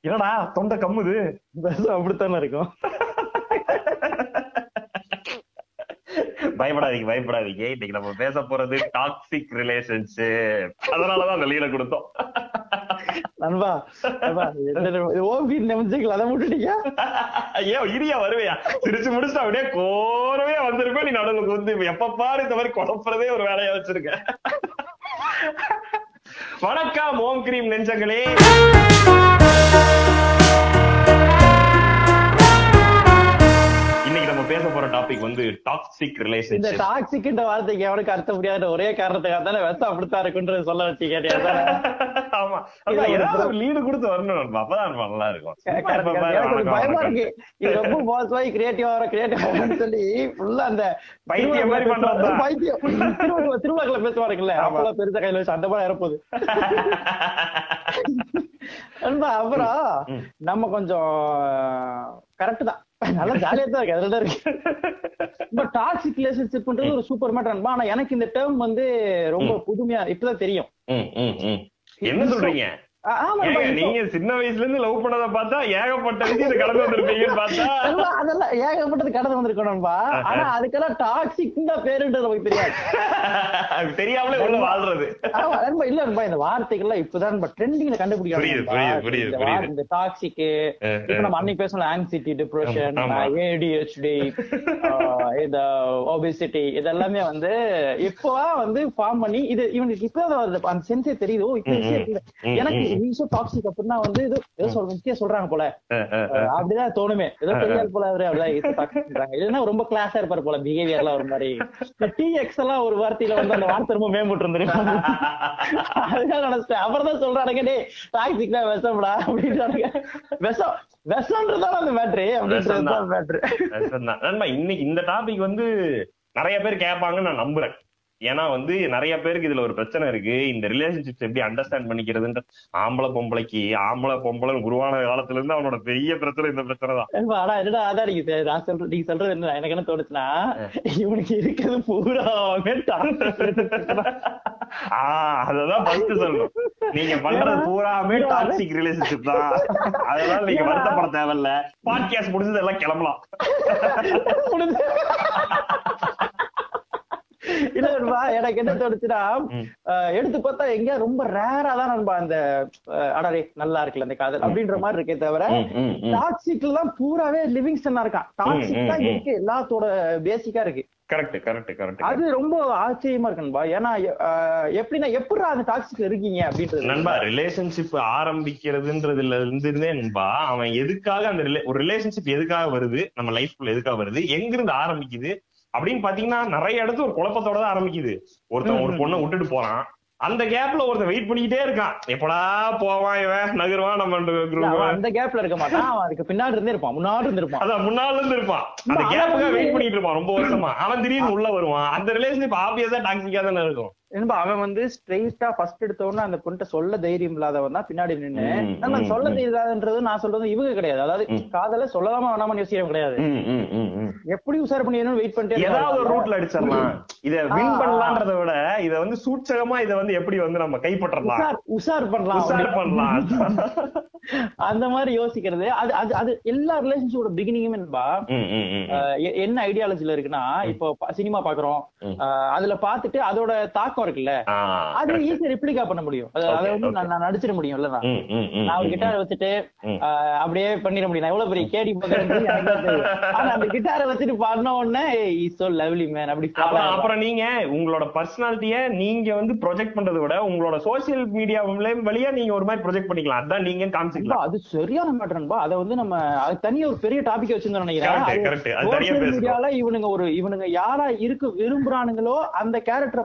என்னடா தொண்டை கம்முது. அப்படித்தானே இருக்கும். பயப்படாதீங்க பயப்படாதீங்க. இன்னைக்கு நம்ம பேச போறது டாக்ஸிக் ரிலேஷன்ஷிப் அதனாலதான் அந்த லீல கொடுத்தோம். நண்பா நிமிஷங்கள் அதை விட்டுட்டீங்க? ஐயோ இரியா வருவியா? சிரிச்சு முடிச்சுட்டு அப்படியே கோரவே வந்திருப்பேன். நீ நடுவுல வந்து எப்ப பாரு இந்த மாதிரி குழப்பறதே ஒரு வேலையா வச்சிருக்க வணக்கம் ஓம் கிரீம் நெஞ்சங்களே. இன்னைக்கு நம்ம பேச போற டாபிக் வந்து டாக்ஸிக் இந்த ரிலேஷன்ஷிப் டாக்ஸிக்ன்ற வார்த்தைக்கு எவனுக்கு அர்த்தம் முடியாத ஒரே காரணத்துக்காக தானே விஷம் அப்படித்தான் இருக்குன்றது சொல்ல வச்சு கேட்டியா ஆமா. ஏதாவது லீடு கொடுத்து வரணும். அப்பதான் நல்லா இருக்கும். பயமா. இருக்கு. இது ரொம்ப மோசமாயி கிரியேட்டிவா வர கிரியேட்டிவ் சொல்லி ஃபுல்லா அந்த பைத்தியம் மாதிரி பண்றதா? பைத்தியம். திருவிழா திருவிழாக்களை பேசுவாருங்கல்ல. அப்பெல்லாம் பெருசா கையில வச்சு அந்த மாதிரி இறப்போது நண்பா அப்புறம் ம். நம்ம கொஞ்சம் கரெக்ட் தான். நல்லா ஜாலியா தான் இருக்கு. அதுல இருக்கு. பட் டாக்ஸிக் ரிலேஷன்ஷிப்ன்றது ஒரு சூப்பர் மேட்டர் ஆனா எனக்கு இந்த டேர்ம் வந்து ரொம்ப புதுமையா இப்பதான் தெரியும். என்ன சொல்றீங்க? இப்போ- நீங்க சின்ன வயசுல இருந்து லவ் பண்ணத பார்த்தா ஏகப்பட்ட கடந்து வந்திருப்பீங்கன்னு பார்த்தா. அதெல்லாம் ஏகப்பட்டது கடந்து வந்திருக்கோம் நண்பா ஆனா அதுக்கெல்லாம் டாக்ஸிக் தான் பேருன்றது நமக்கு தெரியாது. தெரியாமலே உள்ள வாழ்றது. ஆமா, நண்பா, இல்ல நண்பா, இந்த வார்த்தைகள்லாம் இப்பதான் ட்ரெண்டிங்ல புரியுது, இந்த டாக்ஸிக் இப்ப நம்ம அன்னைக்கு பேசணும் ஆங்ஸைட்டி டிப்ரெஷன். ஏடிஹெச்டி இந்த ஒபிசிட்டி இதெல்லாமே வந்து இப்பவா வந்து ஃபார்ம் பண்ணி இது இவனுக்கு வருது. அந்த சென்ஸே தெரியுது. இப்ப எனக்கு ஈஸோ டாக்ஸிக் அப்படின்னா வந்து ஏதோ ஏதோ சொல்ற முக்கிய சொல்றாங்க போல. அப்படிதான் தோணுமே. ஏதோ தெரியாது போல அவரு அப்படிதான் ஈஸோ டாக்ஸிக் பண்றாங்க. இல்லைன்னா ரொம்ப கிளாஸா இருப்பாரு போல பிஹேவியர்லாம் ஒரு மாதிரி. டி எக்ஸ் எல்லாம் ஒரு வார்த்தையில வந்து அந்த வார்த்தை ரொம்ப மேம்பட்டு இருந்திருக்கும் அதுதான் நினைச்சிட்டேன். அப்புறம் தான் சொல்றானுங்க டே டாக்ஸிக் தான் விஷம்டா அப்படின்றானுங்க. விஷம் விஷம்ன்றதான அந்த மேட்ரு அப்படின்றது மேட்ரு இன்னைக்கு இந்த டாபிக் வந்து நிறைய பேர் கேட்பாங்கன்னு நான் நம்புறேன். ஏன்னா வந்து நிறைய பேருக்கு இதுல ஒரு பிரச்சனை இருக்கு. இந்த ரிலேஷன்ஷிப்ஸ் எப்படி அண்டர்ஸ்டாண்ட் பண்ணிக்கிறதுன்ற ஆம்பளை பொம்பளைக்கு ஆம்பளை பொம்பளை உருவான காலத்துல இருந்து அவனோட பெரிய பிரச்சனை இந்த பிரச்சனை தான். ஆனா என்னடா அதான் நீங்க தெ- நான் சொல்றது நீங்க சொல்றது என்ன? எனக்கு என்ன தோணுச்சுன்னா இவனுக்கு இருக்கிறது பூராவே ஆஹ் அததான் ஃபர்ஸ்ட் சொல்லணும். நீங்க பண்றது பூராமே டாக்ஸிக் ரிலேஷன்ஷிப் தான். அதனால நீங்க வருத்தப்பட தேவையில்ல. பாட்காஸ்ட் முடிஞ்சது எல்லாம் கிளம்பலாம். இல்ல நண்பா, எனக்கு என்ன தோணுச்சுன்னா எடுத்து பார்த்தா எங்கேயா ரொம்ப ரேரா தான் நண்பா அந்த அடடே நல்லா இருக்குல்ல அந்த காதல் அப்படின்ற மாதிரி இருக்கே தவிர. டாக்ஸிக் எல்லாம் பூராவே லிவிங்ஸ்டனா இருக்கான். டாக்ஸிக் தான். இருக்கு எல்லாத்தோட பேசிக்கா இருக்கு. கரெக்ட் கரெக்ட் கரெக்ட் அது ரொம்ப ஆச்சரியமா இருக்கு நண்பா. ஏன்னா எப்படின்னா எப்படி அந்த டாக்ஸிக் இருக்கீங்க அப்படின்றது. நண்பா ரிலேஷன்ஷிப் ஆரம்பிக்கிறதுன்றதுல இருந்தே நண்பா அவன் எதுக்காக அந்த ஒரு ரிலேஷன்ஷிப் எதுக்காக வருது நம்ம லைஃப்ல எதுக்காக வருது எங்க இருந்து ஆரம்பிக்குது அப்படின்னு பாத்தீங்கன்னா நிறைய இடத்துல ஒரு குழப்பத்தோட தான் ஆரம்பிக்குது. ஒருத்தன் ஒரு பொண்ணை விட்டுட்டு போறான். அந்த கேப்ல ஒருத்தன் வெயிட் பண்ணிக்கிட்டே இருக்கான். எப்படா போவான் இவன்? நகருவான் நம்ம அந்த கேப்ல இருக்க மாட்டான். அதுக்கு பின்னாடி இருந்தே இருப்பான். முன்னாடி இருந்திருப்பான் அதான் முன்னால இருந்து இருப்பான். அந்த கேப்புக்காக வெயிட் பண்ணிட்டு இருப்பான். ரொம்ப வருஷமா. அவன் திடீர்னு உள்ள வருவான். அந்த ரிலேஷன்ஷிப் ஆபியஸா டாக்ஸிக்கா தானே இருக்கும். என்பா அவன் வந்து ஸ்ட்ரெயிட்டா ஃபர்ஸ்ட் எடுத்த உடனே அந்த பொண்ணு சொல்ல தைரியம் இல்லாதவன் தான் பின்னாடி நின்னு நம்ம சொல்ல இல்லாதன்றது நான் சொல்றது இவங்க கிடையாது. அதாவது. காதல சொல்லலாமா வேணாமனு யோசிக்கிறவன் கிடையாது. எப்படி உசார் பண்ணி வெயிட் பண்ணிட்டே ஏதாவது ஒரு. ரூட்ல அடிச்சிடலாம். இத வின் ஆ. பண்ணலான்றத விட இத வந்து சூட்சகமா இத வந்து எப்படி வந்து நம்ம கைப்பற்றலாம்? உசார் உசார் பண்ணலாம். உஷார் பண்ணலாம். அந்த மாதிரி யோசிக்கிறது. அது அது அது எல்லா ரிலேஷன்ஷிப்போட பிகினிங்குமே என்பா என்ன ஐடியாலஜில இருக்குன்னா இப்போ சினிமா பாக்குறோம். அதுல பாத்துட்டு அதோட தாக்கம் இருக்குல்ல? ஆ, அது. ஈஸியா ரிப்ளிகா பண்ண முடியும். அது- வந்து. நான் நடிச்சிட முடியும் இல்ல நான் ஒரு கிட்டாரை வச்சுட்டு அப்படியே பண்ணிட முடியும். நான் எவ்வளவு பெரிய கேடி. ஆனா அந்த கிட்டாரை வச்சுட்டு பாடின உடனே சோ லவ்லி மேன் அப்படி அப்புறம் நீங்க உங்களோட பர்சனாலிட்டிய நீங்க வந்து ப்ரொஜெக்ட் பண்றதை விட உங்களோட சோசியல் மீடியா வழியா நீங்க ஒரு மாதிரி ப்ரொஜெக்ட் பண்ணிக்கலாம். அதான் நீங்க காமிச்சிக்கலாம். அது சரியான மேட்டர் நண்பா அதை வந்து நம்ம அது தனியா ஒரு பெரிய டாபிக் வச்சிருந்தோம் நினைக்கிறேன். Mediaல இவனுங்க ஒரு இவனுங்க யாரா இருக்க விரும்புறானுங்களோ அந்த கேரக்டரை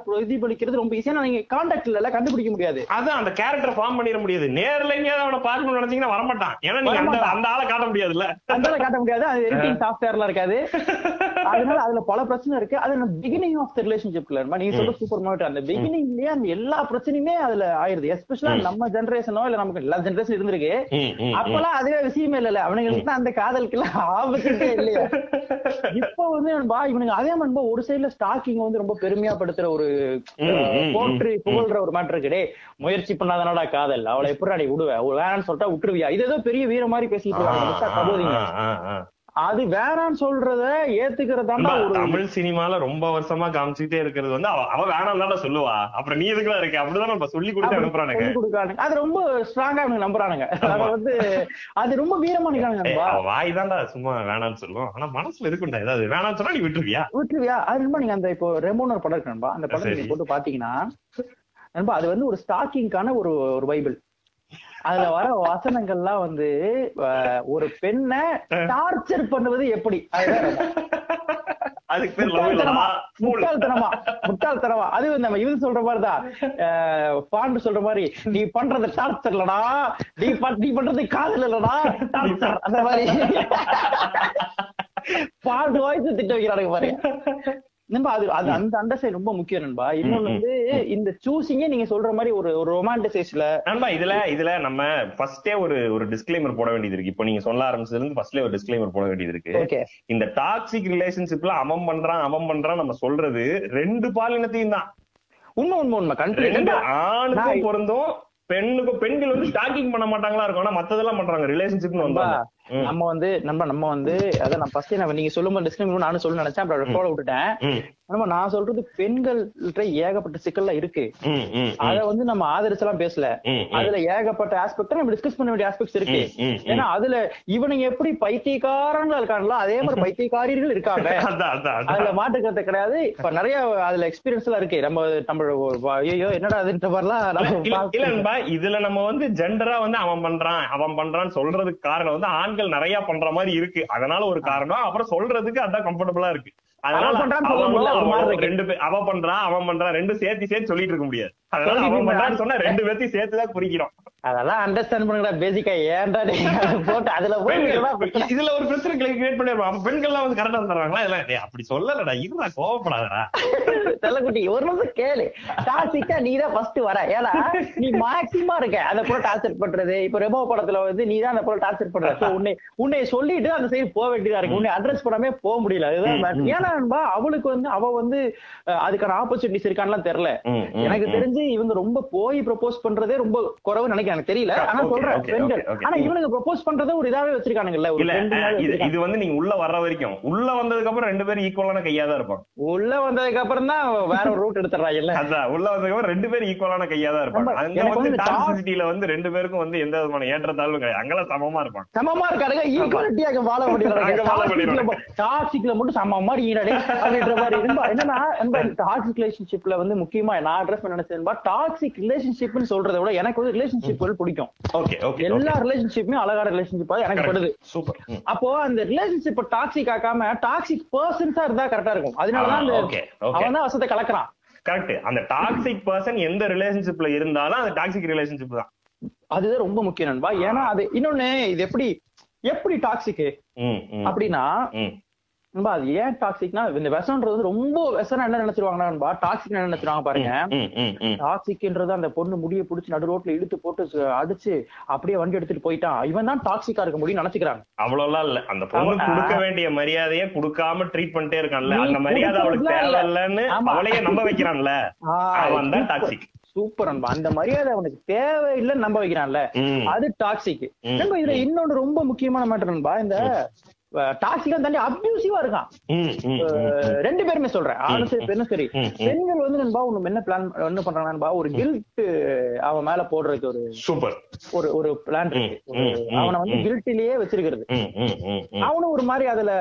பிரதிபலிக்கிறது ரொம்ப ஈஸியா நீங்க கான்டாக்ட் இல்ல கண்டுபிடிக்க முடியாது. அதான் அந்த கேரக்டர் ஃபார்ம் பண்ணிட முடியாது. நேர்ல எங்கேயாவது அவனை பார்க்கணும்னு நினைச்சீங்கன்னா வரமாட்டான். ஏன்னா நீங்க அந்த ஆளை காட்ட முடியாதுல்ல. அந்த காட்ட முடியாது. அது எடிட்டிங் சாஃப்ட்வேர்ல இருக்காது. அதனால அதுல பல பிரச்சனை இருக்கு. அது பிகினிங் ஆஃப் த ரிலேஷன்ஷிப்ல நீங்க சொல்ற சூப்பர் மார்க்கெட் அந்த பிகினிங்லயே அந்த எல்லா பிரச்சனையுமே அதுல ஆயிருது. எஸ்பெஷலா நம்ம ஜெனரேஷனோ இல்ல நமக்கு எல்லா ஜெனரேஷன் இருந்திருக்கு. அப்பெல்லாம் அதுவே விஷயமே இல்ல அவனுங்களுக்கு தான் அந்த காதலுக்கு எல்லாம் ஆபத்துட்டே இல்லையா. இப்ப வந்து நண்பா இவனுங்க அதே நண்பா ஒரு சைடுல ஸ்டாக்கிங் வந்து ரொம்ப பெருமையா படுத்துற ஒரு. போற்றி புகழ்ற ஒரு மேட்டர் இருக்குடே முயற்சி பண்ணாதனடா காதல். அவளை எப்படி அடி விடுவ? வேணான்னு சொல்லிட்டா விட்டுருவியா? இது ஏதோ பெரிய வீர மாதிரி பேசிட்டு இருக்காங்க. அது வேணான்னு சொல்றத ஒரு தமிழ் சினிமால ரொம்ப வருஷமா காமிச்சுட்டே இருக்கிறது வந்து அவ வேணாம் தானே சொல்லுவா. அப்புறம் நீ எதுக்குலாம் இருக்க? அப்படிதான் நம்ம சொல்லி கொடுத்து அனுப்புறானுங்க. கொடுக்கானுங்க. அது ரொம்ப ஸ்ட்ராங்கா இவனுங்க நம்புறானுங்க. அத வந்து அது ரொம்ப வீரமா வாய் தான்டா சும்மா வேணாம்னு சொல்லுவோம் ஆனா மனசுல இருக்கும்டா ஏதாவது வேணாம்னு சொன்னா நீ விட்டுருவியா? விட்டுருவியா? அது நண்பா நீங்க அந்த இப்போ ரெமோனர் படம் இருக்கு நண்பா. அந்த படம். நீங்க போட்டு பாத்தீங்கன்னா நண்பா அது வந்து ஒரு ஸ்டாக்கிங்கான ஒரு ஒரு பைபிள். அதுல வர வசனங்கள்லாம் வந்து ஒரு பெண்ணை டார்ச்சர் பண்ணுவது எப்படி? அதுக்கு பேர் முட்டாள்தனமா. முட்டாள்தனமா? அது நம்ம இது சொல்ற மாதிரிதான் பாண்டு சொல்ற மாதிரி நீ பண்றது டார்ச்சர் இல்லடா நீ நீ பண்றது காதல் இல்லடா. டார்ச்சர். அந்த மாதிரி. பாண்டு வாய்ஸ் திட்ட வைக்கிறானுங்க பாருங்க. நண்பா அது அது அந்த அண்டர்ஸ்டாண்ட் ரொம்ப முக்கியம் நண்பா. இன்னொன்னு வந்து இந்த சூசிங்கே நீங்க சொல்ற மாதிரி ஒரு ஒரு ரொமான்டிசைஸ்ல நண்பா இதுல இதுல நம்ம ஃபர்ஸ்டே ஒரு ஒரு டிஸ்க்ளைமர் போட வேண்டியது இருக்கு. இப்போ நீங்க சொல்ல ஆரம்பிச்சதுல இருந்து ஃபர்ஸ்ட்லயே ஒரு டிஸ்க்ளைமர் போட வேண்டியது இருக்கு. இந்த டாக்ஸிக் ரிலேஷன்ஷிப்ல அவன் பண்றான் அவன் பண்றான் நம்ம சொல்றது ரெண்டு பாலினத்தையும் தான். உண்மை உண்மை உண்மை. கண்ட்ரி ஆணுக்கும் பொருந்தும் பெண்ணுக்கும் பெண்கள் வந்து ஸ்டாக்கிங் பண்ண மாட்டாங்களா இருக்கும். ஆனா மத்ததெல்லாம் பண்றாங்க. ரிலேஷன்ஷிப்னு வந்தாங்க. ம். நம்ம வந்து நம்ம நம்ம வந்து அதான் நான் ஃபர்ஸ்ட் நம்ம நீங்க சொல்லும்போது டிஸ்கிளைமர் நானும் சொல்ல நினைச்சேன் அப்புறம் போட விட்டுட்டேன் நம்ம நான் சொல்றது பெண்கள்கிட்ட ஏகப்பட்ட சிக்கல்லாம் இருக்கு. அத வந்து நம்ம ஆதரிச்செல்லாம் பேசல. ம், ம், அதுல ஏகப்பட்ட ஆஸ்பெக்ட் நம்ம டிஸ்கஸ் பண்ண வேண்டிய ஆஸ்பெக்ட்ஸ் இருக்கு. ஏன்னா அதுல இவனுங்க எப்படி பைத்தியக்காரங்களா இருக்காங்களோ அதே மாதிரி பைத்தியக்காரர்கள் இருக்காங்க. அதுல மாற்றுக்கிறது கிடையாது. இப்ப நிறைய அதுல எக்ஸ்பீரியன்ஸ் எல்லாம் இருக்கு. நம்ம நம்ம ஐயோ என்னடா அதுன்ற மாதிரிலாம் இதுல நம்ம வந்து ஜெண்டரா வந்து அவன் பண்றான் அவன் பண்றான்னு சொல்றதுக்கு காரணம் வந்து ஆண்கள் நிறைய பண்ற மாதிரி இருக்கு. அதனால ஒரு காரணம். அப்புறம் சொல்றதுக்கு அதான் கம்ஃபர்டபுளா இருக்கு. அவன் பண்றான் அவன் பண்றான் ரெண்டு சேர்த்து சேர்த்து சொல்லிட்டு இருக்க முடியாது. அதனால சொல்லிட்டு அவன் இருந்தா- பண்றான்னு சொன்னா ரெண்டு பேர்த்தையும் சேர்த்துதான் குறிக்கிறோம் அதெல்லாம் அண்டர்ஸ்டாண்ட் பண்ணுங்கடா பேசிக்கா ஏன்டா போட்டு அதுல போய் இதுல ஒரு பிரச்சனை கிரியேட் பண்ணிருப்பான் அப்ப பெண்கள்லாம் வந்து கரெக்டா தர்றாங்களா இதெல்லாம் டேய், அப்படி சொல்லலடா இருடா கோவப்படாதடா. செல்லக்குட்டி ஒரு நிமிஷம் கேளு. டாக்ஸிக்கா நீ தான் ஃபர்ஸ்ட் வர. ஏன்னா நீ மேக்சிமா இருக்க. அதை போல டார்ச்சர் பண்றது இப்ப ரெமோ படத்துல வந்து நீ தான் அந்த போல டார்ச்சர் பண்ற. உன்னை உன்னை சொல்லிட்டு அந்த சைடு போக வேண்டியதா இருக்கு. உன்னை அட்ரஸ் பண்ணாமே போக முடியல. அதுதான் matter. ஏன்னா நண்பா, அவளுக்கு வந்து அவ வந்து அதுக்கான ஆப்பர்ச்சுனிட்டிஸ் இருக்கான்லாம் தெரியல. எனக்கு. தெரிஞ்சு இவங்க ரொம்ப போய் ப்ரொபோஸ் பண்றதே ரொம்ப குறைவு நினைக்கிறேன். எனக்கு தெரியல. ஆனா சொல்றேன் பெண்கள். ஆனா இவனுக்கு ப்ரொபோஸ் பண்றதை ஒரு இதாவே வச்சிருக்கானுங்கல்ல இது வந்து நீங்க உள்ள வர்ற வரைக்கும். உள்ள வந்ததுக்கு அப்புறம் ரெண்டு பேரும் ஈக்குவலான கையா தான் இருப்பாங்க. உள்ள வந்ததுக்கு அப்புறம் தான் வேற ஒரு ரூட் எடுத்துறாங்க இல்ல அதான் உள்ள வந்ததுக்கு அப்புறம் ரெண்டு பேரும் ஈக்குவலான கையா தான் இருப்பாங்க. அங்க வந்து வந்து டாக்ஸிசிட்டில வந்து ரெண்டு பேருக்கும் வந்து எந்த விதமான ஏற்றத்தாழ்வும் கிடையாது. அங்கெல்லாம் சமமா இருப்பாங்க. சமமா இருக்காருங்க ஈக்குவாலிட்டி அங்க வாழ முடியறாங்க. டாக்ஸிக்ல மட்டும் சம மாதிரி ஈனடே அப்படின்ற மாதிரி. இருந்தா என்னன்னா டாக்ஸிக் ரிலேஷன்ஷிப்ல வந்து முக்கியமா நான் அட்ரஸ் பண்ண நினைச்சேன்பா டாக்ஸிக் ரிலேஷன்ஷிப்னு சொல்றதை விட எனக்கு வந்து ரிலேஷன்ஷிப்கள் பிடிக்கும். ஓகே ஓகே எல்லா ரிலேஷன்ஷிப்புமே அழகான ரிலேஷன்ஷிப்பா எனக்கு படுது. சூப்பர் அப்போ அந்த ரிலேஷன்ஷிப் டாக்ஸிக் ஆக்காம டாக்ஸிக் பர்சன்ஸா இருந்தா கரெக்டா இருக்கும். அதனாலதான் அந்த ஓகே அவன் தான் வசத்தை கலக்குறான். கரெக்ட் அந்த டாக்ஸிக் பர்சன் எந்த ரிலேஷன்ஷிப்ல இருந்தாலும் அது டாக்ஸிக் ரிலேஷன்ஷிப் தான். அதுதான் ரொம்ப முக்கியம் நண்பா. ஏன்னா அது இன்னொன்னு இது எப்படி எப்படி டாக்ஸிக் அப்படின்னா. நண்பா அது ஏன் டாக்ஸிக்னா இந்த விஷம்ன்றது வந்து ரொம்ப விஷம் என்ன நினைச்சிருவாங்கன்னா நண்பா டாக்ஸிக் என்ன நினைச்சிருவாங்க பாருங்க. டாக்ஸிக்ன்றது அந்த பொண்ணு முடிய புடிச்சு நடு ரோட்ல இழுத்து போட்டு அடிச்சு அப்படியே வண்டி எடுத்துட்டு போயிட்டான் இவன் தான் டாக்ஸிக்கா இருக்க முடியும் நினைச்சுக்கிறாங்க. அவ்வளவுலாம் இல்ல. அந்த பொண்ணு கொடுக்க வேண்டிய மரியாதையை கொடுக்காம ட்ரீட் பண்ணிட்டே இருக்கான்ல. அந்த மரியாதை அவளுக்கு கொடுக்கறதுலாம் இல்ல. தேவையில்லன்னு ஆமா. அவளையே நம்ப வைக்கிறான்ல. அவன் தான் டாக்ஸிக் சூப்பர் நண்பா. அந்த மரியாதை அவனுக்கு தேவையில்லைன்னு நம்ப வைக்கிறான்ல. அது டாக்ஸிக் நண்பா இதுல இன்னொன்னு ரொம்ப முக்கியமான மேட்டர் நண்பா இந்த டாக்ஸிக்கா தாண்டி அபியூசிவா இருக்கான். ரெண்டு பேருமே சொல்றேன். ஆணும் சரி பெண்ணும் சரி. பெண்கள் வந்து நண்பா ஒண்ணு என்ன பிளான் என்ன பண்றாங்க நண்பா? ஒரு கில்ட் அவன் மேல போடுறதுக்கு ஒரு சூப்பர். ஒரு ஒரு பிளான் இருக்கு. அவனை வந்து. கில்ட்டிலேயே வச்சிருக்கிறது. அவனும் ஒரு மாதிரி அதுல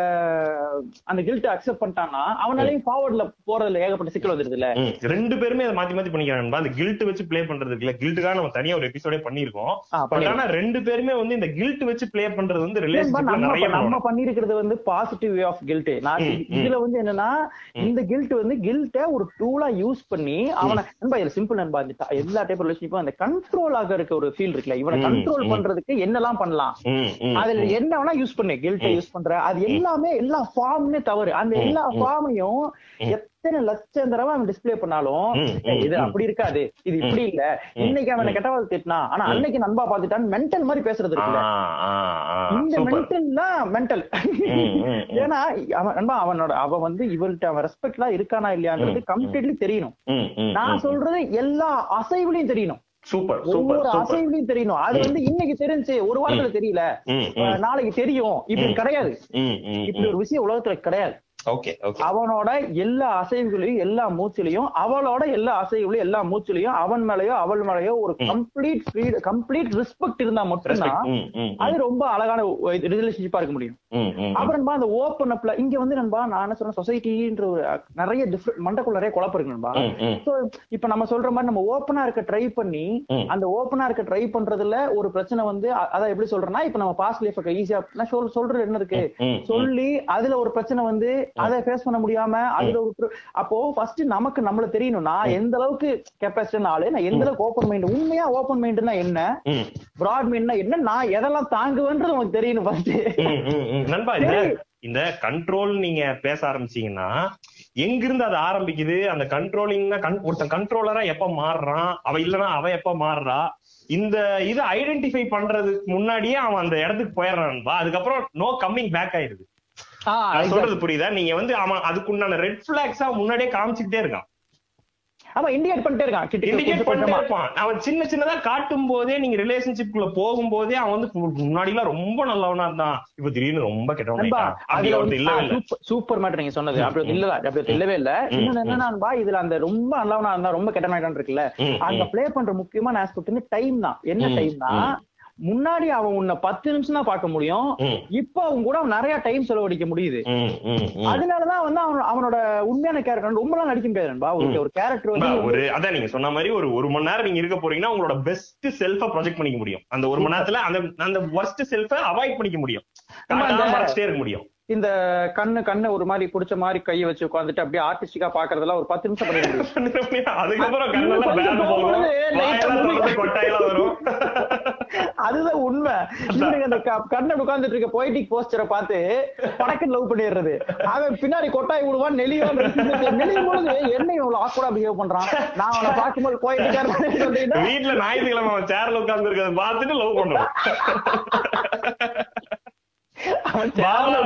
அந்த கில்ட் அக்செப்ட் பண்ணிட்டான்னா அவனாலையும் ஃபார்வர்ட்ல போறதுல ஏகப்பட்ட சிக்கல் வந்துருது இல்ல ரெண்டு பேருமே அதை மாத்தி மாத்தி பண்ணிக்கிறாங்க அந்த கில்ட் வச்சு ப்ளே பண்றதுக்கு இல்ல. கில்ட்டுக்காக நம்ம தனியா ஒரு எபிசோடே பண்ணிருக்கோம். ஆனா ரெண்டு பேருமே வந்து இந்த கில்ட் வச்சு ப்ளே பண்றது வந்து நிறைய நம்ம பண்ணிருக்கிறது வந்து பாசிட்டிவ் வே ஆஃப் கில்ட் நான் இதுல வந்து என்னன்னா இந்த கில்ட் வந்து கில்ட்ட ஒரு டூலா யூஸ் பண்ணி அவனை நண்பா இதுல சிம்பிள் நண்பா இந்த எல்லா டைப் ரிலேஷன்ஷிப்பும் அந்த கண்ட்ரோல் ஆக இருக்க ஒரு ஃபீல் இருக்குல்ல இவனை கண்ட்ரோல். பண்றதுக்கு என்னெல்லாம் பண்ணலாம் அதுல. என்ன வேணா யூஸ் பண்ணு கில்ட்ட யூஸ் பண்ற அது எல்லாமே எல்லா ஃபார்ம்னே தவறு அந்த எல்லா. ஃபார்மையும். எத்தனை லட்சம் தடவை அவன் டிஸ்ப்ளே பண்ணாலும் இது. அப்படி இருக்காது. இது இப்படி இல்ல. இன்னைக்கு அவனை கெட்ட வார்த்தை திட்டினா ஆனா அன்னைக்கு நண்பா பாத்துட்டான் மென்டல் மாதிரி பேசுறது இருக்குல்ல. இந்த. மென்டல்னா மென்டல். ஏன்னா அவன் நண்பா அவனோட அவன் வந்து இவர்கிட்ட அவன் ரெஸ்பெக்ட்லாம் இருக்கானா இல்லையான்றது ம், கம்ப்ளீட்லி தெரியணும். நான். சொல்றது எல்லா அசைவுலையும் தெரியணும். சூப்பர் சூப்பர் ஒவ்வொரு அசைவுலையும் தெரியணும். அது வந்து இன்னைக்கு தெரிஞ்சு ஒரு வாரத்துல தெரியல. நாளைக்கு தெரியும். இப்படி. கிடையாது. இப்படி. ஒரு விஷயம் உலகத்துல கிடையாது. அவனோட எல்லா அசைவுகளையும் எல்லா மூச்சிலையும் அவளோட எல்லா அசைவுகளையும் எல்லா மூச்சிலையும் அவன் மேலயோ அவள் மேலயோ ஒரு கம்ப்ளீட் ஃப்ரீடம் கம்ப்ளீட் ரெஸ்பெக்ட் இருந்தா மட்டும்தான். அது ரொம்ப அழகான ரிலேஷன்ஷிப்பா இருக்க முடியும். அப்புறம் அந்த ஓப்பன் அப்ல இங்க வந்து நண்பா நான் என்ன சொல்றேன் சொசைட்டின்ற ஒரு நிறைய டிஃப்ரெண்ட் மண்டக்குள்ள நிறைய குழப்பம் இருக்கு நண்பா. இப்ப நம்ம சொல்ற மாதிரி நம்ம ஓப்பனா இருக்க ட்ரை பண்ணி. அந்த ஓப்பனா இருக்க ட்ரை பண்றதுல ஒரு பிரச்சனை வந்து அதான் எப்படி சொல்றேன்னா இப்ப நம்ம பாஸ்ட் லைஃப் ஈஸியா நான் சொல் சொல்றது என்ன இருக்கு? சொல்லி அதுல ஒரு பிரச்சனை வந்து அதை ஃபேஸ் பண்ண முடியாம அதுல ஒரு அப்போ ஃபர்ஸ்ட் நமக்கு நம்மள தெரியணும். நான் எந்த அளவுக்கு கெப்பாசிட்டி ஆளு நான் எந்த அளவுக்கு ஓப்பன் மைண்ட் உண்மையா ஓப்பன் மைண்ட்னா என்ன? பிராட் மைண்ட்னா என்ன? நான் எதெல்லாம் தாங்குவேன்றது நமக்கு தெரியணும் ஃபர்ஸ்ட். நண்பா இந்த இந்த கண்ட்ரோல் நீங்க பேச ஆரம்பிச்சீங்கன்னா எங்கிருந்து அது ஆரம்பிக்குது? அந்த கண்ட்ரோலிங்னா ஒருத்தன் கண்ட்ரோலரா எப்ப மாறுறான்? அவ இல்லனா அவ எப்ப மாறுறா? இந்த இது ஐடென்டிஃபை பண்றதுக்கு முன்னாடியே அவன் அந்த இடத்துக்கு போயிடுறான்பா அதுக்கப்புறம் நோ கம்மிங் பேக் ஆயிருது நான் சொல்றது புரியுதா? நீங்க வந்து அவன் அதுக்குண்டான ரெட் பிளாக்ஸா முன்னாடியே காமிச்சுக்கிட்டே இருக்கான். ஆமா இண்டிகேட் பண்ணிட்டே இருக்கான். கிட்ட இண்டிகேட் பண்ணிட்டே இருப்பான். அவன் சின்ன சின்னதா காட்டும் போதே நீங்க ரிலேஷன்ஷிப் குள்ள போகும்போதே அவன் வந்து முன்னாடி எல்லாம் ரொம்ப நல்லவனா இருந்தான். இப்ப திடீர்னு ரொம்ப கெட்டவனா சூப்பர் மேட்டர் நீங்க சொன்னது. அப்படி இல்ல அப்படி இல்லவே இல்ல. என்னன்னா இதுல அந்த ரொம்ப நல்லவனா இருந்தா ரொம்ப கெட்ட நாயிட்டான் இருக்குல்ல. அங்க. ப்ளே பண்ற முக்கியமான ஆஸ்பெக்ட் வந்து டைம் தான். என்ன டைம்னா முன்னாடி அவன் உன்னை பத்து நிமிஷம் தான் பார்க்க முடியும். இப்ப அவன் கூட அவன் நிறைய டைம் செலவழிக்க முடியுது. அதனாலதான் வந்து அவன் அவனோட உண்மையான கேரக்டர் ரொம்ப நாள் நடிக்க முடியாது நண்பா. ஒரு கேரக்டர் வந்து ஒரு அதான் நீங்க சொன்ன மாதிரி ஒரு ஒரு மணி நேரம் நீங்க இருக்க போறீங்கன்னா உங்களோட பெஸ்ட் செல்ஃப ப்ரொஜெக்ட் பண்ணிக்க முடியும். அந்த ஒரு மணி நேரத்துல அந்த அந்த worst செல்ஃப அவாய்ட் பண்ணிக்க முடியும். இருக்க முடியும். இந்த கண்ணு கண்ணு ஒரு மாதிரி புடிச்ச மாதிரி கையை வச்சு உட்காந்துட்டு அப்படியே ஆர்டிஸ்டிக்கா பாக்குறதெல்லாம் ஒரு பத்து நிமிஷம் அதுதான் உண்மை. அந்த க- கண்ணன் உட்கார்ந்துட்டு இருக்க பொய்டிக் போஸ்டரை பார்த்து படக்கு லவ் பண்ணிடுறது. அவன் பின்னாடி கொட்டாய் விடுவான் நெளிவான். நெளியும் பொழுது என்ன இவ்வளவு ஆக்வர்டா பிஹேவ் பண்றான்? நான் அவனை பார்க்கும்போது பொய்டிக்கா வீட்டுல ஞாயிற்றுக்கிழமை சேர்ல உட்கார்ந்து இருக்கிறத பார்த்துட்டு லவ் பண்ணுவான். உட்கார்ந்த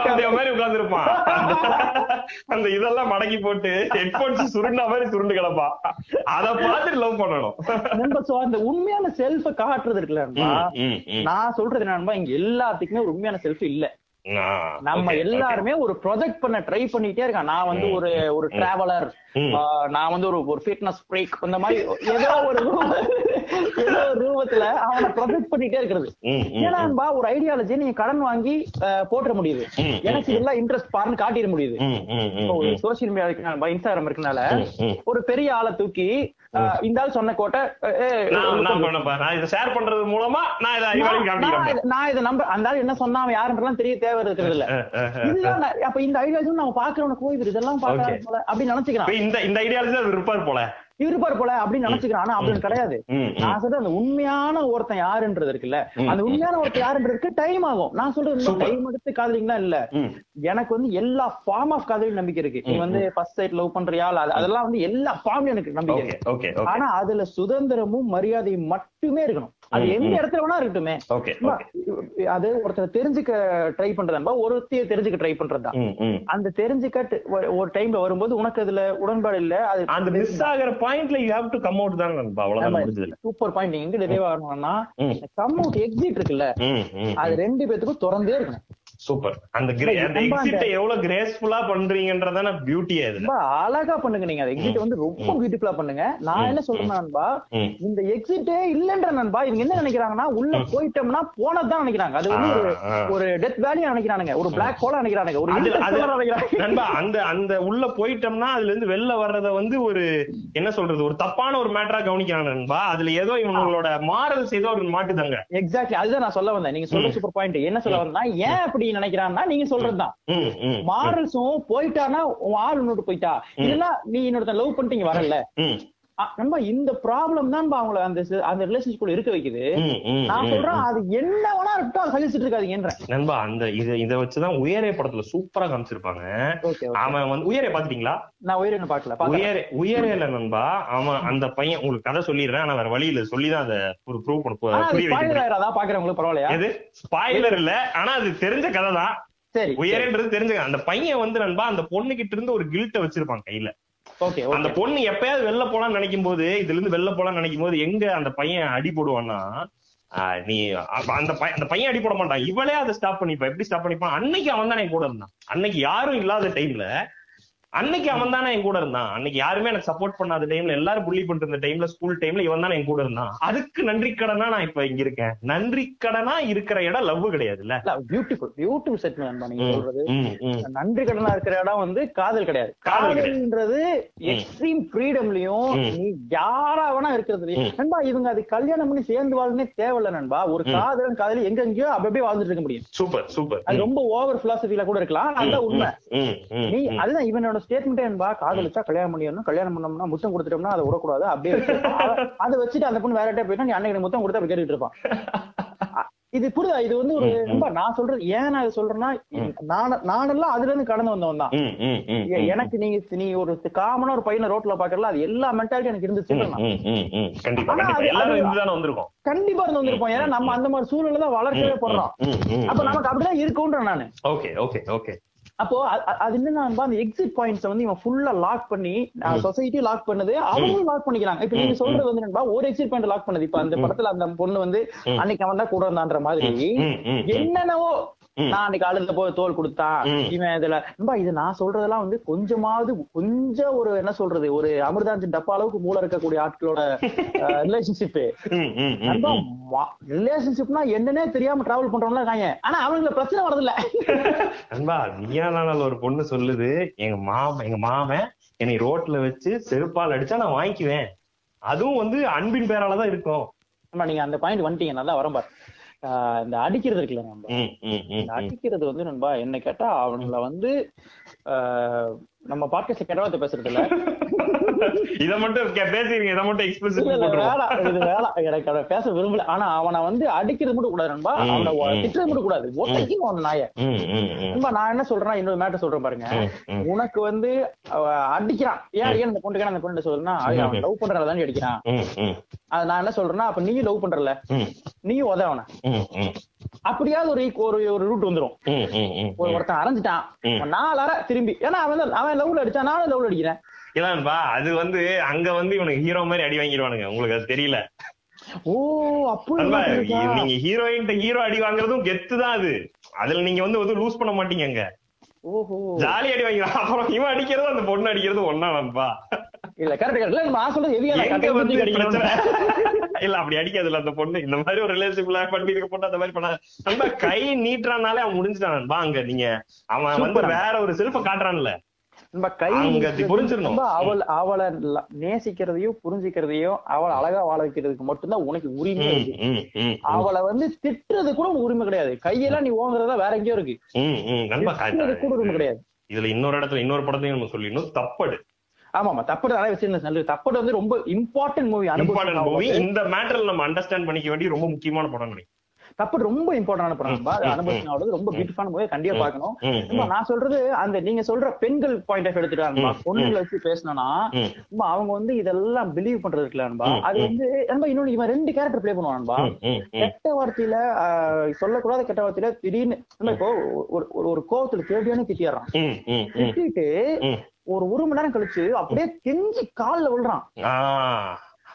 அந்த இதெல்லாம் மடக்கி போட்டு ஹெட்போன்ஸ் சுருண்டா மாதிரி சுருண்டு கிடப்பான் அத பார்த்துட்டு லவ் பண்ணணும். அந்த உண்மையான செல்ஃப காட்டுறது இருக்குல்ல நண்பா, ம், ம், ம். நான் சொல்றது என்ன நண்பா இங்க எல்லாத்துக்குமே ஒரு உண்மையான செல்ஃப் இல்ல. நம்ம. எல்லாருமே ஒரு ப்ரொஜெக்ட் பண்ண ட்ரை பண்ணிட்டே இருக்கான். நான் வந்து ஒரு ஒரு டிராவலர். நான் வந்து ஒரு ஒரு ஃபிட்னஸ் பிரேக் இந்த மாதிரி ஏதோ ஒரு ரூப- ஏதோ ஒரு ரூபத்துல அவனை ப்ரொஜெக்ட் பண்ணிட்டே இருக்கிறது. ஏன்னா ஒரு ஐடியாலஜி நீங்க கடன் வாங்கி போட்டுற முடியுது. எனக்கு இதெல்லாம் இன்ட்ரெஸ்ட் பாருன்னு காட்டிட முடியுது. ஒரு. சோசியல் மீடியா இன்ஸ்டாகிராம் இருக்கனால. ஒரு பெரிய ஆளை தூக்கி இந்த ஆள் சொன்ன கோட்டை நான் இதை ஷேர் பண்றது மூலமா நான் இதை நான் இத- நம்ப அந்த ஆள் என்ன சொன்னா அவன் யாருன்றலாம் தெரிய தேவை இருக்கிறது இல்ல. இதுதான் அப்ப இந்த ஐடியாலஜி நம்ம பாக்குறவனுக்கு இதெல்லாம் பாக்குறாரு போல அப்படின்னு நினைச்சுக்கிறான். இப்ப இந்த இந்த ஐடியாலஜி அவர் இருப்பார் போல. இருப்பார் போல அப்படின்னு நினைச்சுக்கிறான். ஆனா அப்படின்னு கிடையாது. நான் சொல்றது அந்த உண்மையான ஒருத்தன் யாருன்றது இருக்குல்ல. அந்த உண்மையான ஒருத்தன் யாருன்றதுக்கு டைம் ஆகும். நான் சொல்றது. டைம் எடுத்து காதலிங்களா இல்ல. எனக்கு வந்து எல்லா ஃபார்ம் ஆஃப் காதலியும் நம்பிக்கை இருக்கு. நீ வந்து ஃபர்ஸ்ட் சைட் லவ் பண்றியா? அதெல்லாம் வந்து எல்லா ஃபார்ம்லயும் எனக்கு நம்பிக்கை இருக்கு. ஆனா அதுல சுதந்திரமும் மரியாதையும் மட்டுமே இருக்கணும். அது எந்த. இடத்துல வேணா இருக்கட்டுமே. அது ஒருத்தர் தெரிஞ்சுக்க ட்ரை பண்றதா ஒருத்தைய தெரிஞ்சுக்க ட்ரை ம். அந்த தெரிஞ்சுக்க ஒரு- டைம்ல வரும்போது உனக்கு அதுல உடன்பாடு இல்ல அது அந்த மிஸ் ஆகிற பாயிண்ட்ல you have to come out தான் நண்பா அவ்வளவுதான் சூப்பர் பாயிண்ட் எங்க டெலிவ் ஆகணும்னா. கம் அவுட் எக்ஸிட் இருக்குல்ல அது ரெண்டு பேத்துக்கும் திறந்தே இருக்கணும். சூப்பர். அந்த அந்த எக்ஸிட்ட எவ்வளவு கிரேஸ்ஃபுல்லா பண்றீங்கன்றதான பியூட்டியா இதுல. ரொம்ப அழகா பண்ணுங்க நீங்க அந்த எக்ஸிட் வந்து ரொம்ப பியூட்டிஃபுல்லா பண்ணுங்க. நான் என்ன சொல்றேன் நண்பா. இந்த எக்ஸிட்டே இல்லன்ற நண்பா இவங்க என்ன நினைக்கிறாங்கன்னா உள்ள போயிட்டோம்னா போனதுதான் நினைக்கிறாங்க. அது வந்து ஒரு. ஒரு டெத் வேலியா நினைக்கிறானுங்க. ஒரு பிளாக் ஹோலா நினைக்கிறானுங்க. ஒரு நண்பா அந்த அந்த உள்ள போயிட்டோம்னா அதுல இருந்து வெளில வர்றத வந்து ஒரு என்ன சொல்றது? ஒரு தப்பான ஒரு மேட்டரா கவனிக்கிறாங்க நண்பா. அதுல ஏதோ இவங்களோட மாரல்ஸ் ஏதோ ஒரு மாட்டுதாங்க எக்ஸாக்ட்லி அதுதான் நான் சொல்ல வந்தேன். நீங்க சொல்ற சூப்பர் பாயிண்ட் என்ன சொல்ல வந்தா ஏன் அப்படி நினைக்கிறான்னா நீங்க சொல்றதுதான். மாரல்ஸும் போயிட்டானா உன் ஆள் இன்னொரு போயிட்டா? இல்லன்னா நீ இன்னொருத்தன் லவ் பண்ணிட்டு வரல ம், அ- நண்பா இந்த ப்ராப்ளம் தான் அவங்கள அந்த அந்த ரிலேஷன்ஷிப்ல இருக்க வைக்குது. நான் சொல்றேன் அது என்ன வேணா இருக்கட்டும் அதை சகிச்சுட்டு இருக்காதீங்கன்றேன். நண்பா அந்த இத இத வச்சுதான் உயரே படத்துல சூப்பரா காமிச்சிருப்பாங்க. அவன் வந்து உயரே பாத்துட்டீங்களா நான் உயிரின பாக்கல பாக்கல உயரே உயரேல நண்பா. அவன் அந்த பையன் உங்களுக்கு கதை சொல்லிடுறேன் ஆனா வேற வழி இல்ல. சொல்லிதான் அதை ஒரு ப்ரூவ் பண்ண ஆனா அது புரிய வைக்க ஸ்பாயிலர் ஆயிராதா? பாக்குறவங்களுக்கு பரவாயில்லையா? எது? ஸ்பாயிலர் இல்ல ஆனா அது தெரிஞ்ச கதை தான் சரி. உயரேன்றது தெரிஞ்ச கதை. அந்த பையன் வந்து நண்பா அந்த பொண்ணு கிட்ட இருந்து ஒரு கில்ட்ட வச்சிருப்பான் கையில. அந்த பொண்ணு எப்பயாவது வெளில போலாம்னு நினைக்கும் போது இதுல இருந்து வெளில போலாம்னு நினைக்கும் போது எங்க அந்த பையன் அடி போடுவான்னா நீ அந்த பையன் அந்த பையன் அடி போட மாட்டான். இவளே அதை ஸ்டாப் பண்ணிப்பா. எப்படி ஸ்டாப் பண்ணிப்பான்? அன்னைக்கு அவன் தானே கூட இருந்தான். அன்னைக்கு யாரும் இல்லாத டைம்ல அன்னைக்கு அவன் தானே என் கூட இருந்தான். அன்னைக்கு யாருமே எனக்கு சப்போர்ட் பண்ணாத டைம்ல எல்லாரும் புள்ளி பண்ணிட்டு இருந்த டைம்ல ஸ்கூல் டைம்ல இவன் தானே என் கூட இருந்தான். அதுக்கு நன்றி கடனா நான் இப்ப இங்க இருக்கேன். நன்றி கடனா இருக்கிற இடம் லவ் கிடையாதுல்ல? பியூட்டிஃபுல் பியூட்டிஃபுல் செட் நீங்க சொல்றது. நன்றி கடனா இருக்கிற இடம் வந்து காதல் கிடையாது. காதல் கிடையாது. காதல்ன்றது எக்ஸ்ட்ரீம் ஃப்ரீடம்லயும். நீ யாரா வேணா இருக்கிறது. நண்பா இவங்க அது கல்யாணம் பண்ணி சேர்ந்து வாழ்னே தேவையில்ல நண்பா. ஒரு. காதலன் காதலி எங்க எங்கேயோ அப்படி அப்படியே வாழ்ந்துட்டு இருக்க முடியும். Super super. அது ரொம்ப ஓவர் பிலாசபில கூட இருக்கலாம். அதுதான் உண்மை. நீ. அதுதான் இவனோட ஸ்டேட்மெண்ட் என்பா காதலிச்சா கல்யாணம் பண்ணிடணும் கல்யாணம் பண்ணோம்னா முத்தம் கொடுத்துட்டோம்னா அதை விடக்கூடாது அப்படியே. அத- வச்சுட்டு அந்த பொண்ணு வேற இடத்துல போயிட்டா நீ அன்னைக்கு முத்தம் கொடுத்து அப்படி கேட்டுட்டு இருப்பான் இது புரியுதா? இது வந்து ஒரு. ரொம்ப நான் சொல்றது ஏன் நான் சொல்றேன்னா நான் நானெல்லாம் அதுல இருந்து கடந்து வந்தவன் தான். எனக்கு நீங்க நீ ஒரு காமனா ஒரு பையனை ரோட்ல பாக்கறல அது எல்லா மென்டாலிட்டி எனக்கு இருந்துச்சு. கண்டிப்பா இருந்து வந்திருப்போம். ஏன்னா நம்ம அந்த மாதிரி சூழ்நிலை தான் வளர்க்கவே போடுறோம் அப்ப. நமக்கு அப்படிதான் இருக்கும்ன்ற நானு. Okay okay okay. அப்போ அது என்னன்னா அந்த எக்ஸிட் பாயிண்ட்ஸ் வந்து இவன் ஃபுல்லா லாக் பண்ணி சொசைட்டி லாக் பண்ணுது அவங்களும் லாக் பண்ணிக்கிறாங்க இப்ப நீங்க சொல்றது வந்து நண்பா ஒரு எக்ஸிட் பாயிண்ட் லாக் பண்ணுது இப்ப அந்த படத்துல அந்த பொண்ணு வந்து. அன்னைக்கு அவன் தான் கூட இருந்தான்ற மாதிரி. என்னென்னவோ. நான் அன்னைக்கு அழுத போய் தோல் கொடுத்தான் ம். இவன் இதுல நண்பா இது நான் சொல்றதெல்லாம் வந்து கொஞ்சமாவது கொஞ்சம் ஒரு என்ன சொல்றது ஒரு அமிர்தாஞ்சன் டப்பா அளவுக்கு மூளை இருக்கக்கூடிய ஆட்களோட ரிலேஷன்ஷிப். ரிலேஷன்ஷிப்னா என்னன்னே தெரியாம டிராவல் பண்றவங்களா இருக்காங்க ஆனா அவங்களுக்கு பிரச்சனை வரதில்ல நண்பா நீயானால் ஒரு பொண்ணு சொல்லுது எங்க மாமன் எங்க மாமன் என்னை ரோட்ல வச்சு செருப்பால் அடிச்சா நான் வாங்கிக்குவேன். அதுவும் வந்து அன்பின் பேரால தான் இருக்கும். நீங்க அந்த பாயிண்ட் வந்துட்டீங்க நல்லா வரும் பாரு இந்த அடிக்கிறது இருக்குல்ல நண்பா ம், ம், ம், இந்த ம். அடிக்கிறது வந்து நண்பா என்ன கேட்டா அவங்கள வந்து ஆஹ் நம்ம பாட்காஸ்ட்ல கெட்டவாத்த பேசுறது இல்ல இத மட்டும் பேசிருங்க இத மட்டும் இது வேணாம். எனக்கு அதை பேச விரும்பல. ஆனா அவனை வந்து அடிக்கிறது மட்டும் கூடாது நண்பா. அவனை. திட்டுறது மட்டும் கூடாது. ஒத்தைக்கும் அவன் நாய. நண்பா நான் என்ன சொல்றேன்னா இன்னொரு மேட்டர் சொல்றேன் பாருங்க. உனக்கு வந்து அடிக்கிறான். ஏன் அடிக்கிறான்? அந்த பொண்ணுக்கு அந்த பொண்ணு சொல்றேன்னா அவன் லவ் பண்றதால தான் அடிக்கிறான். அது நான் என்ன சொல்றேன்னா அப்ப நீயும் லவ் பண்றல. நீயும் உத அவனை. அப்படியாவது ஒரு ஒரு ஒரு ரூட் வந்துரும். ம், ம், ம், ஒரு ம். ஒருத்தன் அரைஞ்சிட்டான். அவன் நாலு அரை திரும்பி. ஏன்னா அவன் அவன் லவ்ல அடிச்சான். நானும் லவ்ல அடிக்கிறேன். இதான்பா அது வந்து அங்க வந்து இவனுக்கு ஹீரோ மாதிரி அடி வாங்கிடுவானுங்க. உங்களுக்கு அது தெரியல. ஓ? நீங்க ஹீரோயின் ஹீரோ அடி வாங்குறதும் கெத்து தான் அது. அதுல நீங்க வந்து வந்து லூஸ் பண்ண மாட்டீங்க ஜாலி அடி வாங்கிக்கலாம் அப்புறம் இவன் அடிக்கிறதும் அந்த பொண்ணு அடிக்கிறதும் ஒன்னா நண்பா இல்ல கரெக்ட் இல்ல நான் சொல்றது இல்ல அப்படி அடிக்காதுல்ல அந்த பொண்ணு. இந்த மாதிரி ஒரு ரிலேஷன்ஷிப்ல பண்ணி இருக்க பொண்ணு அந்த மாதிரி பண்ண நண்பா கை நீட்டுறானாலே அவன் முடிஞ்சுட்டான் நண்பா அங்க நீங்க. அவன் வந்து. வேற ஒரு செல்ஃப காட்டுறான்ல. நம்ம கை புரிஞ்சிடணும். அவள் அவளை நேசிக்கிறதையும் புரிஞ்சுக்கிறதையும் அவளை அழகா வாழ வைக்கிறதுக்கு மட்டும்தான் உனக்கு உரிமை இருக்கு. அவளை வந்து திட்டுறது கூட உனக்கு உரிமை கிடையாது. கையெல்லாம் நீ ஓங்குறதா வேற எங்கேயோ இருக்கு. கூட உரிமை கிடையாது. இதுல இன்னொரு இடத்துல இன்னொரு படத்தையும் நம்ம சொல்லிடணும். தப்படு. ஆமா ஆமா தப்படு நிறைய நல்லது தப்படு வந்து ரொம்ப இம்பார்ட்டன்ட் மூவி இம்பார்ட்டன்ட் மூவி இந்த மேட்டர்ல நம்ம அண்டர்ஸ்டாண்ட் பண்ணிக்க வேண்டிய ரொம்ப முக்கியமான படம் நினைக்கிறேன் தப்படு ரொம்ப இம்பார்ட்டன்டான படம் அனுபவத்தினால ரொம்ப பியூட்டிஃபான மூவி கண்டிப்பா பார்க்கணும். ம், நண்பா, ம், நான் சொல்றது அந்த நீங்க சொல்ற பெண்கள் பாயிண்ட் ஆஃப் எடுத்துட்டாங்க பொண்ணுங்களை வச்சு நண்பா, அவங்க வந்து இதெல்லாம் பிலீவ் பண்றது இருக்குல்ல நண்பா ம், அது. வந்து இன்னொன்னு இவன் ரெண்டு கேரக்டர் ப்ளே பண்ணுவான் நண்பா ம், ம், ம். கெட்ட வார்த்தையில சொல்லக்கூடாத கெட்ட வார்த்தையில திடீர்னு இப்போ ஒரு ஒரு- கோவத்துல தேவையான திட்டிடுறான். திட்டிட்டு. ஒரு ஒரு மணி நேரம் கழிச்சு அப்படியே கெஞ்சி கால்ல விழுறான்.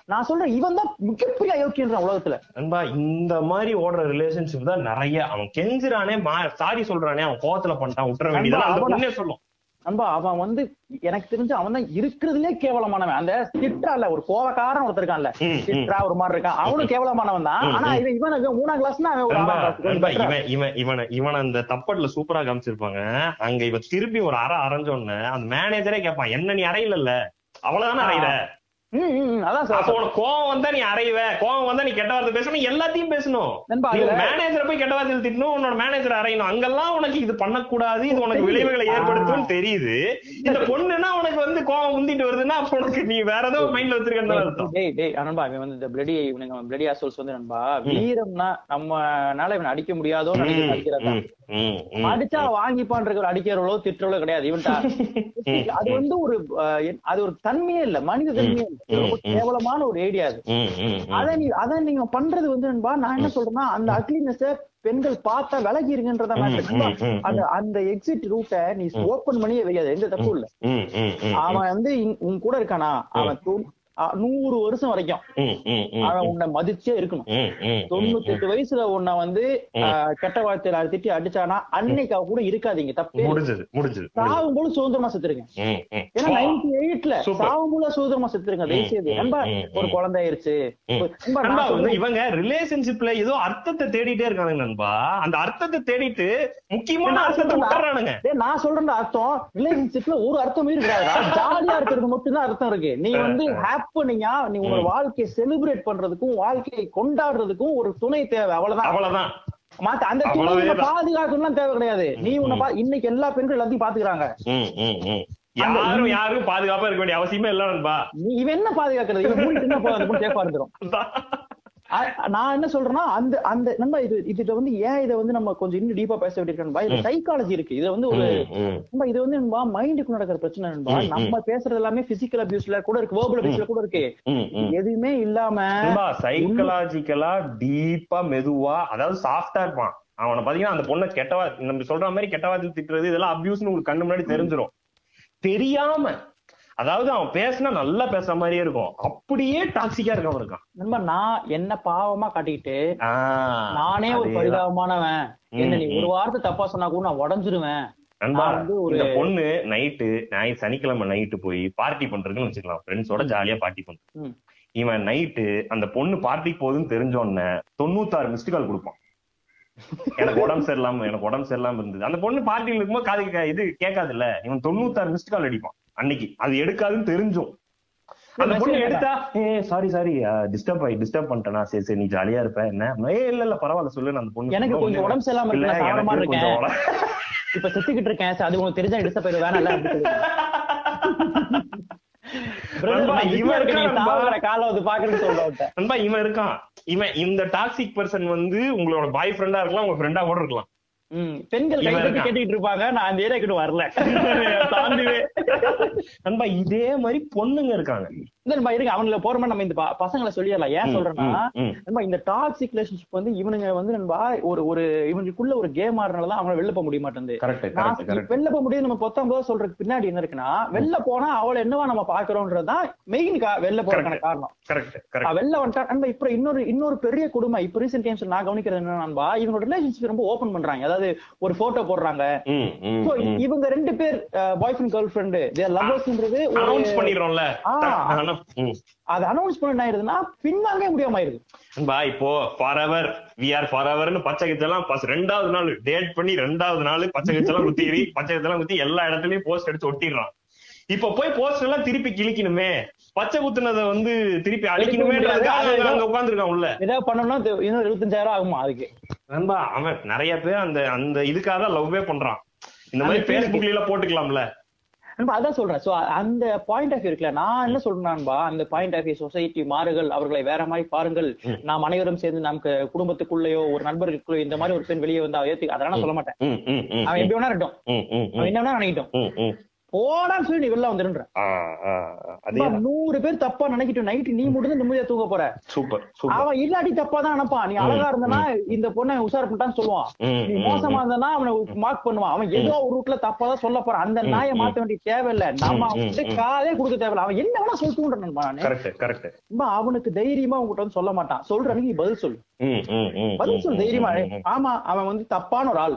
நான் சொல்றேன் இவன் தான் மிகப்பெரிய அயோக்கியன்றான் உலகத்துல. நண்பா இந்த மாதிரி ஓடுற ரிலேஷன்ஷிப் தான் நிறைய. அவன் கெஞ்சுறானே சாரி சொல்றானே அவன் கோவத்துல பண்ணிட்டான் விட்டுற வேண்டியது அந்த அவன- பொண்ணே சொல்லும். நண்பா அவன் வந்து எனக்கு தெரிஞ்சு அவன் தான் இருக்கிறதுலே கேவலமானவன். அந்த திட்டால ஒரு கோவக்காரன் ஒருத்தர் இருக்கான்ல. திட்டா ஒரு மாதிரி இருக்கான். அவனும் கேவலமானவன் தான். ஆனா. இவன் இவனுக்கு மூணாம் கிளாஸ்னா அவன். இவன் இவன் இவன இவன் அந்த தப்பட்ல சூப்பரா காமிச்சிருப்பாங்க. அங்க இவன் திருப்பி ஒரு அரை அரைஞ்ச உடனே அந்த மேனேஜரே கேட்பான் என்ன நீ அறையில அவ்வளவுதானே அறையில கோவம் வந்தா நீ அறைவ. கோவம் வந்தா நீ கெட்ட வார்த்தை பேசணும். எல்லாத்தையும் பேசணும். மேனேஜரை போய் கெட்ட வார்த்தை திட்டணும் உன்னோட மேனேஜர் அறையணும். அங்கெல்லாம் உனக்கு இது பண்ணக்கூடாது. இது உனக்கு. விளைவுகளை. ஏற்படுத்தும் தெரியுது. இந்த பொண்ணுன்னா உனக்கு வந்து கோவம் முந்திட்டு வருதுன்னா அப்ப உனக்கு நீ வேற ஏதோ மைண்ட்ல வச்சிருக்கேன்னு அர்த்தம். டேய் டேய் நண்பா இவன் வந்து இந்த பிளடி இவனுங்க பிளடி அசோல்ஸ் வந்து நண்பா வீரம்னா நம்மனால இவன் அடிக்க முடியாதோ நினைச்சு அடிச்சா வாங்கிப்பான்ற அடிக்கிறவளோ திட்டுறவளோ கிடையாது. இவன்டா அது வந்து ஒரு அது ஒரு தன்மையே இல்ல மனித தன்மையே இல்ல. ரொம்ப கேவலமான ஒரு ஐடியா அது. அத நீ அத நீங்க பண்றது வந்து நண்பா நான் என்ன சொல்றேன்னா அந்த அக்லினஸ் பெண்கள் பார்த்தா விலகி இருங்கன்றத அந்த அந்த எக்ஸிட் ரூட்டை நீ ஓபன் பண்ணியே வைக்காது எந்த தப்பும் இல்ல. அவன் வந்து உன் கூட இருக்கானா? அவன் நூறு வருஷம் வரைக்கும். உன்னை மதிச்சே இருக்கணும். தொண்ணூத்தி எட்டு வயசுல உன்னை வந்து கெட்ட வார்த்தையில திட்டி அடிச்சானா அன்னைக்கு கூட இருக்காதீங்க. தப்பே முடிஞ்சது. சாவும் போது சுதந்திரமா செத்துருங்க. ஏன்னா நைன்டி எயிட்ல. சாவும் போல சுதந்திரமா செத்துருங்க தயவு செய்து ம், நண்பா ம், ஒரு. குழந்தை ஆயிருச்சு. இவங்க ரிலேஷன்ஷிப்ல ஏதோ அர்த்தத்தை தேடிட்டே இருக்காங்க நண்பா. அந்த அர்த்தத்தை தேடிட்டு முக்கியமான அர்த்தத்தை. விட்டுறானுங்க நான் சொல்றேன் அர்த்தம். ரிலேஷன்ஷிப்ல ஒரு அர்த்தமே இருக்காதுடா ஜாலியா இருக்கிறது மட்டும் தான் அர்த்தம் இருக்கு. நீ வந்து ஹாப்பினிங்கா நீ உன்னோட வாழ்க்கையை செலிப்ரேட் பண்றதுக்கும் வாழ்க்கையை கொண்டாடுறதுக்கும் ஒரு துணை தேவை. அவ்வளவுதான். அவ்வளவுதான். மாத்த அந்த தான். பாதுகாக்கணும்லாம் தேவை கிடையாது. நீ உன்னை இன்னைக்கு எல்லா பெண்கள் எல்லாத்தையும் பாத்துக்கிறாங்க. யாரும் யாரும் பாதுகாப்பா இருக்க வேண்டிய அவசியமே இல்ல இவன் என்ன பாதுகாக்கிறது? இவன் தின்ன போதும் சேஃபா இருந்துரும். நான் என்ன சொல்றேன்னா அந்த அந்த நம்ம இது இதுல வந்து ஏன் இதை வந்து நம்ம கொஞ்சம் இன்னும் டீப்பா பேச வேண்டியிருக்கா இதுல சைக்காலஜி இருக்கு. இதுல வந்து ஒரு. நண்பா, இது வந்து நண்பா மைண்டுக்கு நடக்கிற பிரச்சனை நண்பா. நம்ம பேசுறது எல்லாமே பிசிக்கல் அபியூஸ்ல கூட இருக்கு வேர்பல் அபியூஸ்ல கூட இருக்கு. எதுவுமே இல்லாம நண்பா சைக்கலாஜிக்கலா டீப்பா மெதுவா அதாவது சாஃப்டா இருப்பான். அவனை பாத்தீங்கன்னா அந்த பொண்ணை கெட்டவா நம்ம சொல்ற மாதிரி கெட்டவாதி திட்டுறது இதெல்லாம் அபியூஸ்னு உங்களுக்கு கண்ணு முன்னாடி தெரிஞ்சிரும். தெரியாம அதாவது அவன் பேசினா நல்லா பேசுற மாதிரியே இருக்கும். அப்படியே டாக்ஸிக்கா இருக்கவன் இருக்கான். நண்பா நான் என்ன பாவமா காட்டிக்கிட்டு நானே ஒரு. பரிதாபமானவன். என்ன நீ ஒரு வார்த்தை தப்பா சொன்னா கூட நான் உடஞ்சிருவேன். நண்பா நான் இந்த பொண்ணு நைட்டு ஞாயிறு சனிக்கிழமை நைட்டு போய் பார்ட்டி பண்றதுன்னு வச்சுக்கலாம். ஃப்ரெண்ட்ஸோட ஜாலியா பார்ட்டி பண்றது. ம். இவன் நைட்டு அந்த பொண்ணு பார்ட்டிக்கு போகுதுன்னு தெரிஞ்சோடனே தொண்ணூத்தாறு மிஸ்டு கால் கொடுப்பான். எனக்கு உடம்பு சரியில்லாம எனக்கு உடம்பு சரியில்லாம இருந்தது. அந்த பொண்ணு பார்ட்டியில் இருக்கும்போது காது இது கேட்காதுல்ல. இவன் தொண்ணூத்தாறு மிஸ்டு கால் அடிப்பான். அன்னைக்கு. அது எடுக்காதுன்னு தெரிஞ்சும். அந்த பொண்ணு எடுத்தா ஏ சாரி சாரி டிஸ்டர்ப் ஆகி டிஸ்டர்ப் பண்ணிட்டேனா? சரி சரி நீ ஜாலியா இருப்ப என்ன? ஏ இல்ல இல்ல பரவாயில்ல சொல்லு அந்த பொண்ணு எனக்கு கொஞ்சம் உடம்பு சரியில்லாம இருக்கு கொஞ்சம் இப்ப செத்துக்கிட்டு இருக்கேன் அது உங்களுக்கு தெரிஞ்சா டிஸ்டர்ப் ஆயிடும் நான் இவன் இருக்கேன், இவன் இருக்கான். இவன் இந்த டாக்ஸிக் பர்சன் வந்து உங்களோட பாய் ஃப்ரெண்டா இருக்கலாம் உங்க ஃப்ரெண்டா கூட இருக்கலாம். பெண்கள் கை இவன் தட்டி இருக்கான். கேட்டுக்கிட்டு இருப்பாங்க நான் அந்த ஏரியாக்கிட்டு வரல. தாண்டுவே. நண்பா இதே மாதிரி பொண்ணுங்க இருக்காங்க. இல்ல நம்ம இருங்க அவங்கள போற மாதிரி நம்ம இந்த பசங்களை சொல்லிடலாம். ஏன் சொல்றேன்னா. நம்ம இந்த டாக்ஸிக் ரிலேஷன்ஷிப் வந்து இவனுங்க வந்து நண்பா ஒரு ஒரு இவனுக்குள்ள ஒரு கேம் ஆடுறதுனால அவங்கள வெளில போக முடிய மாட்டேங்குது வெளில போக முடியும் நம்ம பத்தொன்பது சொல்றதுக்கு பின்னாடி என்ன இருக்குன்னா வெளில போனா அவளை என்னவா நம்ம பாக்குறோம்ன்றதுதான் மெயின் வெளில போறதுக்கான காரணம். வெளில வந்துட்டா நண்பா இப்ப இன்னொரு இன்னொரு பெரிய கொடுமை இப்ப ரீசெண்ட் டைம்ஸ் நான் கவனிக்கிறது என்ன நண்பா இவங்களோட ரிலேஷன்ஷிப் ரொம்ப ஓபன் பண்றாங்க. அதாவது ஒரு போட்டோ போடுறாங்க. இவங்க ரெண்டு பேர் பாய் ஃப்ரெண்ட் கேர்ள் ஃப்ரெண்டு லவ்வர்ஸ்ன்றது அனௌன்ஸ் பண்ணிடுறோம்ல. அது அனௌன்ஸ் பண்ண என்ன ஆயிருதுன்னா பின்வாங்க முடியாம ஆயிருது. நண்பா இப்போ ஃபாரெவர் வி ஆர் ஃபாரெவர்னு பச்சை கிச்செல்லாம் ரெண்டாவது நாள் டேட் பண்ணி ரெண்டாவது நாள் பச்சை கிச்செல்லாம் குத்தி பச்சை கிச்செல்லாம் குத்தி எல்லா இடத்துலயும் போஸ்ட் அடிச்சு ஒட்டிடுறான். இப்ப போய் போஸ்ட் எல்லாம் திருப்பி கிழிக்கணுமே. பச்சை குத்துனதை வந்து திருப்பி அவன் அங்க உட்காந்துருக்கான் உள்ள. ஏதாவது பண்ணணும்னா இன்னும் இருபத்தஞ்சாயிரம் ஆகுமா அதுக்கு? நண்பா அவன் நிறைய பேர் அந்த அந்த இதுக்காக தான் லவ்வே பண்றான். இந்த மாதிரி பேஸ்புக்ல போட்டுக்கலாம்ல. அதான் சொல்றேன். சோ அந்த பாயிண்ட் ஆஃப் இருக்குல்ல நான் என்ன சொல்றேன்பா அந்த பாயிண்ட் ஆஃப் சொசைட்டி மாறுகள் அவர்களை வேற மாதிரி பாருங்கள். நாம் அனைவரும் சேர்ந்து நமக்கு குடும்பத்துக்குள்ளேயோ ஒரு நண்பர்களுக்குள்ளேயோ இந்த மாதிரி ஒரு பெண் வெளியே வந்தா ஏத்து அதெல்லாம் சொல்ல மாட்டேன். அவன் எப்படி வேணா இருக்கட்டும். அவன் என்ன வேணா நினைக்கட்டும். போடான்னு சொல்லி நீ வெளில வந்துடுன்ற நூறு பேர் தப்பா நினைக்கிட்டு நைட்டு நீ மட்டும் நிம்மதியா தூங்க போற. சூப்பர் அவன் இல்லாட்டி தப்பா தான் நினைப்பான். நீ அழகா இருந்தனா இந்த பொண்ணை உஷார் பண்ணிட்டான்னு சொல்லுவான். நீ மோசமா இருந்தனா அவனை மார்க் பண்ணுவான். அவன் ஏதோ ஒரு ரூட்ல தப்பா தான் சொல்ல போறான். அந்த நாயை மாத்த வேண்டிய தேவையில்ல. நம்ம ம். காலே கொடுக்க தேவையில்ல. அவன் என்ன வேணா சொல்லிட்டு அவனுக்கு தைரியமா உங்ககிட்ட வந்து சொல்ல மாட்டான். சொல்ற அன்னைக்கு நீ பதில் சொல்லு. பதில் சொல்லு தைரியமா. ஆமா அவன் வந்து தப்பான ஒரு ஆள்.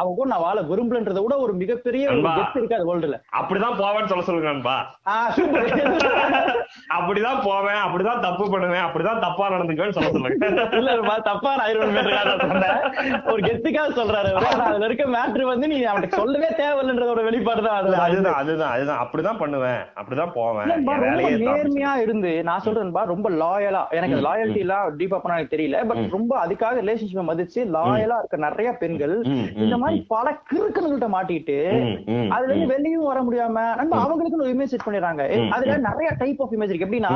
அவன் கூட நான் வாழ விரும்பலன்றத விட ஒரு மிகப்பெரிய. கெத்து இருக்காது வேர்ல்டுல அப்படிதான் போவேன்னு சொல்ல சொல்லுங்க நண்பா. ஆ, super. அப்படிதான் போவேன் அப்படிதான் தப்பு பண்ணுவேன் அப்படிதான் தப்பா நடந்துக்குவேன்னு சொல்ல சொல்லுங்க. இல்ல தப்பா சொன்னேன். ஒரு கெத்துக்காக சொல்றாரு அதுல இருக்க மேட்ரு வந்து நீ அவனுக்கு சொல்லவே தேவையில்லைன்றதோட வெளிப்பாடு தான் அதுதான் அதுதான் அதுதான். அப்படிதான் பண்ணுவேன் அப்படிதான் போவேன். நேர்மையா இருந்து நான் சொல்றேன்பா ரொம்ப லாயலா எனக்கு லாயல்ட்டி எல்லாம் டீப்பா பண்ண எனக்கு தெரியல பட். ரொம்ப அதுக்காக ரிலேஷன்ஷிப் மதிச்சு லாயலா இருக்க நிறைய பெண்கள் இந்த மாதிரி பல கிறுக்கணுகிட்ட மாட்டிட்டு அதுல இருந்து வெளியும் வர முடியாம நண்பா அவங்களுக்கு ஒரு இமேஜ் செட் பண்ணிடுறாங்க. அதுல நிறைய டைப் ஆஃப் இமேஜ் இருக்கு. எப்படின்னா.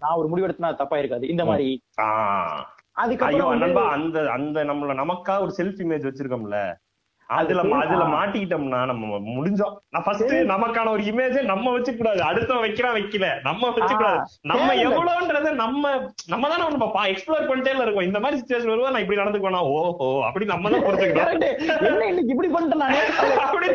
நான் ஒரு முடிவெடுத்தா தப்பா இருக்காது இந்த மாதிரி. ஆ. ஐயோ நண்பா அந்த அந்த நம்மள நமக்கா ஒரு செல்ஃப் இமேஜ் வச்சிருக்கோம்ல. அதுல அது அதுல. மாட்டிக்கிட்டோம்னா நம்ம முடிஞ்சோம் நான் ஃபர்ஸ்ட் நமக்கான ஒரு இமேஜே நம்ம வச்சுக்க கூடாது அடுத்தவன் வைக்கிறா வைக்கல. நம்ம வச்சுக்க கூடாது நம்ம. எவ்வளவுன்றத நம்ம நம்ம தானே நம்ம எக்ஸ்ப்ளோர் பண்ணிட்டே இருக்கோம். இந்த மாதிரி சுச்சுவேஷன் வருவா நான் இப்படி நடந்துக்குவேனா? ஓஹோ அப்படி நம்ம தான் Correct. என்ன இன்னைக்கு இப்படி பண்ணிட்டேன் அப்படி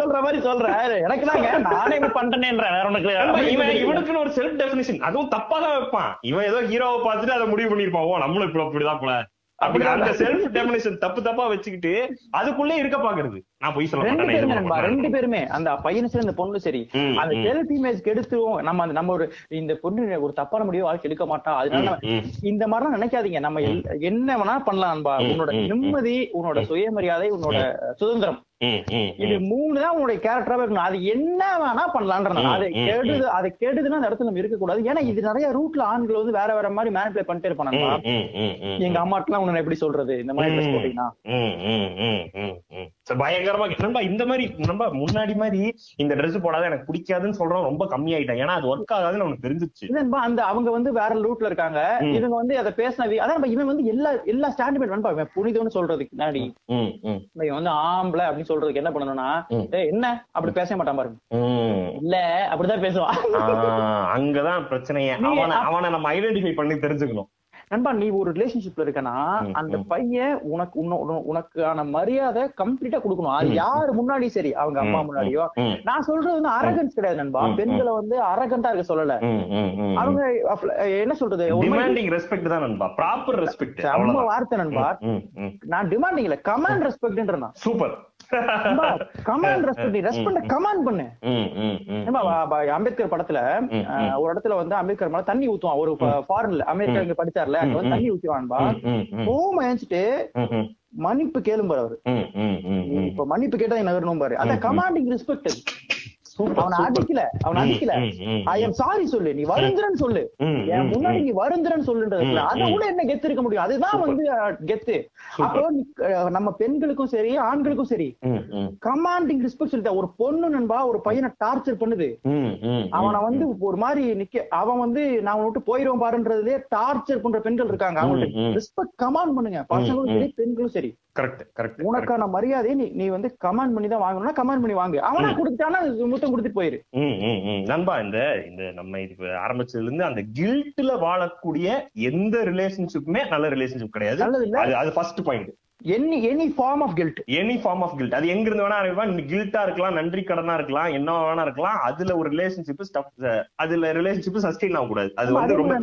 சொல்ற மாதிரி சொல்றேன் எனக்கு தாங்க நானே இப்படி பண்ணிட்டேன்றேன். வேற உனக்கு இவன் இவனுக்குன்னு ஒரு செல்ஃப் டெபினிஷன் அதுவும் தப்பா தான் வைப்பான். இவன் ஏதோ ஹீரோவை பார்த்துட்டு அதை முடிவு பண்ணிருப்பான் ஓ நம்மளும் இப்படி அப்படிதான் போல. அப்படி அந்த செல்ஃப் டெபினிஷன் தப்பு தப்பா வச்சுக்கிட்டு அதுக்குள்ளே இருக்க பாக்குறது. நான் போய் சொல்ல ரெண்டு பேருமே ரெண்டு அந்த பையனும் சரி பொண்ணு சரி. அந்த. செல்ஃப் இமேஜ் கெடுத்துரும் நம்ம அந்த நம்ம ஒரு இந்த பொண்ணு ஒரு தப்பான முடிவு வாழ்க்கை எடுக்க மாட்டா. அதனால. இந்த மாதிரிலாம் நினைக்காதீங்க. நம்ம என்ன வேணா பண்ணலாம் உன்னோட. நிம்மதி உன்னோட சுயமரியாதை உன்னோட சுதந்திரம். இது. மூணு தான் உன்னுடைய கேரக்டராவே இருக்கணும். அது என்ன வேணா பண்ணலான்ற அது கெடுது அது கெடுதுன்னா அந்த இடத்துல நம்ம இருக்கக்கூடாது. ஏன்னா இது நிறைய ரூட்ல ஆண்கள் வந்து வேற வேற மாதிரி மேனிபுலேட் பண்ணிட்டே இருப்பாங்க. எங்க அம்மாட்டெல்லாம் உன்னை எப்படி சொல்றது? இந்த மாதிரி. போட்டீங்கன்னா. பயங்கரமா நண்பா இந்த மாதிரி நண்பா முன்னாடி மாதிரி இந்த Dress போடாத எனக்கு பிடிக்காதுன்னு சொல்றோம் ரொம்ப கம்மியாயிட்டேன். ஏன்னா அது ஒர்க் ஆகாதுன்னு அவனுக்கு தெரிஞ்சிச்சு. அந்த அவங்க வந்து வேற ரூட்ல இருக்காங்க. இவங்க வந்து அதை பேசின வி- அதான் நம்ம இவன் வந்து எல்லா எல்லா ஸ்டாண்டிமெண்ட் வேணும்பா இவன் புனிதம்னு சொல்றதுக்கு முன்னாடி. இவன் வந்து ஆம்பளை அப்படின்னு சொல்றதுக்கு என்ன பண்ணணும்னா என்ன? அப்படி பேச மாட்டான் பாருங்க. இல்ல அப்படிதான் பேசுவான். அங்கதான் பிரச்சனையே. அவனை அவனை நம்ம ஐடென்டிஃபை பண்ணி தெரிஞ்சுக்கணும். நண்பா நீ ஒரு ரிலேஷன்ஷிப்ல இருக்கனா அந்த. பையன் உனக்கு உன்ன- உன- உனக்கான மரியாதை கம்ப்ளீட்டா கொடுக்கணும். அது. யாரு முன்னாடி சரி அவங்க அம்மா முன்னாடியோ. நான் சொல்றது வந்து அரகன்ஸ் கிடையாது நண்பா. பெண்களை வந்து அரகண்டா இருக்க சொல்லல. அவங்க என்ன சொல்றது? டிமாண்டிங் ரெஸ்பெக்ட் தான் நண்பா. ப்ராப்பர் ரெஸ்பெக்ட் செம்ம வார்த்தை நண்பா. நான் டிமாண்டிங் இல்ல கமாண்ட் ரெஸ்பெக்ட்ன்றேன் சூப்பர். கமாண்ட் ரெஸ்பெக்ட் கமாண்ட் பண்ணு வா- அம்பேத்கர் படத்துல ஒரு இடத்துல வந்து அம்பேத்கர் மேல தண்ணி ஊத்துவான் ஒரு ஃபாரின்ல அமெரிக்கா இங்க படிச்சார்ல அங்க வந்து தண்ணி ஊத்துவான்பா ம், ம், ம். ஓம ஏஞ்சிட்டு ம், ம். மன்னிப்பு கேளும்பாரு அவரு. இப்ப மன்னிப்பு கேட்டா என்ன வரணும் பாரு அந்த. கமாண்டிங் ரெஸ்பெக்ட் அவனை சூப்பர். அடிக்கல அவனை ம், அடிக்கல ம், ம், ஐ எம் சாரி சொல்லு நீ வருந்துறன்னு சொல்லு ம், என் ம், முன்னாடி ம். நீ வருந்துறன்னு சொல்லுன்றது ம், அதை ம். விட என்ன கெத்து இருக்க முடியும் அதுதான் சூப்பர். வந்து கெத்து. அப்போ நம்ம பெண்களுக்கும் சரி ஆண்களுக்கும் சரி கமாண்டிங் ரெஸ்பெக்ட் சொல்லிட்டா ஒரு பொண்ணு நண்பா ஒரு பையனை டார்ச்சர் பண்ணுது அவனை வந்து ஒரு மாதிரி நிக்க அவன் வந்து நான் விட்டு போயிடுவேன் பாருன்றதே டார்ச்சர் பண்ற பெண்கள் இருக்காங்க ம். ரெஸ்பெக்ட் கமாண்ட் பண்ணுங்க பசங்களும். சரி பெண்களும் சரி கரெக்ட் கரெக்ட். உனக்கான மரியாதையை நீ நீ வந்து கமாண்ட் பண்ணி தான் வாங்கணும்னா கமாண்ட் பண்ணி வாங்கு அவனா ம். கொடுத்துட்டானா முத்தம் கொடுத்துட்டு போயிரு. நண்பா இந்த இந்த நம்ம இது ஆரம்பிச்சதுல இருந்து அந்த கில்ட்ல வாழக்கூடிய எந்த ரிலேஷன்ஷிப்புமே நல்ல ரிலேஷன்ஷிப் கிடையாது. அது first point any any form of guilt any form of guilt அது எங்க இருந்து வேணா இருக்கலாம். கில்ட்டா இருக்கலாம் நன்றி கடனா இருக்கலாம் என்ன வேணா இருக்கலாம். அதுல ஒரு ரிலேஷன்ஷிப் அதுல ரிலேஷன்ஷிப் சஸ்டெயின் ஆக கூடாது அது வந்து ரொம்ப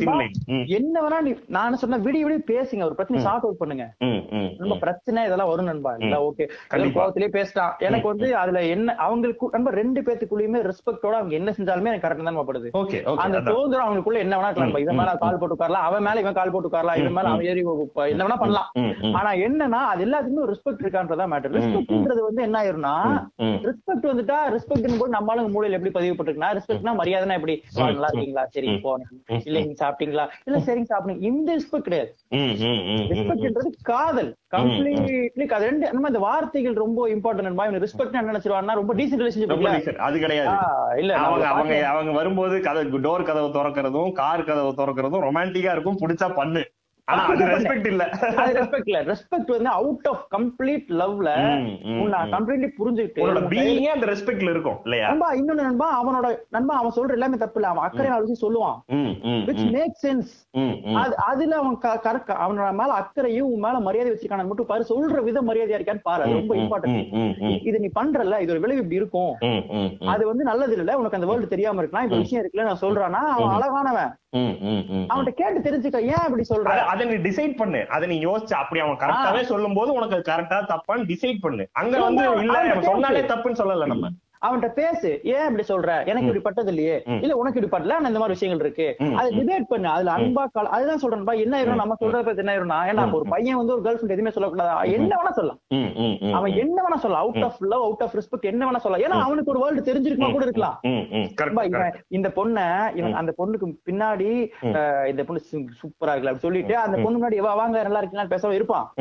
என்ன வேணா நீ நான் சொன்ன விடிய விடிய பேசுங்க. ஒரு பிரச்சனை. சார்ட் அவுட் பண்ணுங்க. நம்ம. பிரச்சனை இதெல்லாம் வரும் நண்பா. இல்ல ஓகே. கோவத்திலேயே பேசிட்டான். எனக்கு வந்து அதுல என்ன அவங்களுக்கு நண்பா ரெண்டு பேத்துக்குள்ளயுமே ரெஸ்பெக்டோட அவங்க என்ன செஞ்சாலுமே எனக்கு கரெக்ட் தான் படுது. அந்த சுதந்திரம் அவங்களுக்குள்ள என்ன வேணா இருக்கலாம் இவன் மேல கால் போட்டு உட்காரலாம் அவன் மேல இவன் கால் போட்டு உட்காரலாம் இவன் மேல அவன் ஏறி என்ன வேணா பண்ணலாம். ஆனா என்னன்னா அது எல்லாத்துக்குமே ரெஸ்பெக்ட் இருக்கான்றதா மேட்டர். ரெஸ்பெக்ட்ன்றது வந்து என்ன ஆயிரும்னா. ரெஸ்பெக்ட் வந்துட்டா ரெஸ்பெக்ட் போது நம்மளுங்க மூலையில எப்படி பதிவு போட்டுருக்குன்னா ரெஸ்பெக்ட்னா மரியாதைனா எப்படி? நல்லா இருக்கீங்களா? சரி. போனேன் ம். இல்ல நீங்க சாப்பிட்டீங்களா? இல்ல சரிங்க சாப்பிடுங்க. இந்த ரெஸ்பெக்ட் கிடையாது. ரெஸ்பெக்ட்ன்றது காதல். கம்ப்ளீட்லி அது ரெண்டு நம்ம இந்த வார்த்தைகள் ரொம்ப இம்பார்ட்டன்ட் இவன் ரெஸ்பெக்ட் என்ன நினைச்சிருவான்னா ரொம்ப டீசென்ட் ரிலேஷன்ஷிப். அது கிடையாது. இல்ல அவங்க அவங்க அவங்க வரும்போது கதை டோர் கதவை திறக்கிறதும் கார் கதவை திறக்கிறதும் ரொமான்டிக்கா இருக்கும். புடிச்சா பண்ணு. ரெஸ்பெக்ட் வந்து அவுட் ஆஃப் கம்ப்ளீட் லவ்ல ம். கம்ப்ளீட்லி புரிஞ்சுக்கிட்டு அந்த ரெஸ்பெக்ட்ல இருக்கும் நண்பா இன்னொன்னு நண்பா அவனோட நண்பா அவன் சொல்ற எல்லாமே தப்பு இல்ல. அவன் அக்கறை விஷயம் சொல்லுவான். விச் மேக் சென்ஸ் அதுல அவன் கரெக்ட் அவனோட மேல அக்கறையும் உன் மேல மரியாதை வச்சிருக்கானு மட்டும் பாரு சொல்ற விதம் மரியாதையா இருக்கான்னு பாரு. ரொம்ப இம்பார்ட்டன்ட் இது நீ பண்றல இது ஒரு விளைவு இப்படி இருக்கும். அது வந்து நல்லது இல்ல. உனக்கு அந்த வேர்ல்டு தெரியாம இருக்கலாம். இப்ப. விஷயம் இருக்குல்ல நான் சொல்றானா அவன். அழகானவன். அவன்கிட்ட கேட்டு தெரிஞ்சுக்க. ஏன் இப்படி சொல்ற? அத- நீ டிசைட் பண்ணு. அத நீ யோசிச்சு அப்படி அவன் கரெக்டாவே சொல்லும் போது உனக்கு கரெக்டா தப்பான்னு டிசைட் பண்ணு. அங்க வந்து இல்ல சொன்னாலே. தப்புன்னு சொல்லல நம்ம. அவன்கிட்ட பேசு. ஏன் இப்படி சொல்ற? எனக்கு இப்படி பட்டது இல்லையே. இல்ல உனக்கு இப்படி பட்டல இந்த மாதிரி விஷயங்கள் இருக்கு. அதை. டிபேட் பண்ணு. அதுல அன்பா கல அதுதான் சொல்றேன்பா என்ன ஆயிரும் நம்ம சொல்றத பத்தி என்ன ஆயிரும்னா ஏன்னா ஒரு பையன் வந்து ஒரு கேர்ள் ஃபிரெண்ட் எதுவுமே சொல்லக்கூடாது? என்ன வேணா சொல்லலாம். அவன் என்ன வேணா சொல்லலாம். Out of love out of respect என்ன வேணா சொல்லலாம். ஏன்னா. அவனுக்கு ஒரு வேர்ல்டு தெரிஞ்சிருக்குமா கூட இருக்கலாம். இந்த பொண்ண இவன். அந்த பொண்ணுக்கு பின்னாடி இந்த பொண்ணு சூப்பரா இருக்குல்ல அப்படி சொல்லிட்டு அந்த. பொண்ணு முன்னாடி "வா, வாங்க நல்லா இருக்கீங்களா பேச இருப்பான்.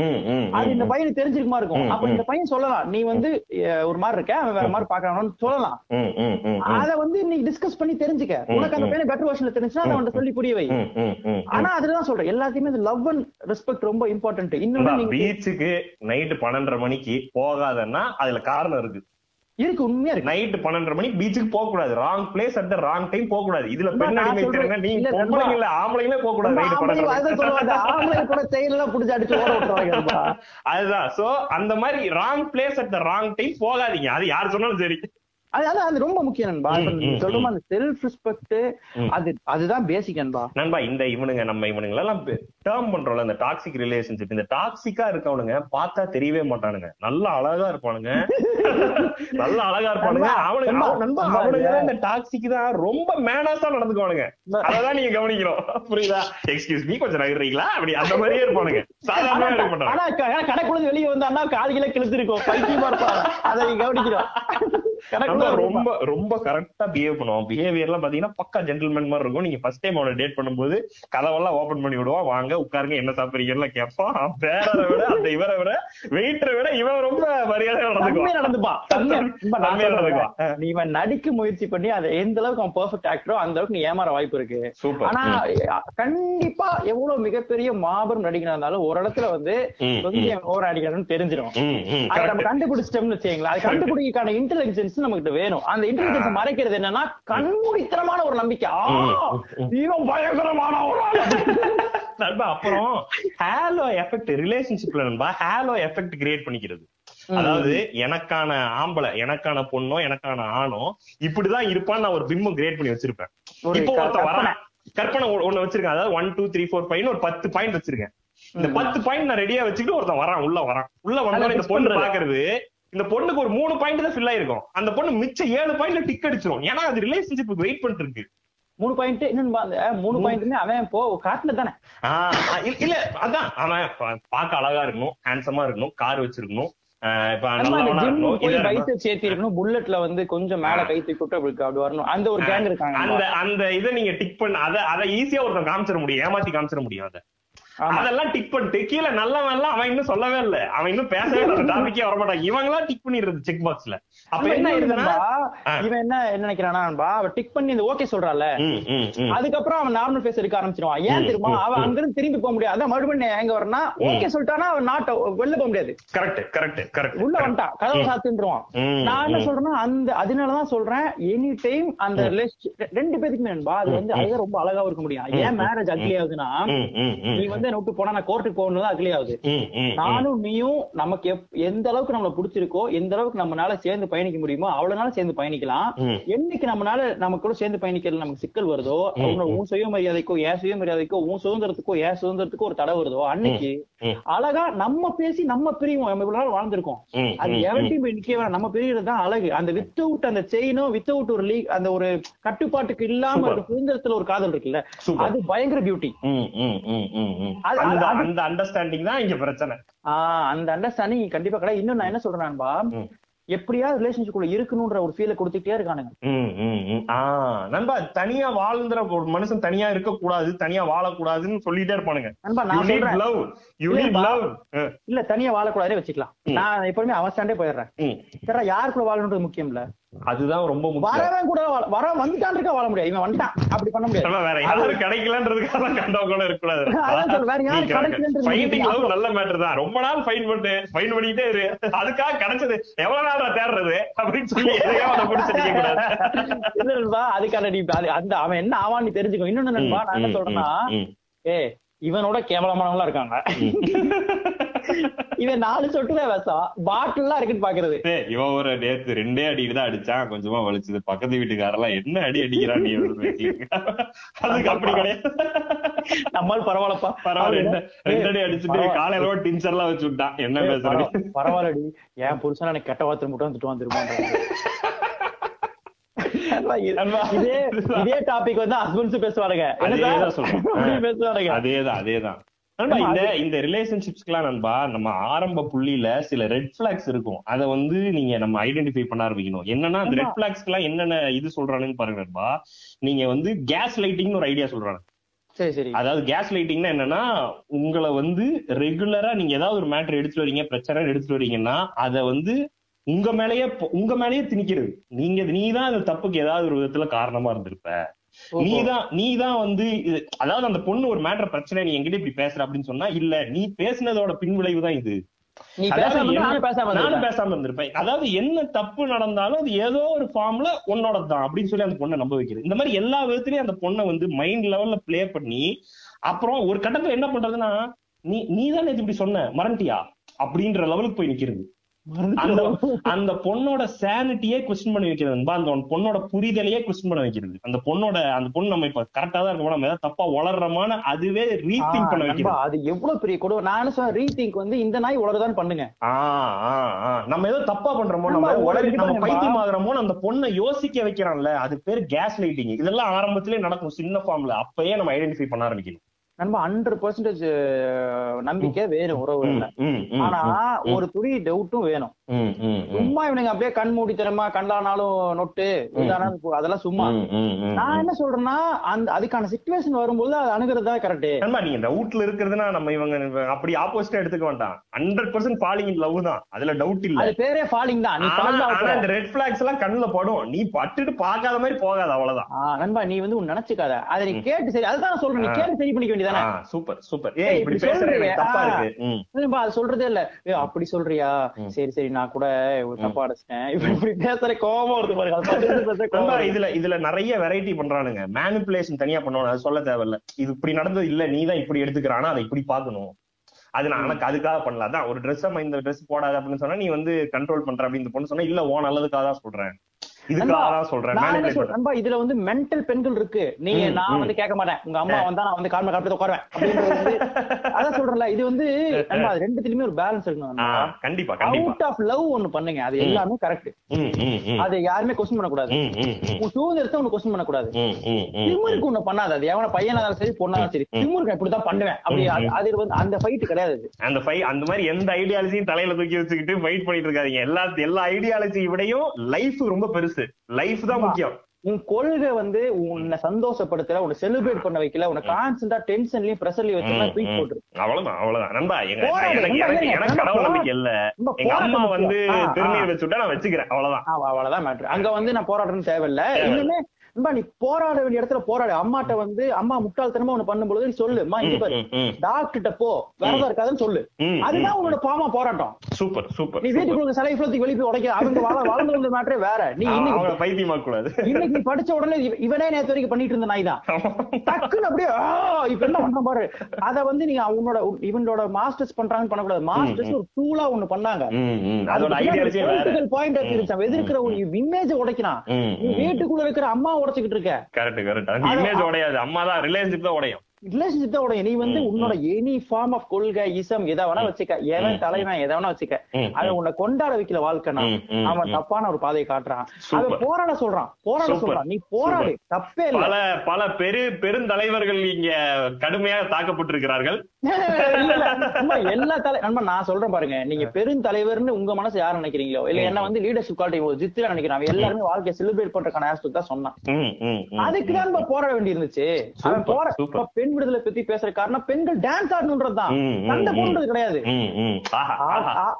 அது இந்த பையனுக்கு தெரிஞ்சிருக்குமா இருக்கும். அப்ப. இந்த பையன் சொல்லலாம். நீ வந்து ஒரு மாதிரி இருக்க அவன் வேற மாதிரி பாக்குறானு சொல்லலாம். அத வந்து நீ டிஸ்கஸ் பண்ணி தெரிஞ்சுக்க. உனக்கு அந்த. பையன் பெட்டர் வெர்ஷன்ல தெரிஞ்சுன்னா அதை சொல்லி புரிய வை. ஆனா அதுதான் சொல்றேன். எல்லாத்தையுமே லவ் அண்ட் ரெஸ்பெக்ட் ரொம்ப இம்பார்ட்டன்ட் நீங்க பீச்சுக்கு நைட்டு பன்னெண்டரை மணிக்கு போகாதன்னா அதுல காரணம் இருக்கு. இருக்கு உண்மையா இருக்கு. நைட்டு பன்னெண்டரை மணிக்கு பீச்சுக்கு போக கூடாது wrong place at the wrong time போக கூடாது இதுல பெண் அடிமை. திறங்க நீங்க இல்ல, நண்பா. பொம்பளைங்க இல்ல ஆம்பளைங்களே போக கூடாது ஆம்பளை பன்னெண்டரை ஆம்பளை கூட செயல் எல்லாம் புடிச்சு அடிச்சு ஓட விட்டுறாங்க. அதுதான். சோ அந்த மாதிரி wrong place at the wrong time போகாதீங்க. அது யார் சொன்னாலும் சரி. அது அதான் அது ரொம்ப முக்கியம் நண்பா. இப்ப ம், நீங்க ம், சொல்ற அந்த செல்ஃப் ரெஸ்பெக்ட். அது அதுதான் பேசிக் நண்பா. நண்பா இந்த இவனுங்க நம்ம இவனுங்க எல்லாம் டேர்ம் பண்றோம்ல இந்த டாக்ஸிக் ரிலேஷன்ஷிப் இந்த டாக்ஸிக்கா இருக்கவனுங்க பார்த்தா தெரியவே மாட்டானுங்க. நல்ல அழகா இருப்பானுங்க. நல்ல அழகா இருப்பானுங்க. அவனுங்க அவனுங்க இந்த டாக்ஸிக் தான் ரொம்ப மேனஸா நடந்துக்குவானுங்க. அததான் நீங்க கவனிக்கணும். புரியுதா? எக்ஸ்கியூஸ் மீ கொஞ்சம் நகர்றீங்களா? அப்படி அந்த மாதிரியே இருப்பானுங்க. சாதாரணமா இருக்க மாட்டாங்க ஆனா கடைக்குள்ள வெளியே வந்தான்னா காதுகளை கிழித்து இருக்கும் பைத்தியமா இருப்பான். அதை நீ கவனிக்கிறோம் ரொம்ப ரொம்ப கரெக்டா பிஹேவ் பண்ணுவோம் பிஹேவியர் எல்லாம் பாத்தீங்கன்னா பக்கா ஜென்டில்மேன் மாதிரி இருக்கும். நீங்க ஃபர்ஸ்ட் டைம் அவனை டேட் பண்ணும்போது கதவெல்லாம் ஓபன் பண்ணி விடுவான் வாங்க உட்காருங்க என்ன சாப்பிடுறீங்கன்னு கேட்பான். பேரரை விட அந்த இவரை விட வெயிட்டரை விட இவன் ரொம்ப மரியாதையா நடந்துக்குவான். நடந்துப்பான். நீ இவன் நடிக்க முயற்சி பண்ணி அதை எந்த அளவுக்கு அவன் பெர்ஃபெக்ட் ஆக்டரோ அந்த அளவுக்கு நீ ஏமாற வாய்ப்பு இருக்கு. சூப்பர் ஆனா கண்டிப்பா எவ்வளவு மிகப்பெரிய மாபெரும் நடிகனா இருந்தாலும் ஒரு இடத்துல வந்து கொஞ்சம் ஓவர் அடிக்கிறான்னு தெரிஞ்சிடும் அதை நம்ம. கண்டுபிடிச்சிட்டோம்னு வச்சுங்களா அது கண்டுபிடிக்கான இன்டெலிஜென்ஸ் நமக்கு வேணும். அந்த இன்டெலிஜென்ஸ் மறைக்கிறது என்னன்னா கண்மூடித்தனமான ஒரு நம்பிக்கை. இவன் பயங்கரமான. நண்பா அப்புறம் ஹேலோ எஃபெக்ட் ரிலேஷன்ஷிப்ல நண்பா ஹேலோ எஃபெக்ட் கிரியேட் பண்ணிக்கிறது. அதாவது எனக்கான ஆம்பளை எனக்கான பொண்ணோ எனக்கான ஆணோ இப்படிதான் இருப்பான்னு நான் ஒரு பிம்பம் கிரியேட் பண்ணி வச்சிருப்பேன். இப்போ க- ஒருத்தன் கற்பனை. வரான். கற்பனை. ஒ- ஒண்ணு வச்சிருக்கேன். அதாவது one two three four five ஒரு பத்து பாயிண்ட் வச்சிருக்கேன். இந்த பத்து பாயிண்ட் நான் ரெடியா வச்சுக்கிட்டு ஒருத்தன் வரான். உள்ள வரான். உள்ள வந்தோட இந்த பொண்ணு. பாக்குறது இந்த பொண்ணுக்கு ஒரு மூணு பாயிண்ட் தான் ஃபில் ஆயிருக்கும். அந்த பொண்ணு மிச்சம் ஏழு பாயிண்ட்ல டிக் அடிச்சிரும். ஏன்னா அது ரிலேஷன்ஷிப் வெயிட் பண்ணிட்டு இருக்கு மூணு பாயிண்ட் இன்னும் மூணு பாயிண்ட் அவன் போ காட்டுல தானே. ஆஹ் இல்ல- அதான். அவன் பா- பார்க்க அழகா இருக்கணும் ஹேண்ட்ஸமா இருக்கணும் கார் வச்சிருக்கணும் புல்லட்ல வந்து கொஞ்சம் மேல கை தூக்கி விட்டு அப்படி அப்படி வரணும். அந்த ஒரு கேங் இருக்காங்க அந்த அந்த இதை நீங்க டிக் பண்ண அத அத ஈஸியா ஒருத்தன் காமிச்சிட முடியும் ஏமாத்தி காமிச்சிட முடியும் அத. அதெல்லாம் டிக் பண்ணிட்டு கீழே நல்லவன் எல்லாம் அவன் இன்னும் சொல்லவே இல்ல. அவன் இன்னும் பேசவே இல்லை. டாபிக்கே வரமாட்டான். இவங்கெல்லாம் டிக் பண்ணிடுறது செக் பாக்ஸ்ல அப்ப என்ன ஆ. இவன் என்ன என்ன நினைக்கிறானா நண்பா, அவ டிக் பண்ணி இந்த ஓகே சொல்றால. அதுக்கப்புறம் அவன் நார்மல் ஃபேஸ் எடுக்க ஆரம்பிச்சிருவான். ஏன் ம், அவன். அங்கிருந்து திரும்பி போக முடியாது. அதான் மறுபடியும் எங்க வரனா ஓகே சொல்லிட்டானா அவன் நாட்ட வெளில போக முடியாது. கரெக்ட் கரெக்ட் கரெக்ட் உள்ள வந்துட்டான். கதவை சாத்தின்றுவான் நான் என்ன. சொல்றேன்னா அந்த அதனாலதான் சொல்றேன் எனி டைம் அந்த ரெண்டு நண்பா அது வந்து அதுதான் ரொம்ப அழகாவும் இருக்க முடியும். ஏன் மேரேஜ் அக்லி ஆகுதுன்னா. நீ வந்து என்ன விட்டு போனா நான் கோர்ட்டுக்கு போகணும் அக்லி ஆகுது. நானும் நீயும் நமக்கு எந்த அளவுக்கு நம்மள பிடிச்சிருக்கோ எந்த அளவுக்கு நம்மளால சேர்ந்து பயணிக்க முடியுமோ அவ்வளவு நாள் சேர்ந்து பயணிக்கலாம். என்னைக்கு நம்மளால நம்ம கூட சேர்ந்து பயணிக்கிறது நமக்கு சிக்கல் வருதோ உன்னோட உன் சுயமரியாதைக்கோ என் சுயமரியாதைக்கோ உன் சுதந்திரத்துக்கோ என் சுதந்திரத்துக்கோ ஒரு தடை வருதோ அன்னைக்கு. அழகா நம்ம பேசி நம்ம பிரிவோம் நம்ம இவ்வளவு நாள் வாழ்ந்திருக்கோம் அது ம், ம். எவன்டையும் போய் நிக்க நம்ம பிரியறது தான் அழகு அந்த வித்தவுட் அந்த செயினும் வித்தவுட் ஒரு லீக் அந்த ஒரு கட்டுப்பாட்டுக்கு இல்லாம. இருக்க சுதந்திரத்துல ஒரு காதல் இருக்குல்ல. அது பயங்கர பியூட்டி அந்த அண்டர்ஸ்டாண்டிங் தான் இங்க பிரச்சனை. ஆஹ் அந்த அண்டர்ஸ்டாண்டிங் கண்டிப்பா கிடையாது. இன்னும் நான் என்ன சொல்றேன்பா ம். எப்படியாவது ரிலேஷன்ஷிப் குள்ள இருக்கணும்ன்ற ஒரு ஃபீலை கொடுத்துட்டே இருக்கானுங்க. நண்பா தனியா வாழ்ந்துற ஒரு மனுஷன் தனியா இருக்க கூடாது தனியா வாழக்கூடாதுன்னு சொல்லிட்டே இருப்பானுங்க. நண்பா நான் சொல்றேன். லவ் யூ நீட் இல்லப்பா. லவ் இல்ல தனியா வாழக்கூடாதே வச்சுக்கலாம். நான் எப்பவுமே அவன் ஸ்டாண்டே போயிடுறேன். யாருக்குள்ள வாழணுன்றது முக்கியம் இல்ல அதுதான் ரொம்ப வரவன் கூட வர வந்துட்டான் இருக்கா வாழ முடியாது. இவன் வந்துட்டான். அப்படி பண்ண முடியாது. வேற யாரும் கிடைக்கலன்றதுக்காக கண்டவங்க கூட இருக்கக்கூடாது. அதான் வேற யாரும் கிடைக்கலன்றது நல்ல மேட்டர் தான். ரொம்ப நாள் ஃபைன் பண்ணிட்டு ஃபைன் பண்ணிட்டே இரு. அதுக்காக கிடைச்சது எவ்வளவு நாள் தேடுறது? அப்படின்னு சொல்லி எதையோ அதை பிடிச்சு நிக்க கூடாது. இல்ல நண்பா அதுக்கான நீ அந்த அவன் என்ன ஆவான்னு நீ தெரிஞ்சுக்கோ. இன்னொன்னு நண்பா நான் என்ன சொல்றேன்னா. ஏ இவனோட கேவலமானவங்களா இருக்காங்க. இவன் நாலு சொட்டுதான் விஷம் பாட்டில்லாம் இருக்குன்னு பாக்குறது. இவன் ஒரு நேத்து ரெண்டே அடிட்டு தான் அடிச்சான் கொஞ்சமா வலிச்சது. பக்கத்து வீட்டுக்காரெல்லாம் என்ன அடி அடிக்கிறான் நீ அதுக்கு அப்படி கிடையாது. நம்மால் பரவாயில்லப்பா. பரவாயில்ல என்ன ரெண்டு அடி அடிச்சுட்டு. காலையில டின்சர் எல்லாம் வச்சு விட்டான். என்ன பேசுறது? பரவா- பரவாயில்லடி. என் புருஷன் எனக்கு கெட்ட வார்த்தை மட்டும் வந்துட்டு நண்பா. இதே இதே டாபிக் வந்து ஹஸ்பண்ட்ஸ். அப்படி பேசுவானுங்க. அதேதான் அதேதான் நண்பா இந்த இந்த ரிலேஷன்ஷிப்ஸ்க்குலாம் நண்பா நம்ம ஆரம்ப புள்ளியில சில ரெட் பிளாக்ஸ் இருக்கும். அத வந்து நீங்க நம்ம ஐடென்டிஃபை பண்ண ஆரம்பிக்கணும். என்னன்னா அந்த ரெட் பிளாக்ஸ்க்குலாம் என்னென்ன இது சொல்றானுன்னு பாருங்க நண்பா. நீங்க வந்து கேஸ் லைட்டிங்னு ஒரு ஐடியா சொல்றாங்க சரி சரி. அதாவது கேஸ் லைட்டிங்னா என்னன்னா உங்களை வந்து ரெகுலரா நீங்க ஏதாவது ஒரு மேட்டர் எடுத்துட்டு வரீங்க பிரச்சனை எடுத்துட்டு வரீங்கன்னா அத வந்து உங்க மேலயே உங்க மேலயே திணிக்கிறது. நீங்க நீதான் அந்த தப்புக்கு ஏதாவது ஒரு விதத்துல காரணமா இருந்திருப்ப. நீதான் நீதான் வந்து அதாவது அந்த பொண்ணு ஒரு மேட்டர் பிரச்சனை நீ என்கிட்ட இப்படி பேசுற அப்படின்னு சொன்னா இல்ல நீ பேசுனதோட பின்விளைவு தான் இது. நானும் பேசாம இருந்திருப்பேன். அதாவது என்ன தப்பு நடந்தாலும் அது ஏதோ ஒரு ஃபார்ம்ல உன்னோட தான் அப்படின்னு சொல்லி அந்த பொண்ணை நம்ப வைக்கிறது. இந்த மாதிரி எல்லா விதத்திலயும் அந்த பொண்ணை வந்து மைண்ட் லெவல்ல ப்ளே பண்ணி அப்புறம் ஒரு கட்டத்துல என்ன பண்றதுன்னா நீ நீ தான் இப்படி சொன்ன மறந்துட்டியா? அப்படின்ற லெவலுக்கு போய் நிக்கிறது. அந்த அந்த பொண்ணோட சானிட்டியே கொஸ்டின் பண்ணி வைக்கிறது. அந்த பொண்ணோட புரிதலையே கொஸ்டின் பண்ண வைக்கிறது. அந்த பொண்ணோட அந்த பொண்ணு நம்ம இப்ப கரெக்டா தான் இருக்கோம்? நம்ம ஏதாவது தப்பா வளர்றமான அதுவே ரீதிங்க் பண்ண வைக்கிறது. அது எவ்வளவு பெரிய கொடுமை? நான் சொல்றேன் ரீதிங்க் வந்து இந்த நாய் உலகதான் பண்ணுங்க. நம்ம ஏதோ தப்பா பண்றோமோ நம்ம நண்பா, உலக ஒரு நம்ம பைத்தியம் ஆகுறோமோ அந்த பொண்ணை யோசிக்க வைக்கிறான்ல. அது பேர் கேஸ் லைட்டிங் இதெல்லாம் ஆரம்பத்திலே நடக்கும் சின்ன ஃபார்ம்ல அப்பயே நம்ம ஐடென்டிஃபை பண்ண ஆரம்பிக்கணும். நண்பா ஹண்ட்ரட் பர்சன்டேஜ் நம்பிக்கை வேணும் ம், ஆனா ஒரு துளி டவுட்டும் வேணும். சும்மா இவனுங்க அப்படியே கண் மூடித்தனமா கண்டானாலும் நொட்டு இதானாலும் அதெல்லாம் சும்மா. நான். என்ன சொல்றேன்னா அந்த அதுக்கான சுச்சுவேஷன் வரும்போது அது அணுகிறது தான் கரெக்ட் நண்பா நீங்க டவுட்ல இருக்கிறதுனா நம்ம இவங்க அப்படி ஆப்போசிட்டா எடுத்துக்க வேண்டாம். Hundred percent falling in love தான். அதுல டவுட் இல்ல. அது பேரே ஃபாலிங் தான். நீ ஆனா. இந்த ரெட் பிளாக்ஸ் எல்லாம் கண்ணுல படும். நீ பட்டுட்டு பார்க்காத மாதிரி போகாது அவ்வளவுதான். நண்பா நீ வந்து உன் நினைச்சுக்காத. அதை நீ கேட்டு சரி அதுதான் சொல்றேன். நீ. கேட்டு சரி பண்ணிக்க வேண்டியதானே சூப்பர் சூப்பர். ஏய் இப்படி இப்படி பேசுற எனக்கு சொல்றியே, தப்பா. இருக்கு. அது சொல்றதே இல்ல. ஏய், அப்படி சொல்றியா. சரி சரி நான் கூட ஒரு தப்பா அடிச்சிட்டேன். இப்படி பேசுற கோபம் வருது பாருங்க. இதுல இதுல நிறைய வெரைட்டி பண்றானுங்க. மேனிப்புலேஷன் தனியா பண்ணுவானு அது சொல்ல தேவையில்ல. இது இப்படி நடந்தது இல்ல. நீ தான் இப்படி எடுத்துக்கிறானா அதை இப்படி பாக்கணும் அது நான் எனக்கு அதுக்காக பண்ணல. அதான் ஒரு ட்ரெஸ் இந்த ட்ரெஸ் போடாத அப்படின்னு சொன்னா நீ வந்து கண்ட்ரோல் பண்ற அப்படின்னு பொண்ணு சொன்னா இல்ல ஓ நல்லதுக்காக தான் சொல்றேன். இதுல வந்து மென்டல் பெண்கள் இருக்கு. நீங்க ம், நான். வந்து கேட்க மாட்டேன். உங்க அம்மா வந்தா நான் வந்து கால்ம காப்பி உட்காருவேன். அதான் சொல்றேன்ல இது வந்து ரெண்டுத்துலயுமே ஒரு பேலன்ஸ் இருக்கணும் கண்டிப்பா அவுட் ஆஃப் லவ் ஒண்ணு பண்ணுங்க. அது. எல்லாமே கரெக்ட். அதை யாருமே கொஸ்டின் பண்ணக்கூடாது. உன் சுதந்திரத்தை ஒண்ணு கொஸ்டின் பண்ணக்கூடாது. திமுருக்கு ஒண்ணு பண்ணாது. அது எவன பையனா இருந்தாலும் சரி பொண்ணா சரி. திமுருக்கு நான் இப்படித்தான் பண்ணுவேன். அப்படி அது- வந்து அந்த ஃபைட் கிடையாது. அந்த ஃபை அந்த மாதிரி எந்த ஐடியாலஜியும் தலையில தூக்கி வச்சுக்கிட்டு ஃபைட் பண்ணிட்டு இருக்காதீங்க. எல்லா எல்லா ஐடியாலஜி விடையும் லைஃப் ரொம்ப பெருசு லைஃப் தான் முக்கியம். உன் கொள்கை வந்து உன்னை சந்தோஷப்படுத்தல உன்னை செலிப்ரேட் பண்ண வைக்கல உன்னை கான்ஸ்டன்டா டென்ஷன்லயும் பிரஷர்லயும் வச்சு தூக்கி. போட்டுரு அவ்வளவுதான் அவ்வளவுதான். நண்பா எங்க எனக்கு எனக்கு கடவுள். நம்பிக்கை இல்ல. எங்க அம்மா வந்து. திருநீர் வச்சுட்டா நான் வச்சுக்கிறேன். அவ்வளவுதான். அவ்வளவுதான் மேட்ரு அங்க வந்து நான் தேவையில்ல. தேவையில்ல. இன்னுமே நண்பா, நீ போராட வேண்டிய இடத்துல போராடு. அம்மாட்ட வந்து அம்மா முட்டாள்தனமா ஒண்ணு பண்ணும்போது நீ சொல்லு. அம்மா இங்க பாரு. டாக்டர்கிட்ட போ. விரதம் இருக்காதுன்னு சொல்லு. அதுதான் உன்னோட பாமா போராட்டம். சூப்பர் சூப்பர் நீ வீட்டுக்குள்ள சிலை இவ்வளோத்துக்கு வெளியே போய் உடைக்க அவங்க வள வளர்ந்து வந்த மேட்டரே வேற. நீ இன்னைக்கு பைத்தியமா கூடாது இன்னைக்கு நீ படிச்ச உடனே இவ- இவனே நேத்து வரைக்கும் பண்ணிட்டு இருந்த நாய் தான். டக்குன்னு அப்படியே இப்ப என்ன பண்ற பாரு. அத வந்து நீங்க அவனோட இவனோட மாஸ்டர்ஸ் பண்றாங்கன்னு பண்ணக்கூடாது. மாஸ்டர்ஸ் ஒரு டூலா ஒண்ணு பண்ணாங்க. அதோட வேற. பாயிண்ட் இருந்துச்சு எதிர்க்கிற ஒரு இமேஜ் உடைக்கிறான். வீட்டுக்குள்ள இருக்கிற அம்மா உடைச்சுக்கிட்டு இருக்க. கரெக்ட் கரெக்ட் அந்த இமேஜ் உடையாது. அம்மா தான் ரிலேஷன்ஷிப் தான் உடையும். ரிலேஷன்ஷிப் தான் உடைய நீ வந்து உன்னோட எனி ஃபார்ம் ஆஃப் கொள்கை இசம் எதை வேணா வச்சுக்க. எவன் தலைவன் எதை வேணா வச்சுக்க. அதை உன்னை கொண்டாட வைக்கல வாழ்க்கைனா அவன். தப்பான ஒரு பாதையை காட்டுறான். அவன் போராட சொல்றான். போராட. சொல்றான். நீ போராடு. தப்பே இல்ல. பல பல பெரு பெருந்தலைவர்கள் இங்க கடுமையாக தாக்கப்பட்டிருக்கிறார்கள். எல்லா தலை நண்பா நான் சொல்றேன் பாருங்க. நீங்க பெருந்தலைவர்னு உங்க மனசு யார் நினைக்கிறீங்களோ? இல்ல என்ன வந்து லீடர்ஷிப் குவாலிட்டி ஒரு ஜித்திரா நினைக்கிறான் எல்லாருமே வாழ்க்கையை செலிப்ரேட் பண்றதுக்கான ஆஸ்பெக்ட் தான் சொன்னான். அதுக்கு தான் போராட வேண்டி இருந்துச்சு அவன் போற பெண் விடுதலை பத்தி பேசுற காரணம் பெண்கள் டான்ஸ் ம், சண்டை. போடுறது கிடையாது. ம், ம். ஆஹா, அ- ஆஹா. அ-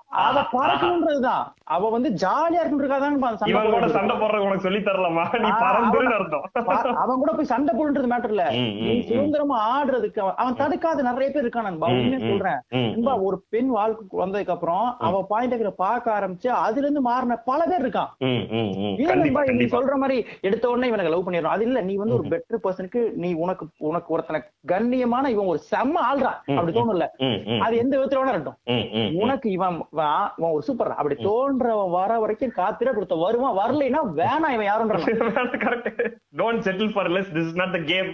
அவ வந்து ஜாலியா இருக்கணுன்றதுக்காக தான் சண்டை கூட. சண்டை போடுறது உனக்கு சொல்லி தரலாமா? நீ அவன் கூட போய் சண்டை போடுன்றது மேட்டர் இல்ல. நீ. சுதந்திரமா ஆடுறதுக்கு அவன் அவன் தடுக்காத. நிறைய பேர் இருக்கான் நண்பா உண்மையா ம், சொல்றேன். நண்பா ஒரு பெண் வாழ்க்கை வந்ததுக்கு அப்புறம் அவ பாயிண்ட் பார்க்க ஆரம்பிச்சு அதுல இருந்து மாறின பல பேர் இருக்கான். நண்பா நீ சொல்ற மாதிரி எடுத்த உடனே இவனுக்கு லவ் பண்ணிடுறோம் அது இல்ல நீ வந்து ஒரு பெட்டர் பர்சனுக்கு நீ உனக்கு உனக்கு ஒருத்தனை கண்ணியமான இவன் ஒரு செம்ம ஆள்றா. அப்படி தோணும்ல. அது எந்த விதத்துல வேணா இருக்கட்டும். உனக்கு இவன் இவன் ஒரு சூப்பர் அப்படி தோன்றவன் வர வரைக்கும் காத்திர கொடுத்த வருவான். வரலைன்னா வேணாம் இவன் யாருன்றான் correct don't settle for less this is not the game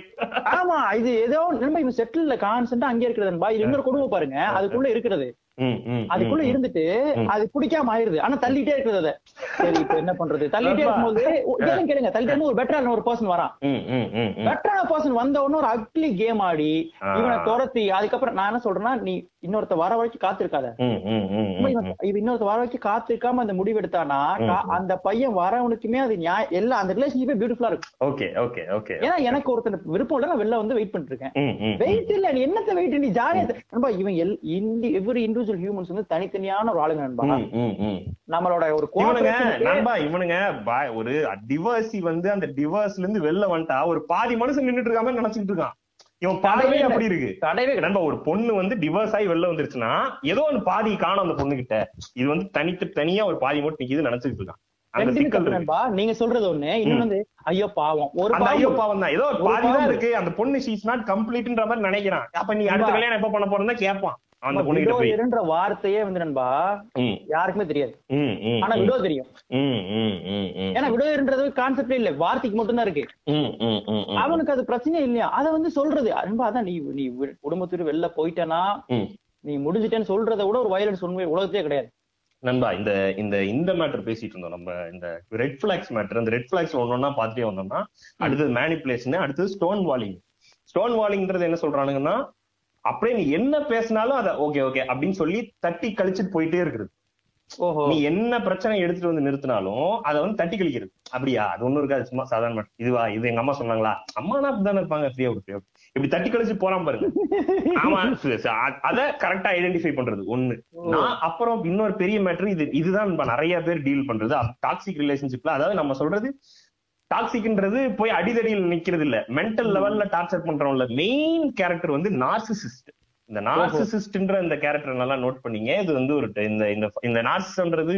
ஆமா இது ஏதோ நம்ம இவன் செட்டில் கான்சென்டா அங்கே இருக்கிறது நண்பா இது இன்னொரு கொடுமை பாருங்க. அதுக்குள்ள இருக்கிறது. அதுக்குள்ள ம், இருந்துட்டு. அது பிடிக்காம ஆயிருது. ஆனா தள்ளிட்டே இருக்குது அத. சரி இப்ப என்ன பண்றது? தள்ளிட்டே. இருக்கும்போது கேளுங்க கேளுங்க. தள்ளிட்டே ஒரு பெட்டரான ஒரு பர்சன் வரான். ம், ம், ம், ம். பெட்டரான பர்சன் வந்த உடனே ஒரு அக்லி கேம் ஆடி. இவனை துரத்தி அதுக்கப்புறம் நான் என்ன சொல்றேன்னா நீ இன்னொருத்த வர வரைக்கும் காத்திருக்காத. ம், ம், ம், சும்மா ம், இவன் இவன் இன்னொருத்த வர வரைக்கும் காத்திருக்காம அந்த முடிவு எடுத்தானா அந்த பையன் வரவனுக்குமே அது நியாய எல்லா அந்த ரிலேஷன்ஷிப்பே பியூட்டிஃபுல்லா இருக்கும். ஓகே ஓகே ஓகே ஏன்னா எனக்கு ஒருத்தர் விருப்பம் இல்ல நான் வெளில வந்து வெயிட் பண்ணிட்டு இருக்கேன். வெயிட் இல்ல நீ என்னத்த வெயிட் நீ ஜாலியா இவன் எல் இண்டி எவ்ரி இண்டிவிஜுவல் ஹியூமன்ஸ் வந்து தனித்தனியான ஒரு ஆளுங்க நண்பா. நம்மளோட ஒரு இவனுங்க நண்பா இவனுங்க ஒரு டிவர்சி வந்து அந்த டிவர்ஸ்ல இருந்து வெளில வந்துட்டா ஒரு பாதி மனுஷன் நின்னுட்டு இருக்காம நினைச்சிட்டு இருக்கான். இவன் கிடையவே அப்படி இருக்கு. கிடையாது நண்பா ஒரு பொண்ணு வந்து டிவர்ஸ் ஆகி வெளில வந்துருச்சுன்னா ஏதோ ஒரு பாதி காணும் அந்த பொண்ணு கிட்ட இது வந்து தனித்து தனியா ஒரு பாதி மட்டும் நிக்குது நினைச்சிட்டு இருக்கான். நீங்க சொல்றது ஒண்ணு. இன்னொன்னு வந்து ஐயோ பாவம். ஒரு ஐயோ பாவம் தான். ஏதோ பாதி தான். இருக்கு. அந்த பொண்ணு ஷீஸ் நாட் கம்ப்ளீட்ன்ற மாதிரி நினைக்கிறான். அப்ப நீ அடுத்த. கல்யாணம் எப்ப பண்ண போறதா கேட்பான் அந்த பொண்ணு கிட்ட போய். வார்த்தையே வந்து நண்பா யாருக்குமே தெரியாது. ஆனா விடோ தெரியும். ஏன்னா விடோயர்ன்றது கான்செப்டே இல்ல வார்த்தைக்கு மட்டும் தான் இருக்கு. அவனுக்கு அது பிரச்சனை இல்லையா? அத வந்து சொல்றது நண்பா அதான் நீ நீ குடும்பத்துக்கு வெளில போயிட்டனா. நீ முடிஞ்சிட்டேன்னு சொல்றதை விட ஒரு வயலன்ஸ் உண்மை உலகத்திலே கிடையாது. நண்பா இந்த இந்த இந்த மேட்டர் பேசிட்டு இருந்தோம் நம்ம. இந்த ரெட் பிளாக்ஸ் மேட்டர் இந்த ரெட் பிளாக்ஸ் ஒன்னொன்னா பாத்துட்டே வந்தோம்னா அடுத்தது மேனிப்புலேஷன் அடுத்தது ஸ்டோன் வாலிங் ஸ்டோன் வாலிங்ன்றது என்ன சொல்றானுங்கன்னா அப்படியே நீ என்ன பேசினாலும் அதை ஓகே ஓகே அப்படின்னு சொல்லி தட்டி கழிச்சிட்டு போயிட்டே இருக்குது. ஓஹோ. நீ என்ன பிரச்சனை எடுத்துட்டு வந்து நிறுத்தினாலும் அதை வந்து தட்டி கழிக்கிறது. அப்படியா? அது ஒண்ணும் இருக்காது சும்மா சாதாரண. இதுவா இது எங்க அம்மா சொன்னாங்களா? அம்மானா அப்படிதானே இருப்பாங்க ஃப்ரீயா விட்டு இப்படி தட்டி கழிச்சு போறான் பாருங்க. ஆமா அத கரெக்டா ஐடென்டிஃபை பண்றது ஒண்ணு. நான் அப்புறம் இன்னொரு பெரிய மேட்டர் இது இதுதான் நிறைய பேர் டீல் பண்றது. டாக்ஸிக் ரிலேஷன்ஷிப்ல அதாவது நம்ம சொல்றது டாக்ஸிக்ன்றது போய் அடிதடியில் நிக்கிறது இல்ல மென்டல் லெவல்ல டார்ச்சர் பண்றவங்கள மெயின் கேரக்டர் வந்து நார்சிசிஸ்ட் இந்த நார்சிசிஸ்ட்ன்ற இந்த கேரக்டர் நல்லா நோட் பண்ணீங்க. இது வந்து ஒரு இந்த இந்த இந்த நார்சிசம்ன்றது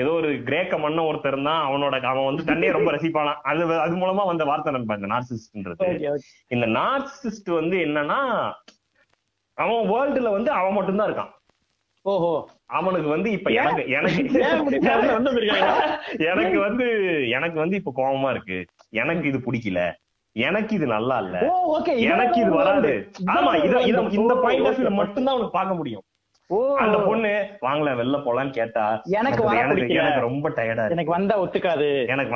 ஏதோ ஒரு கிரேக்க மன்ன ஒருத்தர் தான் அவனோட அவன் வந்து தண்ணியை ரொம்ப ரசிப்பானா? அது அது மூலமா வந்த வார்த்தை நண்பா இந்த நார்சிசிஸ்ட்ன்றது இந்த நார்சிசிஸ்ட் வந்து என்னன்னா அவன் வேர்ல்டுல வந்து அவன் மட்டும்தான் இருக்கான். ஓஹோ. அவனுக்கு வந்து இப்ப எனக்கு எனக்கு? எனக்கு வந்து எனக்கு வந்து இப்ப கோபமா இருக்கு. எனக்கு இது பிடிக்கல. எனக்கு இது நல்லா இல்ல. எனக்கு இது வராது. ஆமா இத இந்த பாயிண்ட் ஆஃப் வியூல மட்டும் அவனுக்கு பார்க்க முடியும். அந்த பொண்ணு வாங்கல வெளில போலான்னு கேட்டா எனக்கு எனக்கு ரொம்ப டயர்டா எனக்கு வந்தா ஒத்துக்காது. எனக்கு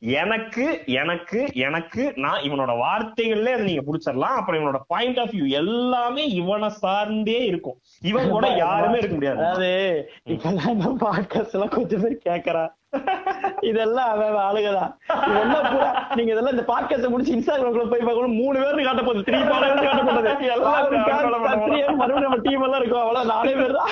எனக்கு எனக்கு எனக்கு நான் இவனோட வார்த்தைகள்ல நீங்க புடிச்சிடலாம். அப்புறம் இவனோட பாயிண்ட் ஆஃப் வியூ எல்லாமே இவனை சார்ந்தே இருக்கும். இவன் கூட யாருமே இருக்க முடியாது. அதாவது இப்பெல்லாம் பாட்காஸ்ட் எல்லாம் கொஞ்சம் பேர் கேக்குறா. இதெல்லாம் அவன் ஆளுகதான். இதெல்லாம் பூரா நீங்க இதெல்லாம் இந்த பாட்காஸ்ட் முடிச்சு இன்ஸ்டாகிராம்ல போய் பார்க்கணும். மூணு பேருக்கு காட்ட போகுது. த்ரீ பாலர்ஸ் காட்ட போகுது. சத்ரியன், மறுபடியும் நம்ம டீம் எல்லாம் இருக்கும். அவ்வளவு நாலே பேர் தான்.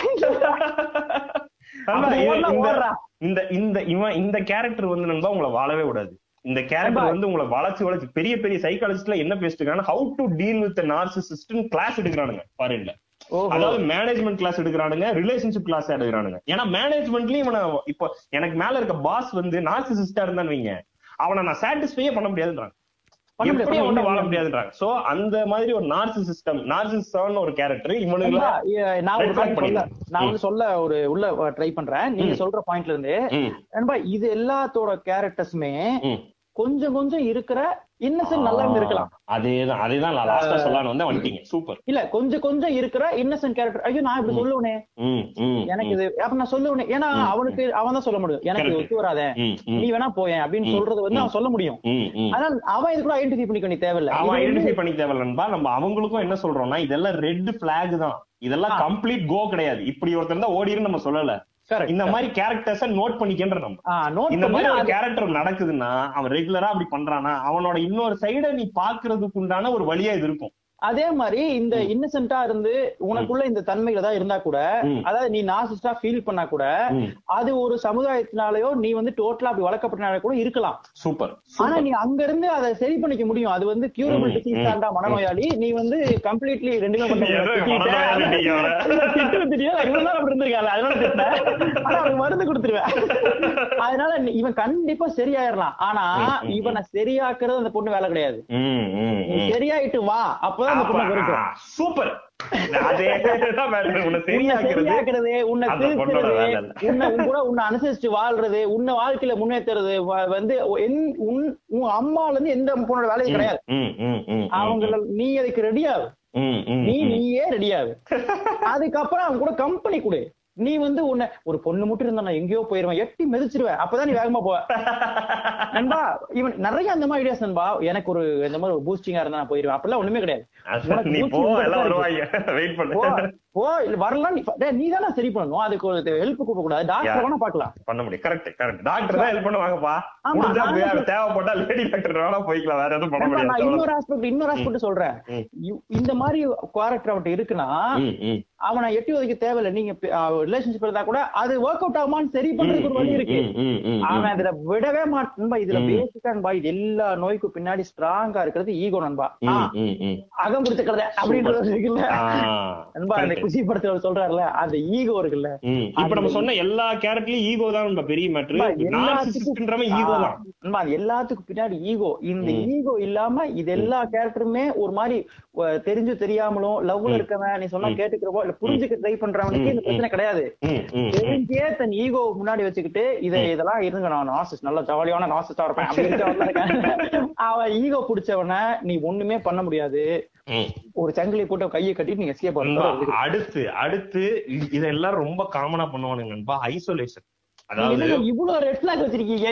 இந்த-. இந்த இவன் இந்த கேரக்டர் வந்து நண்பா உங்களை வாழவே விடாது. இந்த கேரக்டர் வந்து உங்களை வளர்ச்சி வளர்ச்சி பெரிய பெரிய சைக்காலஜிஸ்ட்ல என்ன பேசிட்டு how to deal with narcissist class எடுக்கிறானுங்க ஃபாரின்ல ஓஹோ. அதாவது மேனேஜ்மெண்ட் கிளாஸ் எடுக்கிறானுங்க ரிலேஷன்ஷிப் கிளாஸ் எடுக்கிறானுங்க. ஏன்னா மேனேஜ்மெண்ட்லயும் இவனை இப்போ எனக்கு மேல இருக்க பாஸ் வந்து நார்சிசிஸ்டா இருந்தான்னு வைங்க அவனை நான் சாட்டிஸ்ஃபையே பண்ண முடியாதுன்றாங்க. எப்படி வாழ சோ அந்த மாதிரி ஒரு நார்சிசிஸ்டம் நார்சிஸ்டான ஒரு கேரக்டர் ஏ, நான் ஒரு சொல்ல பண்ணிடலாம். நான் வந்து சொல்ல ஒரு உள்ள ட்ரை பண்றேன். நீங்க சொல்ற பாயிண்ட்ல இருந்து நண்பா இது எல்லாத்தோட கேரக்டர்ஸுமே. கொஞ்சம் கொஞ்சம் இருக்கிற இன்னசென்ட் நல்லா இருக்கலாம் அதேதான் அதேதான் நான் லாஸ்டா சொல்லலாம்னு வந்தேன் வந்துட்டீங்க சூப்பர் இல்ல கொஞ்சம் கொஞ்சம் இருக்கிற இன்னசென்ட் கேரக்டர் ஐயோ நான் இப்படி சொல்லுவனே. எனக்கு இது அப்ப நான் சொல்லுவனே. ஏன்னா அவனுக்கு அவன் தான் சொல்ல முடியும். எனக்கு. ஒத்து வராத. நீ வேணா போயேன் அப்படின்னு. சொல்றது வந்து அவன் சொல்ல முடியும். அதனால அவன் இது கூட ஐடென்டிஃபை பண்ணிக்க வேண்டிய தேவையில்ல. அவன் வந்து- ஐடென்டிஃபை பண்ணி தேவையில்லன்பா நம்ம அவங்களுக்கும் என்ன சொல்றோம்னா இதெல்லாம் ரெட் பிளாக் தான். இதெல்லாம். கம்ப்ளீட் கோ கிடையாது. இப்படி ஒருத்தர் தான் ஓடின்னு நம்ம சொல்லல. இந்த மாதிரி கேரக்டர்ஸ நோட் பண்ணிக்கின்ற நம்ம. இந்த மாதிரி ஒரு கேரக்டர் நடக்குதுன்னா அவன் ரெகுலரா அப்படி பண்றானா அவனோட இன்னொரு சைட நீ பாக்குறதுக்கு உண்டான ஒரு வழியா இது இருக்கும். அதே மாதிரி இந்த இன்னசென்ட்டா இருந்து உனக்குள்ள இந்த தன்மைகள் ஏதாவது இருந்தா கூட. அதாவது நீ நாசிஸ்டா ஃபீல் பண்ணா கூட அது ஒரு சமுதாயத்தினாலயோ நீ வந்து டோட்டலா அப்படி வளர்க்கப்பட்டனால கூட இருக்கலாம். சூப்பர். ஆனா நீ அங்க இருந்து அதை சரி பண்ணிக்க முடியும். அது வந்து கியூரபிள் டிசீஸ் ம், தான்டா மனநோயாளி நீ வந்து கம்ப்ளீட்லி ரெண்டுமே பண்ண திட்டியா, இவ்வளவு அப்படி அதனால. ஆனா அவனுக்கு மருந்து கொடுத்துருவேன். அதனால இவன் கண்டிப்பா சரியாயிரலாம். ஆனா இவனை சரியாக்குறது அந்த பொண்ணு வேலை கிடையாது. சரியாயிட்டு வா. அப்பதான் சூப்பர். அனுசரிச்சு வாழ்றது உன்னை வாழ்க்கையில முன்னேற்றுறது வந்து உன் அம்மால இருந்து எந்த பொண்ணோட வேலையும் கிடையாது. அவங்க நீ அதுக்கு ரெடியாகு நீ. நீயே ரெடியாகு அதுக்கப்புறம் அவன் கூட கம்பெனி கொடு. நீ வந்து உன்னை ஒரு பொண்ணு மட்டும் இருந்தா நான் எங்கேயோ போயிருவேன். எட்டி மிதிச்சிருவேன். அப்பதான் நீ வேகமா போவ. நண்பா இவன் நிறைய அந்த மாதிரி ஐடியாஸ் நண்பா. எனக்கு ஒரு இந்த மாதிரி ஒரு பூஸ்டிங்கா இருந்தா நான் போயிருவேன். அப்படிலாம் ஒண்ணுமே கிடையாது. போ வரலாம். நீ தானே சரி பண்ணணும். அதுக்கு ஒரு ஹெல்ப் கூப்பிட கூடாது டாக்டர். வேணா பாக்கலாம் பண்ண முடியும். கரெக்ட் கரெக்ட் டாக்டர் தான் ஹெல்ப் பண்ணுவாங்கப்பா. தேவைப்பட்டா லேடி டாக்டர் வேணா போய்க்கலாம். வேற எதுவும் பண்ண நண்பா, நான் முடியாது இன்னொரு ஆஸ்பெக்ட் இன்னொரு ஆஸ்பெக்ட் சொல்றேன். இந்த மாதிரி கேரக்டர் அவன்கிட்ட இருக்குன்னா. அவனை எட்டி உதைக்க தேவையில்லை நீங்க ரிலேஷன்ஷிப் இருந்தா கூட அது ஒர்க் அவுட் ஆகுமான்னு சரி பண்றதுக்கு ஒரு வழி இருக்கு. அவன் அதுல விடவே மாட்டான்பா இதுல. பேசிக்கா நண்பா இது எல்லா நோய்க்கும் பின்னாடி ஸ்ட்ராங்கா இருக்கிறது ஈகோ நண்பா. அகம் பிடிச்ச கதை அப்படின்றது இருக்குல்ல நண்பா அந்த. குஷி படத்துல சொல்றாருல அந்த ஈகோ இருக்குல்ல. இப்ப நம்ம சொன்ன எல்லா கேரக்டர்லயும் ஈகோ தான் நம்ம பெரிய மேட்ரு நண்பா, ஈகோ தான் நண்பா, அது எல்லாத்துக்கும் பின்னாடி ஈகோ இந்த. ஈகோ இல்லாம இது எல்லா கேரக்டருமே ஒரு மாதிரி தெரிஞ்சு தெரியாமலும் லவ்ல. இருக்கவன் நீ சொன்னா. கேட்டுக்கிறவோ இல்ல புரிஞ்சுக்க ட்ரை பண்றவனுக்கு இந்த பிரச்சனை கிடையாது. தெரிஞ்சே தன் ஈகோ முன்னாடி வச்சுக்கிட்டு இத இதெல்லாம் இருங்க நான் நாசிஸ் நல்ல ஜாலியான நாசிஸ்டா இருப்பேன் அப்படி இருக்கவன் தான் இருக்கான். அவன் ஈகோ புடிச்சவன நீ ஒண்ணுமே பண்ண முடியாது. ஒரு சங்கிலி போட்டு கையை கட்டிட்டு நீங்க எஸ்கேப் பண்ணணும் அடுத்து அடுத்து இதெல்லாம் ரொம்ப காமனா பண்ணுவானுங்க நண்பா ஐசோலேஷன் அதாவது இவ்வளவு ரெட் பிளாக் வச்சிருக்கீங்க?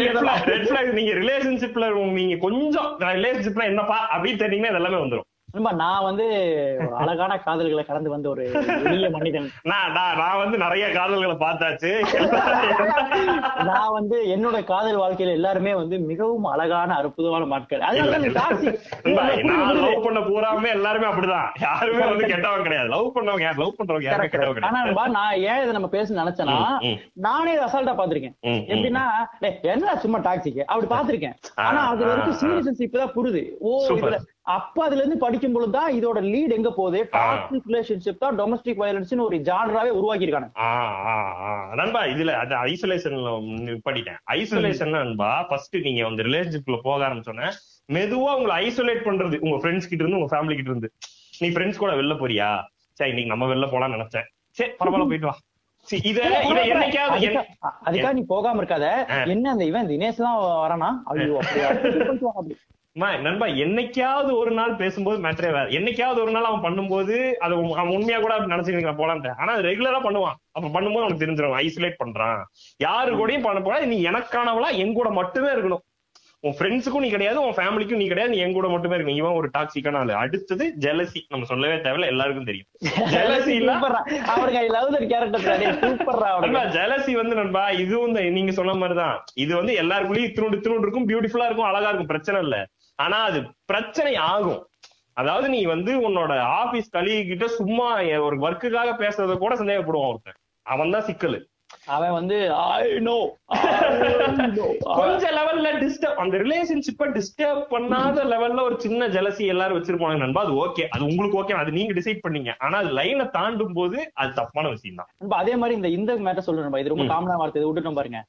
red flag. நீங்க ரிலேஷன்ஷிப்ல நீங்க கொஞ்சம் ரிலேஷன்ஷிப்ல என்னப்பா அப்படின்னு தெரிஞ்சீங்கன்னா எல்லாமே வந்துரும். நான் வந்து அழகான காதல்களை கடந்து வந்த ஒரு எளிய மனிதன். நான் வந்து நிறைய காதல்களை பார்த்தாச்சு. நான் வந்து என்னோட காதல் வாழ்க்கையில எல்லாருமே வந்து மிகவும் அழகான அற்புதமான மக்கள் அதனால லவ் பண்ண பூராமே எல்லாருமே அப்படிதான். யாருமே வந்து கெட்டவங்க கிடையாது. லவ் பண்ணவங்க யார்? லவ் பண்றவங்க யாருமே கெட்டவங்க. ஆனா நான் ஏன் இதை நம்ம பேச நினைச்சேன்னா. நானே அசால்ட்டா பாத்திருக்கேன். எப்படின்னா என்ன சும்மா டாக்ஸிக்கு அப்படி பாத்திருக்கேன் ஆனா அது வரைக்கும் ஆ, சீரியஸ்னஸ் தான் புரியுது. ஓ. இதுல அப்ப அதுல இருந்து படிக்கும் பொழுதுதான் இதோட லீட் எங்க போகுது? டாக்ஸிக் ரிலேஷன்ஷிப் தான் டொமஸ்டிக் வயலன்ஸ் ஒரு ஜானராவே உருவாக்கி இருக்காங்க. நண்பா இதுல அது ஐசோலேஷன்ல நிப்பாட்டிட்டேன். ஐசோலேஷன் நண்பா ஃபர்ஸ்ட் நீங்க வந்து ரிலேஷன்ஷிப்ல போக ஆரம்பிச்சோன்னே மெதுவா உங்களை ஐசோலேட் பண்றது உங்க ஃப்ரெண்ட்ஸ் கிட்ட இருந்து உங்க ஃபேமிலி கிட்ட இருந்து. நீ ஃப்ரெண்ட்ஸ் கூட வெளில போறியா? சரி இன்னைக்கு நம்ம வெளில போலாம்னு நினைச்சேன். சரி பரவாயில்ல போயிட்டு வா. அதுக்காக நீ போகாம இருக்காத. என்ன அந்த இவன் தினேஷ் தான் வரானா? ஐயோ நண்பா என்னைக்காவது ஒரு நாள் பேசும்போது மேட்டரே வேற என்னைக்காவது ஒரு நாள் அவன் பண்ணும்போது அது அவன் உண்மையா கூட நினைச்சுக்க போலான்ட்டு. ஆனா அது ரெகுலரா பண்ணுவான். அப்ப பண்ணும்போது அவனுக்கு தெரிஞ்சிடும் ஐசோலேட் பண்றான். யாரு கூடயும் பண்ண போல நீ எனக்கானவளா என் கூட மட்டுமே இருக்கணும். உன் ஃப்ரெண்ட்ஸுக்கும் நீ கிடையாது உன் ஃபேமிலிக்கும் நீ கிடையாது நீ என் கூட மட்டுமே இருக்கணும். இவன் ஒரு டாக்ஸிக்கான ஆளு. அடுத்தது ஜெலசி நம்ம சொல்லவே தேவையில்ல எல்லாருக்கும் தெரியும். ஜெலசி இல்ல. ஜெலசி வந்து நண்பா இதுவும் நீங்க சொன்ன மாதிரிதான். இது வந்து எல்லாருக்குள்ளயும் இத்தினோண்டு இத்தினோண்டு இருக்கும் பியூட்டிஃபுல்லா இருக்கும் அழகா இருக்கும் பிரச்சனை இல்ல. ஆனா அது பிரச்சனை ஆகும். அதாவது நீ வந்து உன்னோட ஆபீஸ் கலீக் கிட்ட சும்மா ஒரு ஒர்க்குக்காக பேசுறத கூட சந்தேகப்படுவான் ஒருத்தன். அவன் தான் சிக்கல். அவன் வந்து ஐ நோ கொஞ்ச லெவல்ல டிஸ்டர்ப் அந்த ரிலேஷன்ஷிப்ப டிஸ்டர்ப் பண்ணாத லெவல்ல ஒரு சின்ன ஜெலசி எல்லாரும் வச்சிருப்பாங்க நண்பா. அது ஓகே அது உங்களுக்கு ஓகே அது நீங்க டிசைட் பண்ணீங்க. ஆனா அது லைனை தாண்டும் போது அது தப்பான விஷயம் தான். அதே மாதிரி இந்த இந்த மேட்டர் சொல்லணும் இது ரொம்ப காமனா வார்த்தை. இதை விட்டுட்டோம் பாருங்க.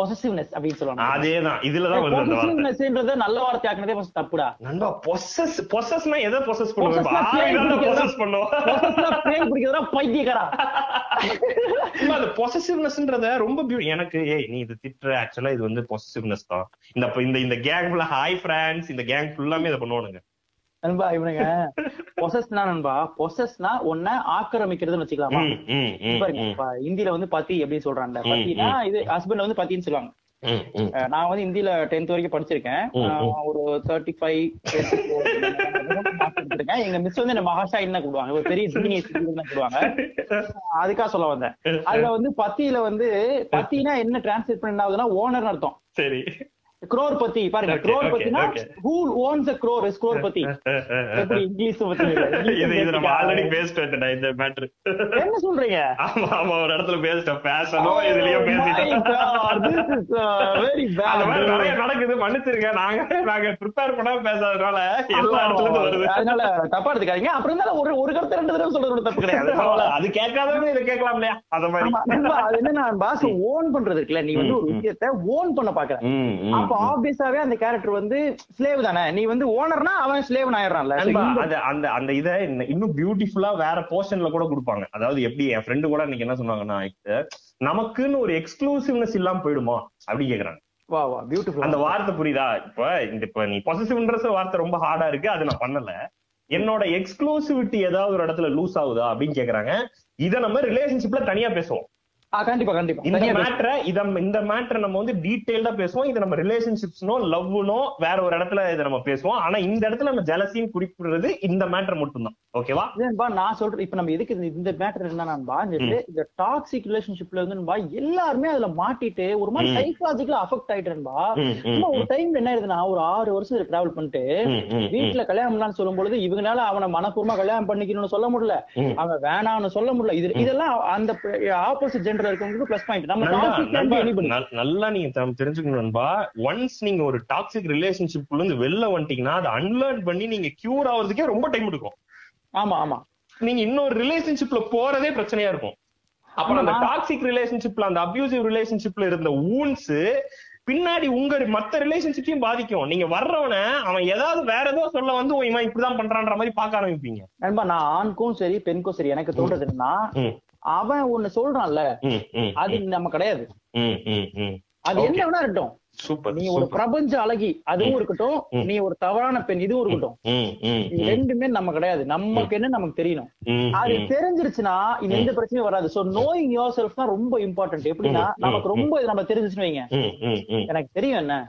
பொசசிவ்னஸ் அப்படின்னு சொல்லுவாங்க. அதேதான் இதுலதான் பொசசிவ்னஸ்ன்றத நல்ல வார்த்தை ஆக்குனதே first தப்புடா. நண்பா பொசஸ் பொசஸ்னா எதை பொசஸ் பண்ணுவோம் பிடிக்கிறதா? பொசஸ் பண்ணுவோம் பேய் பிடிக்கிறதா? பைத்தியக்காரா? அந்த பொசசிவ்னஸ்ன்றத ரொம்ப எனக்கு ஏய் நீ இது திட்டுற ஆக்சுவலா இது வந்து பொசசிவ்னஸ் தான். இந்த இந்த இந்த கேங் ஃபுல்லா ஹாய் ஃப்ரெண்ட்ஸ் இந்த கேங் ஃபுல்லாமே இதை பண்ணுவானுங்க. நண்பா இவனுங்க பொசஸ்னா நண்பா பொசஸ்னா ஒன்ன ஆக்கிரமிக்கிறதுன்னு வச்சுக்கலாமா? ஹிந்தில வந்து பத்தி எப்படி சொல்றாங்க பத்தினா இது ஹஸ்பண்ட் வந்து பத்தின்னு சொல்லுவாங்க. நான் வந்து ஹிந்தில டென்த் வரைக்கும் படிச்சிருக்கேன். ஒரு தேர்ட்டி ஃபைவ் எடுத்திருக்கேன் எங்க மிஸ் வந்து என்ன மகாஷாயின் தான் கூடுவாங்க ஒரு பெரிய ஜீனியஸ் தான் கூடுவாங்க அதுக்காக சொல்ல வந்தேன். அதுல வந்து பத்தியில வந்து பத்தினா என்ன டிரான்ஸ்லேட் பண்ண ஆகுதுன்னா ஓனர் அர்த்தம். சரி. குரோர் பத்தி பாருங்க crore பத்தினா. Who owns a crore is crore பத்தி எப்படி இங்கிலீஷ் பத்தி இது இது நம்ம ஆல்ரெடி பேசிட்டோம் இந்த மேட்ரு என்ன சொல்றீங்க? ஆமா ஆமா ஒரு இடத்துல பேசிட்டோம் பேசணும் இதுலயும் வெரி அந்த மாதிரி நிறைய பேட் நடக்குது மன்னிச்சிருங்க நாங்க நாங்க ப்ரிப்பேர் பண்ணாம பேசாதனால எல்லா இடத்துல இருந்து வருது. அதனால தப்பா எடுத்துக்காதீங்க. அப்புறம் இருந்தாலும் ஒரு ஒரு கருத்து ரெண்டு தடவை சொல்றது தப்பு கிடையாது. அது கேட்காதவங்க இதை கேட்கலாம் இல்லையா? அந்த மாதிரி. அது என்னன்னா பாஸ் ஓன் பண்றது இருக்குல்ல நீ வந்து ஒரு. விஷயத்த ஓன் பண்ண பாக்குற. அப்ப ஆப்வியஸாவே அந்த கேரக்டர் வந்து ஸ்லேவ் தானே? நீ வந்து ஓனர்னா அவன் ஸ்லேவ் ஆயிடுறான்ல. அந்த அந்த இத இன்னும் பியூட்டிஃபுல்லா வேற போர்ஷன்ல கூட கொடுப்பாங்க. அதாவது எப்படி என் ஃப்ரெண்டு கூட இன்னைக்கு என்ன சொன்னாங்கன்னா நமக்குன்னு ஒரு எக்ஸ்க்ளூசிவ்னஸ் இல்லாம போயிடுமா? அப்படி கேக்குறாங்க. வா வா பியூட்டிஃபுல் அந்த வார்த்தை புரியுதா? இப்ப இந்த இப்ப நீ பொசசிவ்ன்றது வார்த்தை ரொம்ப ஹார்டா இருக்கு. அது நான் பண்ணல. என்னோட எக்ஸ்க்ளூசிவிட்டி ஏதாவது ஒரு இடத்துல லூஸ் ஆகுதா அப்படின்னு கேக்குறாங்க. இத நம்ம ரிலேஷன்ஷிப்ல தனியா பேசுவோம். கண்டிப்பா கண்டிப்பா. இந்த. மேட்டரை இத இந்த மேட்டரை நம்ம வந்து டீடைல்டா பேசுவோம். இது நம்ம ரிலேஷன்ஷிப்ஸ்னோ லவ்னோ வேற ஒரு இடத்துல இதை நம்ம பேசுவோம். ஆனா இந்த இடத்துல நம்ம ஜலசின்னு குறிப்பிடுறது இந்த மேட்டர் மட்டும்தான். ஓகேவா இதுன்பா நான் சொல்றேன் இப்ப நம்ம எதுக்கு இந்த- மேட்டர் என்னன்னா இந்த இந்த டாக்ஸிக் ரிலேஷன்ஷிப்ல நண்பா, எல்லாருமே அதுல மாட்டிட்டு ஒரு மாதிரி. சைக்கலாஜிக்கலா அஃபெக்ட் ம், சும்மா ஒரு டைம்ல என்ன ஆயிருதுன்னா ஒரு ஆறு வருஷம் டிராவல் பண்ணிட்டு. வீட்டுல கல்யாணம் பண்ணலாம்னு சொல்லும் பொழுது இவங்கனால அவனை மனப்பூர்வமா கல்யாணம் பண்ணிக்கணும்னு சொல்ல முடியல. அவன் வேணாம்னு சொல்ல முடியல. இது இதெல்லாம் அந்த ஆப்போசிட் ஜெண்டர் இருக்கவங்களுக்கு பிளஸ் பாயிண்ட் நம்ம நல்லா நீங்க தெரிஞ்சுக்கணும் நண்பா. ஒன்ஸ் நீங்க ஒரு டாக்ஸிக் ரிலேஷன்ஷிப் இருந்து வெளில வந்துட்டீங்கன்னா அதை அன்லேர்ன் பண்ணி நீங்க கியூர் ஆகுறதுக்கே ரொம்ப டைம் எடுக்கும். ஆமா ஆமா. நீங்க இன்னொரு ரிலேஷன்ஷிப்ல போறதே பிரச்சனையா இருக்கும். அப்புறம் அந்த. டாக்ஸிக் ரிலேஷன்ஷிப்ல அந்த அபியூசிவ் ரிலேஷன்ஷிப்ல இருந்த ஊன்ஸ் பின்னாடி உங்க மத்த ரிலேஷன்ஷிப்பையும் பாதிக்கும். நீங்க வர்றவன அவன் ஏதாவது வேற ஏதோ சொல்ல வந்து "ஓ, இவன் இப்படிதான் பண்றான்ற மாதிரி பார்க்க ஆரம்பிப்பீங்க. நண்பா நான் ஆண்க்கும் சரி பெண்க்கும் சரி எனக்கு தோன்றது என்னன்னா ம், அவன் ஒண்ணு சொல்றான்ல அது நம்ம கிடையாது. அது. என்ன வேணா இருக்கட்டும் நீ ஒரு பிரபஞ்ச அழகி அதுவும் இருக்கட்டும். நீ ஒரு தவறான பெண் இதுவும் இருக்கட்டும். ரெண்டுமே நம்ம கிடையாது. நமக்கு என்ன நமக்கு தெரியணும். அது. தெரிஞ்சிருச்சுன்னா இது எந்த பிரச்சனையும் வராது. சோ நோயிங் யோர் செல்ஃப் தான் ரொம்ப இம்பார்ட்டன்ட் எப்படின்னா நமக்கு ரொம்ப இது நம்ம தெரிஞ்சிச்சுன்னு வைங்க. எனக்கு தெரியும் என்ன.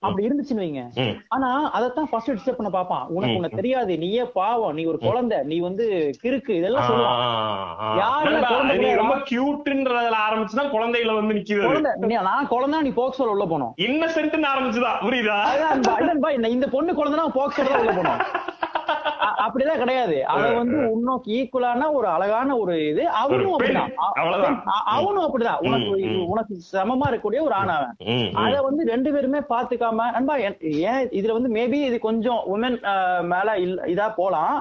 அப்படி இருந்துச்சுன்னு வைங்க. ஆனா அதத்தான் ஃபர்ஸ்ட் டிஸ்டர்ப் பண்ண பாப்பான் உனக்கு. உனக்கு தெரியாது. நீயே பாவம். நீ ஒரு குழந்தை. நீ வந்து கிறுக்கு. இதெல்லாம் நீ கிடையாதா? ரொம்ப கியூட்ன்றதுல ஆரம்பிச்சுதான் குழந்தைகளை வந்து நிக்குது குழந்தை. நீ- நான் குழந்தை நீ போக்சோல உள்ள போனோம். இன்னசென்ட் ஆரம்பிச்சுதான். புரியுதா? இந்த- பொண்ணு குழந்தைனா போக்சோல தான் உள்ள போனோம் அப்படிதான் கிடையாது. அவ வந்து உன்னோக்கு ஈக்குவலான ஒரு அழகான ஒரு இது. அவனும். அப்படிதான். அவனும் அப்படிதான். உனக்கு. உனக்கு சமமா இருக்கக்கூடிய ஒரு ஆண் அவன். அத வந்து ரெண்டு பேருமே பாத்துக்காம நண்பா ஏன் இதுல வந்து மேபி இது கொஞ்சம் உமன் மேல இல்ல- இதா போலாம்.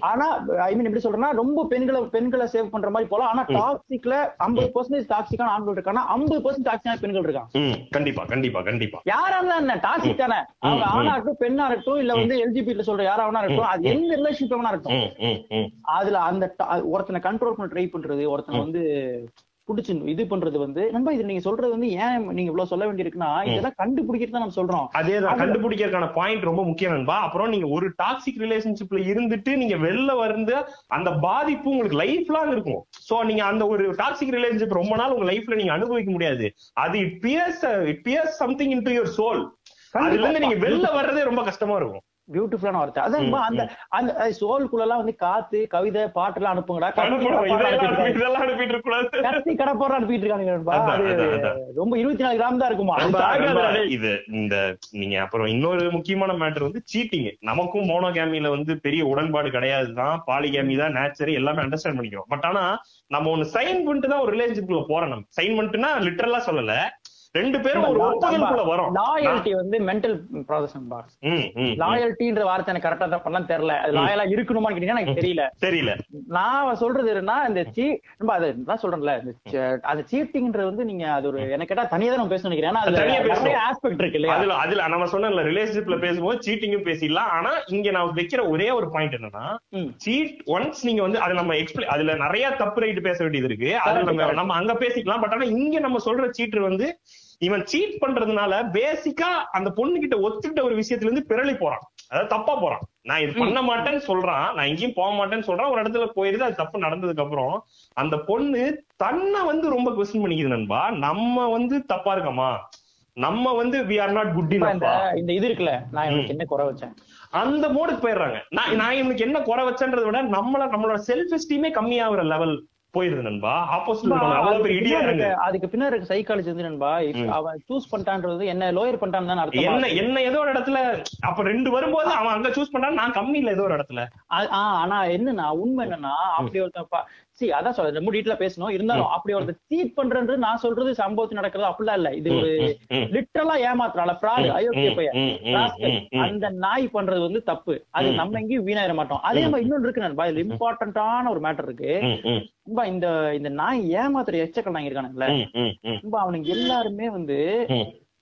ஆனா ஐ மீன் எப்படி சொல்றேன்னா ரொம்ப பெண்களை பெண்களை சேவ் பண்ற மாதிரி போலாம். ஆனா டாக்ஸிக்ல ஐம்பது பர்சன்டேஜ் டாக்ஸிக்கான ஆண்கள் இருக்கானா ஐம்பது பர்சன்ட் டாக்ஸிக்கான பெண்கள் இருக்காங்க. கண்டிப்பா கண்டிப்பா கண்டிப்பா. யாரா இருந்தா என்ன? டாக்ஸிக் தானே. அவங்க. ஆணா இருக்கட்டும் பெண்ணா இருக்கட்டும் இல்ல வந்து எல்ஜிபில சொல்ற யாரா இருக்கட்டும் அது எந்த ரிலேஷன்ஷிப் வேணா இருக்கட்டும் ம், ம், ம். அதுல அந்த ஒருத்தனை கண்ட்ரோல் பண்ண ட்ரை பண்றது ஒருத்தனை வந்து புடிச்சு இது பண்றது வந்து நண்பா இது நீங்க சொல்றது வந்து ஏன் நீங்க இவ்வளவு சொல்ல வேண்டியிருக்குன்னா இதெல்லாம் கண்டுபிடிக்கிறது தான் நம்ம சொல்றோம். அதேதான் கண்டுபிடிக்கிறதுக்கான பாயிண்ட் ரொம்ப முக்கியம் நண்பா. அப்புறம் நீங்க ஒரு டாக்ஸிக் ரிலேஷன்ஷிப்ல இருந்துட்டு நீங்க வெளில வந்து அந்த பாதிப்பு உங்களுக்கு லைஃப் லாங் இருக்கும். சோ நீங்க அந்த ஒரு டாக்ஸிக் ரிலேஷன்ஷிப் ரொம்ப நாள் உங்க லைஃப்ல நீங்க அனுபவிக்க முடியாது. அது it pierces it pierces something into your soul அதுல இருந்து நீங்க வெளில வர்றதே ரொம்ப கஷ்டமா இருக்கும். பியூட்டிஃபுல்லான வார்த்தை. அதான் அந்த அந்த சோல்குள்ள எல்லாம் வந்து காத்து கவிதை பாட்டு எல்லாம் அனுப்புங்கடா இதெல்லாம் அனுப்பிட்டு இருக்கக்கூடாது. கத்தி கடப்போற அனுப்பிட்டு இருக்கானுங்க. ரொம்ப இருபத்தி நாலு கிராம் தான் இருக்குமா. இது இந்த நீங்க அப்புறம் இன்னொரு முக்கியமான மேட்டர் வந்து சீட்டிங் நமக்கும் மோனோகேமில வந்து பெரிய உடன்பாடு கிடையாது தான். பாலிகேமி தான் நேச்சர் எல்லாமே அண்டர்ஸ்டாண்ட் பண்ணிக்கிறோம். பட் ஆனா நம்ம ஒண்ணு சைன் பண்ணிட்டு தான் ஒரு ரிலேஷன்ஷிப்ல போறோம் நம்ம. சைன் பண்ணிட்டுனா லிட்டரலா சொல்லல. ரெண்டு பேரும் ஒரு ஒப்புதலுக்குள்ள வரோம். லாயல்ட்டி வந்து மென்டல் ப்ராசஸ் ம். லாயல்ட்டின்ற வார்த்தை எனக்கு கரெக்டா தான் பண்ணலாம் தெரியல. அது லாயலா இருக்கணுமான்னு கேட்டீங்கன்னா எனக்கு தெரியல. தெரியல. நான் சொல்றது என்னன்னா இந்த சீ நம்ம அது நான் சொல்றேன்ல அந்த சீட்டிங்ன்றது வந்து நீங்க அது ஒரு எனக்கு கேட்டா தனியா தான் நம்ம பேச நினைக்கிறேன். ஏன்னா அதுல பேசணும். ஆஸ்பெக்ட் இருக்கு இல்லையா? அதுல அதுல நம்ம சொன்ன ரிலேஷன்ஷிப்ல பேசும்போது சீட்டிங்கும் பேசிடலாம். ஆனா இங்க நான் வைக்கிற ஒரே ஒரு பாயிண்ட் என்னன்னா. சீட் ஒன்ஸ் நீங்க வந்து அது நம்ம எக்ஸ்பிளைன் அதுல நிறைய தப்பு ரைட்டு பேச வேண்டியது இருக்கு. அதுல நம்ம நம்ம அங்க பேசிக்கலாம். பட் ஆனா இங்க நம்ம சொல்ற சீட்டர் வந்து இவன் சீட் பண்றதுனால பேசிக்கா அந்த பொண்ணு கிட்ட ஒத்துக்கிட்ட ஒரு விஷயத்துல இருந்து பிறளி போறான். அதாவது தப்பா போறான். நான் இது பண்ண மாட்டேன்னு சொல்றான். நான் எங்கேயும் போக மாட்டேன்னு சொல்றான். ஒரு இடத்துல போயிருது அது தப்பு நடந்ததுக்கு அப்புறம் அந்த பொண்ணு தன்னை வந்து ரொம்ப கொஸ்டின் பண்ணிக்குது நண்பா. நம்ம வந்து தப்பா இருக்கமா? நம்ம வந்து வி ஆர் நாட் குட் இந்த இது இருக்குல்ல நான் எனக்கு என்ன குறை வச்சேன்? அந்த மோடுக்கு போயிடுறாங்க. நான் நான் இவனுக்கு என்ன குறை வச்சேன்றதை விட நம்மள நம்மளோட செல்ஃப் எஸ்டீமே கம்மியாகிற லெவல் போயிருது நண்பா. ஆப்போசிட் அதுக்கு பின்னாடி இருக்க- சைக்காலஜி வந்து நண்பா அவன் சூஸ் பண்ணிட்டான்றது என்ன லோயர் பண்ணிட்டான்னு தான் அர்த்தம்? என்ன என்ன ஏதோ ஒரு இடத்துல அப்ப ரெண்டு வரும்போது அவன் அங்க சூஸ் பண்ணான் நான் கம்மி இல்ல ஏதோ ஒரு இடத்துல. ஆனா என்னன்னா உண்மை என்னன்னா அப்படி ஒருத்தன் சி அதான் சொல்றேன். ரொம்ப டீட்டெயிலா பேசணும். இருந்தாலும் அப்படி ஒருத்தர் சீட் பண்றது நான் சொல்றது சம்பவத்து நடக்கிறது அப்படிலாம் இல்ல. இது ஒரு லிட்டரலா ஏமாத்துறால ஃப்ராட் அயோக்கிய பையன். அந்த நாய் பண்றது வந்து தப்பு. அது நம்ம எங்கேயும் வீணாயிர மாட்டோம். அதே மாதிரி இன்னொன்னு இருக்கு நண்பா. இதுல இம்பார்ட்டன்டான ஒரு மேட்டர் இருக்கு. நண்பா இந்த இந்த நாய் ஏமாத்துற எச்சக்கல் நாய் இருக்கானுங்களே நண்பா அவனுங்க எல்லாருமே வந்து.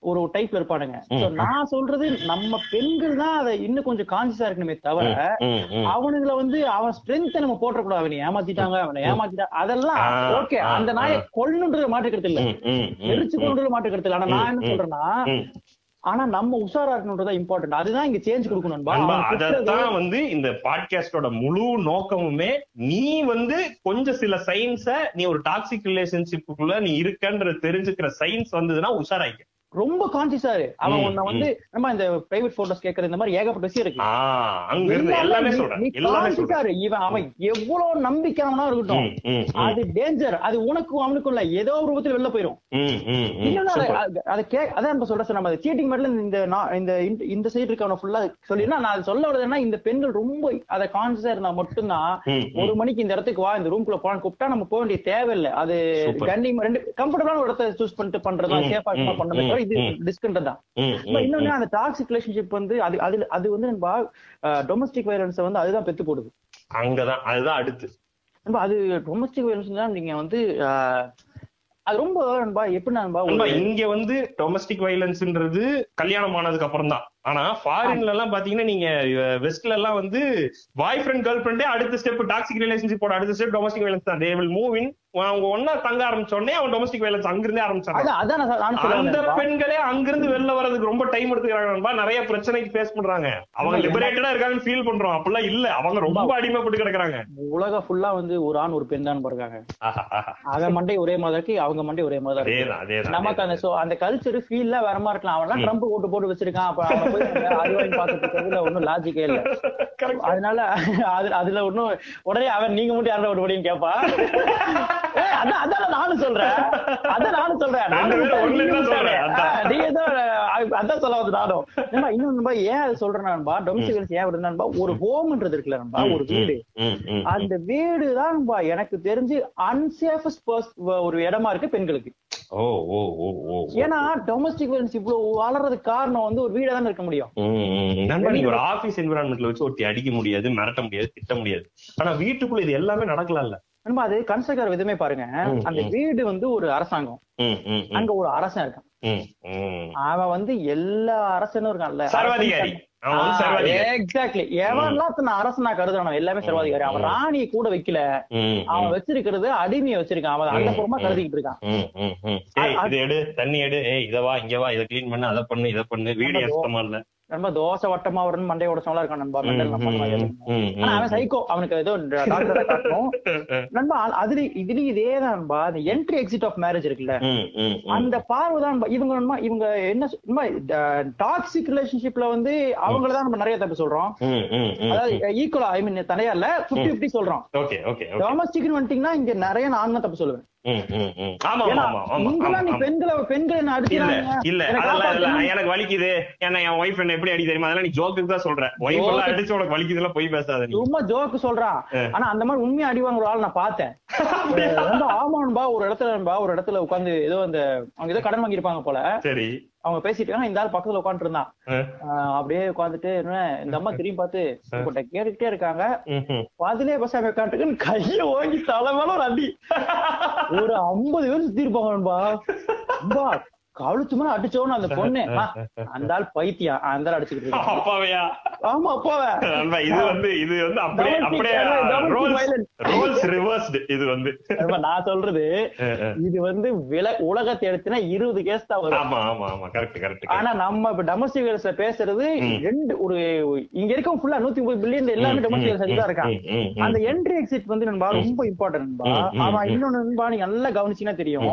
ஒரு டைப்ல இருப்பானுங்க. நான் சொல்றது நம்ம பெண்கள் தான் அதை இன்னும் கொஞ்சம் கான்சியஸா இருக்கணுமே தவிர. அவனுங்களை வந்து அவன் ஸ்ட்ரென்த் நம்ம போட்டக்கூடாது. அவனை ஏமாத்திட்டாங்க அவனை ஏமாத்திட்டா அதெல்லாம் ஓகே அந்த நாயை கொல்லணுன்றது மாற்றுக்கிறது இல்ல. எரிச்சு கொண்டு மாற்றுக்கிறது இல்ல. ஆனா நான் என்ன சொல்றேன்னா. ஆனா நம்ம உஷாரா இருக்கணும்ன்றதா இம்பார்ட்டன்ட் அதுதான் இங்க சேஞ்ச் கொடுக்கணும் அதத்தான் வந்து இந்த பாட்காஸ்டோட முழு நோக்கமுமே நீ வந்து கொஞ்சம் சில சயின்ஸ நீ ஒரு டாக்ஸிக் ரிலேஷன்ஷிப்புக்குள்ள நீ இருக்கன்ற தெரிஞ்சுக்கிற சயின்ஸ் வந்ததுன்னா உஷாராய்க்க. ரொம்ப கான்சியஸா இரு. அவன் உன்னை வந்து நம்ம இந்த பிரைவேட் போட்டோஸ் கேக்குற இந்த மாதிரி ஏகப்பட்ட விஷயம் இருக்கு. அங்க இருந்து எல்லாமே சொல்றேன். இவன் அவன் எவ்வளவு நம்பிக்கையானவனா இருக்கட்டும். அது டேஞ்சர் அது உனக்கும் அவனுக்கும் இல்ல. ஏதோ ஒரு ரூபத்துல வெளில போயிரும். அதை- கே அதான் நம்ம சொல்றேன் நம்ம சீட்டிங் மேட்ல இந்த இந்த இந்த- சைடு இருக்கவன ஃபுல்லா சொல்லினா நான் சொல்ல வரதுன்னா இந்த பெண்கள் ரொம்ப அதை கான்சியஸா இருந்தா மட்டும்தான். ஒரு மணிக்கு இந்த இடத்துக்கு வா இந்த ரூம்குள்ள போலான்னு கூப்பிட்டா நம்ம போக வேண்டிய தேவையில்லை. அது Super. கண்டி ரெண்டு கம்ஃபர்டபுளான ஒரு இடத்த சூஸ் பண்ணிட்டு பண்றதா சேஃபா ம், பண்ணவே ம், தவிர இது ம். டிஸ்கண்ட் தான் இன்னொன்னு. அந்த டாக்ஸிக் ரிலேஷன்ஷிப் வந்து அது அது அது வந்து நண்பா டொமஸ்டிக் வயலன்ஸ் வந்து அதுதான் பெத்து போடுது அங்கதான் அதுதான் அடுத்து அது டொமஸ்டிக் வயலன்ஸ் தான் நீங்க வந்து அது ரொம்ப நண்பா எப்படி நண்பா இங்க வந்து டொமஸ்டிக் வயலன்ஸ்ன்றது கல்யாணம் ஆனதுக்கு அப்புறம் தான் ஆனா ஃபாரின்ல எல்லாம் பாத்தீங்கன்னா நீங்க வெஸ்ட்ல எல்லாம் வந்து பாய் ஃப்ரெண்ட் கேர்ள் ஃப்ரெண்டே அடுத்த ஸ்டெப் டாக்ஸிக் ரிலேஷன்ஷிப்போட அடுத்த ஸ்டெப் டொமஸ்டிக் வயலன்ஸ் தான். தே வில் மூவ் இன் அவங்க ஒன்னா தங்க ஆரம்பிச்ச உடனே அவன் டொமஸ்டிக் வயலன்ஸ் அங்கிருந்தே ஆரம்பிச்சாங்க அந்த. பெண்களே அங்கிருந்து வெளில வர்றதுக்கு ரொம்ப டைம் எடுத்துக்கிறாங்க நிறைய பிரச்சனைக்கு ஃபேஸ் பண்றாங்க. அவங்க லிபரேட்டடா இருக்காங்கன்னு ஃபீல் பண்றோம். அப்படிலாம் இல்ல. அவங்க ரொம்ப அடிமைப்பட்டு கிடக்குறாங்க. உலகம் ஃபுல்லா வந்து ஒரு ஆண் ஒரு பெண் தான் ஆஹா. அவன் மண்டை ஒரே மாதிரி அவங்க மண்டை ஒரே மாதிரி நமக்கு அந்த அந்த கல்ச்சர் ஃபீல்ல வேற மாதிரி இருக்கலாம். அவன்லாம் ட்ரம்ப் ஓட்டு போட்டு வச்சிருக்கான் அவன் போய் அங்க அது வாங்கி பார்த்துட்டு இருக்கிறதுல ஒன்றும் லாஜிக்கே இல்ல. அதனால அது அதுல ஒண்ணும் உடனே அவன் நீங்க மட்டும் யாரும் ஓட்டு போடின்னு கேப்பா? ஏய், அதான் அதான் நானும் சொல்றேன். அதான் நானும் சொல்றேன். நீங்க சொல்றேன், அதான். சொல்ல வந்து நானும். ஏன்னா இன்னும் நண்பா ஏன் அது சொல்றேன் நண்பா? டொமஸ்டிக் ஏன் வருது நண்பா? ஒரு ஹோம்ன்றது இருக்குல்ல நண்பா? ஒரு வீடு. அந்த வீடு தான் எனக்கு தெரிஞ்சு அன்சேஃபஸ்ட் ஒரு இடமா இருக்கு பெண்களுக்கு. ஏன்னா டொமஸ்டிக் வயலன்ஸ் இவ்வளவு வளர்றதுக்கு காரணம் வந்து ஒரு வீடா தான் இருக்க முடியும் ம், ம். நண்பா நீங்க ஒரு ஆபீஸ் என்விரான்மெண்ட்ல வச்சு ஒருத்தி அடிக்க முடியாது மிரட்ட முடியாது திட்ட முடியாது ஆனா வீட்டுக்குள்ள இது எல்லாமே நடக்கலாம்ல நண்பா அது கன்ஸ்ட்ரக்டர் விதமே பாருங்க அந்த. வீடு வந்து ஒரு அரசாங்கம். அங்க ஒரு அரசன் இருக்கான். அவன் வந்து எல்லா அரசனும் இருக்கான்ல. சர்வாதிகாரி. எக்ஸாக்ட்லி எவன்லாம் அரசனா கருதுறானோ எல்லாமே சர்வாதிகாரி. அவன் ராணியை கூட வைக்கல. அவன் வச்சிருக்கிறது அடிமையை வச்சிருக்கான். அவன் அண்டபுறமா. கருதிக்கிட்டு இருக்கான். இது எடு தண்ணி எடு. ஏய் இத வா இங்க வா இத க்ளீன் பண்ணு அத பண்ணு இத பண்ணு. வீடு ஆமா, சுத்தமா இல்ல. நண்பா தோசை வட்டமா வரும்னு மண்டைய உடச்சவங்களா இருக்கான் நண்பா. ஆனா. அவன் சைக்கோ அவனுக்கு ஏதோ டாக்டரை காட்டணும் நண்பா அதுல இதுலயும் இதேதான் நண்பா. அந்த என்ட்ரி எக்ஸிட் ஆஃப் மேரேஜ் இருக்குல்ல. அந்த பார்வை தான். இவங்க நண்பா இவங்க என்ன டாக்ஸிக் ரிலேஷன்ஷிப்ல வந்து அவங்கள தான் நம்ம நிறைய தப்பு சொல்றோம். அதாவது ஈக்குவலா ஐ மீன் தனியா இல்ல பிப்டி பிப்டி சொல்றோம். டொமஸ்டிக்னு வந்துட்டீங்கன்னா இங்க நிறைய நான் தான் தப்பு சொல்லுவேன். என்ன என்னை. எனக்கு வலிக்குது. ஏன்னா என் ஒய்ஃப் என்ன எப்படி அடி தெரியுமா? அதெல்லாம் நீ ஜோக்குக்கு தான் சொல்ற. ஒய்ஃப் எல்லாம். அடிச்சு உனக்கு வலிக்குதுல போய் பேசாத சும்மா ஜோக்கு சொல்றான். ஆனா அந்த மாதிரி உண்மையா அடி வாங்குற ஆள் நான் பார்த்தேன். ரொம்ப ஆமான்பா ஒரு இடத்துல ஒரு இடத்துல உட்காந்து ஏதோ அந்த அவங்க ஏதோ கடன் வாங்கியிருப்பாங்க போல. சரி. அவங்க பேசிட்டு இந்த ஆள் பக்கத்துல உட்காந்துட்டு இருந்தான். அப்படியே உட்காந்துட்டு என்ன இந்த அம்மா திரும்பி பார்த்து உங்கள்கிட்ட கேட்டுக்கிட்டே இருக்காங்க. பாதிலே பசாம உட்காந்துட்டு கைய ஓங்கி தலை மேல ஒரு அடி. ஒரு ஐம்பது பேர் சுத்தி கழுத்து மேல அடிச்சோன்னு அந்த பொண்ணு. "அம்மா, அந்த ஆள் பைத்தியம். அந்த ஆள் அடிச்சுக்கிட்டு அப்பாவையா? ஆமா அப்பாவ. இது வந்து இது வந்து அப்படியே அப்படியே ரோல்ஸ் ரிவர்ஸ்டு இது வந்து. நான் சொல்றது. இது வந்து வில உலகத்தை எடுத்துனா இருபது கேஸ் தான் வரும். ஆமா ஆமா ஆமா. கரெக்ட் கரெக்ட் ஆனா நம்ம இப்ப டொமஸ்டிக் வேர்ஸ்ல பேசுறது. ரெண்டு ஒரு இங்க இருக்க ஃபுல்லா நூத்தி முப்பது பில்லியன் எல்லாமே டொமஸ்டிக் வேர்ஸ் தான் இருக்கான். அந்த என்ட்ரி எக்ஸிட் வந்து நண்பா ரொம்ப இம்பார்ட்டன்ட் நண்பா. ம், ம், அவன் ம். இன்னொன்னு நண்பா நீங்க நல்லா கவனிச்சீங்கன்னா தெரியும்.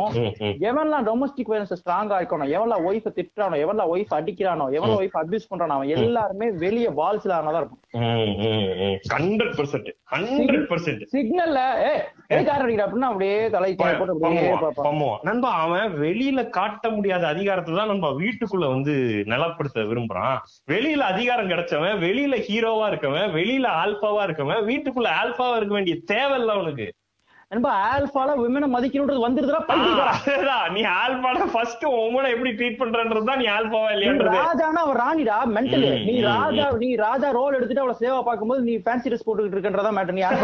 எவன்லாம் டொமஸ்டிக் வயலன்ஸ் ஸ்ட்ராங்கா இருக்கணும் எவன்லாம் ஒய்ஃப் திட்டுறானோ எவன்லாம் ஒய்ஃப் அடிக்கிறானோ எவன்லாம் ஒய்ஃப் அபியூஸ் பண்றானோ அவன் எல்லாருமே வெளிய பால்ஸ்ல தான் இருக்கும் ஹண்ட்ரட் பர்சன்ட் ஹண்ட்ரட் பர்சன்ட் சிக்னல்ல ஏ எதுக்கார அடிக்கிற அப்படின்னா அப்படியே தலை போட்டு நண்பா அவன் வெளியில காட்ட முடியாத அதிகாரத்தை தான் நண்பா வீட்டுக்குள்ள வந்து நிலப்படுத்த விரும்புறான். வெளியில அதிகாரம் கிடைச்சவன் வெளியில ஹீரோவா இருக்கவன் வெளியில ஆல்பாவா இருக்கவன் வீட்டுக்குள்ள ஆல்பாவா இருக்க வேண்டிய தேவையில்ல அவனுக்கு. நண்பா ஆல்பால விமனை மதிக்கணும்ன்றது வந்துருதுடா பைத்தியக்காரா. நீ ஆல்பால ஃபர்ஸ்ட் உமனை எப்படி ட்ரீட் பண்றன்றதுதான் நீ ஆல்பாவா இல்லையான்றது. ராஜானா அவன் ராணிடா மென்டல் நீ ராஜா நீ ராஜா ரோல் எடுத்துட்டு அவளை சேவா பார்க்கும்போது நீ ஃபேன்சி ட்ரெஸ் போட்டுக்கிட்டு இருக்கன்றதா மேட்டர் நீ யார்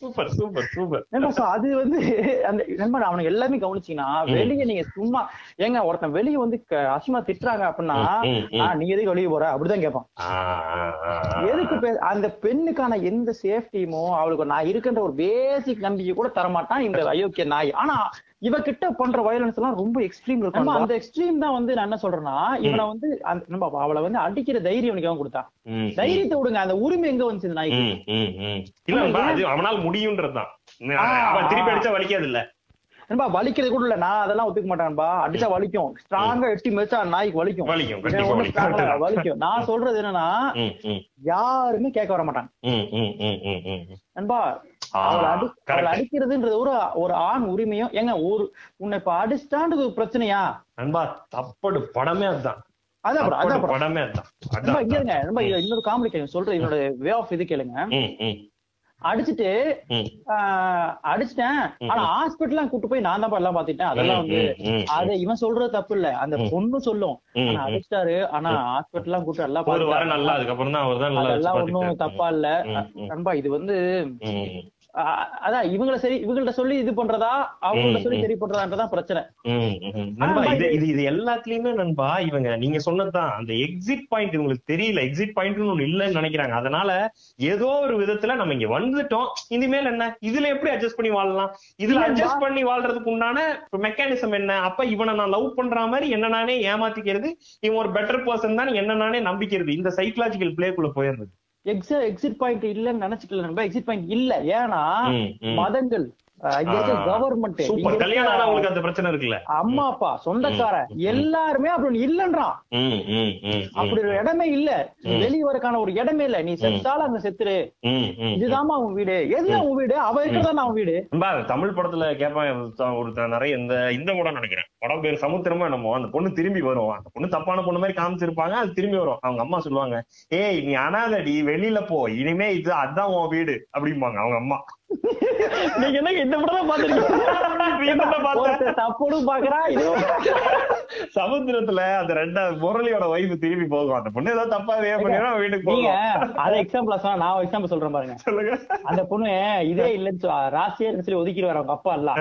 சூப்பர் சூப்பர் சூப்பர். அது வந்து அந்த நண்பா அவனுக்கு எல்லாமே கவனிச்சீங்கன்னா வெளிய நீங்க சும்மா ஏங்க ஒருத்தன் வெளிய வந்து அசிங்கமா திட்டுறாங்க அப்படின்னா ம், ம், ம். "ஆ, நீ எதுக்கு வெளிய போற? அப்படிதான் கேட்பான். எதுக்கு அந்த பெண்ணுக்கான எந்த சேஃப்டியுமோ அவளுக்கு நான் இருக்கின்ற ஒரு பேசிக் நம்பிக்கை கூட தரமாட்டான் இந்த அயோக்கிய நாய். ஆனா இவ கிட்ட பண்ற வயலன்ஸ் எல்லாம் ரொம்ப எக்ஸ்ட்ரீம் இருக்கும் அந்த எக்ஸ்ட்ரீம் தான் வந்து நான் என்ன சொல்றேன்னா இவனை வந்து நம்ம அவளை வந்து அடிக்கிற தைரியம் எனக்கு அவன் கொடுத்தான் ம், தைரியத்தை விடுங்க அந்த உரிமை எங்க வந்துச்சு இந்த நாய்க்கு? அவனால் முடியும்ன்றதுதான் அவன் திருப்பி அடிச்சா வலிக்காது இல்ல. நண்பா வலிக்கிறது கூட இல்ல. நான் அதெல்லாம் ஒத்துக்க மாட்டேன்பா அடிச்சா வலிக்கும். ஸ்ட்ராங்கா எட்டி மிதிச்சா நாய்க்கு வலிக்கும். வலிக்கும் நான் சொல்றது என்னன்னா யாருமே கேட்க வர மாட்டாங்க. நண்பா அவளை அடி அவளை. அடிக்கிறதுன்றது ஒரு ஒரு ஆண் உரிமையும் ஏங்க ஒரு உன்னை இப்ப ஒரு பிரச்சனையா? நண்பா தப்படு படமே அதுதான். அதான் அதான். படமே அதுதான். இன்னொரு காமெடி கேளுங்க. சொல்றேன் என்னோட வே ஆஃப் இது கேளுங்க. அடிச்சிட்டு அடிச்சிட்டேன். ஆனா ஹாஸ்பிட்டல்லாம் கூட்டு போய் நான் தான் எல்லாம் பாத்துட்டேன் அதெல்லாம் வந்து. அத இவன் சொல்றது தப்பு இல்ல. அந்த பொண்ணு சொல்லும். ஆனா. அடிச்சிட்டாரு. ஆனா ஹாஸ்பிட்டல்லாம் கூட்டு எல்லாம் பாத்துட்டாரு. வாரம் நல்லா அதுக்கப்புறம் தான் பாத்துக்கிட்டாரு. தப்பா இல்ல. நண்பா இது வந்து அதான் இவங்கள சரி இவங்கள்ட்ட சொல்லி இது பண்றதா அவங்கள்ட்ட சொல்லி. சரி பண்றதான்றதான் பிரச்சனை. நண்பா இது இது இது எல்லாத்துலயுமே நண்பா இவங்க நீங்க சொன்னதுதான். அந்த எக்ஸிட் பாயிண்ட் இவங்களுக்கு தெரியல. எக்ஸிட் பாயிண்ட்னு ஒண்ணு இல்லைன்னு நினைக்கிறாங்க. அதனால ஏதோ ஒரு விதத்துல நம்ம இங்க வந்துட்டோம். இனிமேல் என்ன? இதுல எப்படி அட்ஜஸ்ட் பண்ணி வாழலாம்? இதுல அட்ஜஸ்ட் பண்ணி வாழ்றதுக்கு உண்டான மெக்கானிசம் என்ன? அப்ப இவனை நான் லவ் பண்ற மாதிரி என்ன நானே ஏமாத்திக்கிறது? இவன் ஒரு பெட்டர் பர்சன் தான் என்ன நானே நம்பிக்கிறது. இந்த சைக்கலாஜிக்கல் பிளேக்குள்ள போயிடுறது. எக்ஸ எக்ஸிட் பாயிண்ட் இல்லன்னு நினைச்சிட்டு நண்பா. எக்ஸிட் பாயிண்ட் இல்ல. ஏன்னா. மதங்கள். கவர்மெண்ட் அந்த பிரச்சனை இருக்குல்ல? அம்மா அப்பா சொந்தக்காரன். எல்லாருமே அப்படி இல்லன்றான். அப்படி ஒரு இடமே இல்ல. வெளிய வரக்கான ஒரு இடமே இல்ல. நீ செத்தாலும் அங்க செத்துரு. ம், ம். இதுதாம்மா உன் வீடு. எதுதான் உன் வீடு? அவ இருக்கிறதா அவன் வீடு? தமிழ் படத்துல கேட்பான் ஒருத்தன் நிறைய இந்த இந்த படம் நினைக்கிறேன். படம் பேர் சமுத்திரமா என்னமோ அந்த பொண்ணு திரும்பி வரும். அந்த பொண்ணு தப்பான பொண்ணு மாதிரி காமிச்சிருப்பாங்க அது திரும்பி வரும். அவங்க அம்மா சொல்லுவாங்க ஏய் நீ அனாதடி வெளியில போ. இனிமே இது அதான் உன் வீடு. அப்படிம்பாங்க அவங்க அம்மா. நீங்க என்ன இந்த படம்? பாத்துருக்கீங்க தப்போடும் பாக்குறா இது. சமுத்திரத்துல அந்த ரெண்டாவது முரளியோட வைஃப் திரும்பி போகும். அந்த பொண்ணு ஏதோ தப்பா பண்ணிடும் அவன் வீட்டுக்கு போகும். அத எக்ஸாம்பிள் சொன்னா நான் எக்ஸாம்பிள் சொல்றேன் பாருங்க. சொல்லுங்க. அந்த பொண்ணு இதே இல்லன்னு சொ- ராசியே இல்லைன்னு சொல்லி ஒதுக்கிடுவாரு அவங்க அப்பா எல்லாம்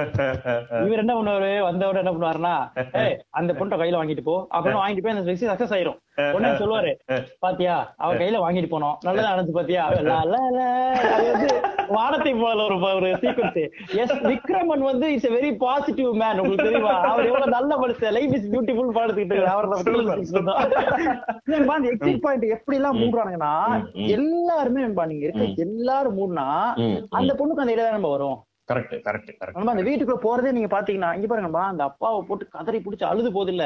இவர் என்ன பண்ணுவாரு? வந்தவரை என்ன பண்ணுவாருன்னா அந்த பொண்ணை கையில வாங்கிட்டு போ. அப்புறம் வாங்கிட்டு போய் அந்த சக்சஸ் ஆயிரும். உடனே சொல்லுவாரு பாத்தியா அவ கையில வாங்கிட்டு போனோம். நல்லதா அணைச்சு பாத்தியா? லா, லா, லா. அது வந்து வானத்தை போல ஒரு ஒரு சீக்வன்ஸ் எஸ் விக்ரமன் வந்து இட்ஸ் வெரி பாசிட்டிவ் மேன் உங்களுக்கு தெரியுமா? அவர் எவ்வளவு நல்ல மனுஷன். லைஃப் இஸ் பியூட்டிஃபுல் பாடுத்துக்கிட்டு அவர் அந்த எக்ஸிட் பாயிண்ட் எப்படி எல்லாம் மூடுறானுங்கன்னா எல்லாருமே நீங்க இருக்க எல்லாரும் மூடுனா அந்த பொண்ணுக்கு அந்த இடம் நம்ம வரும்? கரெக்ட் கரெக்ட் கரெக்ட் அந்த வீட்டுக்குள்ள போறதே நீங்க பாத்தீங்கன்னா இங்க பாருங்கப்பா அந்த அப்பாவை போட்டு கதறி புடிச்சு அழுது போகுது இல்ல.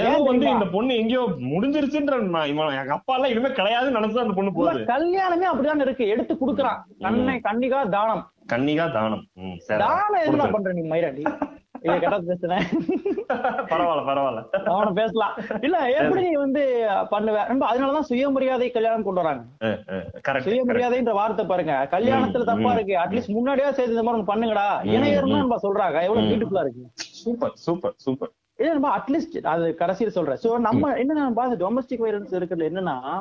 ஏதோ வந்து? இந்த பொண்ணு எங்கேயோ முடிஞ்சிருச்சுன்ற நான் இவன் எங்க அப்பா எல்லாம் இனிமே கிடையாதுன்னு நினைச்சு அந்த பொண்ணு போகுது. கல்யாணமே அப்படிதான் இருக்கு. எடுத்து குடுக்குறான். கண்ணை கண்ணிகா தானம். கன்னிகா தானம். தானம் என்ன. பண்ற நீ மயிராண்டி? இத கட்ட பேசுனேன் பரவாயில்ல பரவாயில்ல. அவனை பேசலாம். இல்ல எப்படி வந்து பண்ணுவ ரொம்ப அதனாலதான் சுயமரியாதை கல்யாணம் கொண்டு வராங்க. கரெக்ட் கரெக்ட் சுயமரியாதைன்ற வார்த்தை பாருங்க. கல்யாணத்துல தப்பா இருக்கு. அட்லீஸ்ட் முன்னாடியே சேர்த்து இந்த மாதிரி ஒண்ணு பண்ணுங்கடா. இணையர்னு நம்ம சொல்றாங்க. எவ்வளவு பியூட்டிஃபுல்லா இருக்கு. Super super super. இது நம்ம அட்லீஸ்ட் அது கடைசியில் சொல்றேன். சோ நம்ம என்ன பார்த்து டொமஸ்டிக் வைலன்ஸ் இருக்கிறது என்னன்னா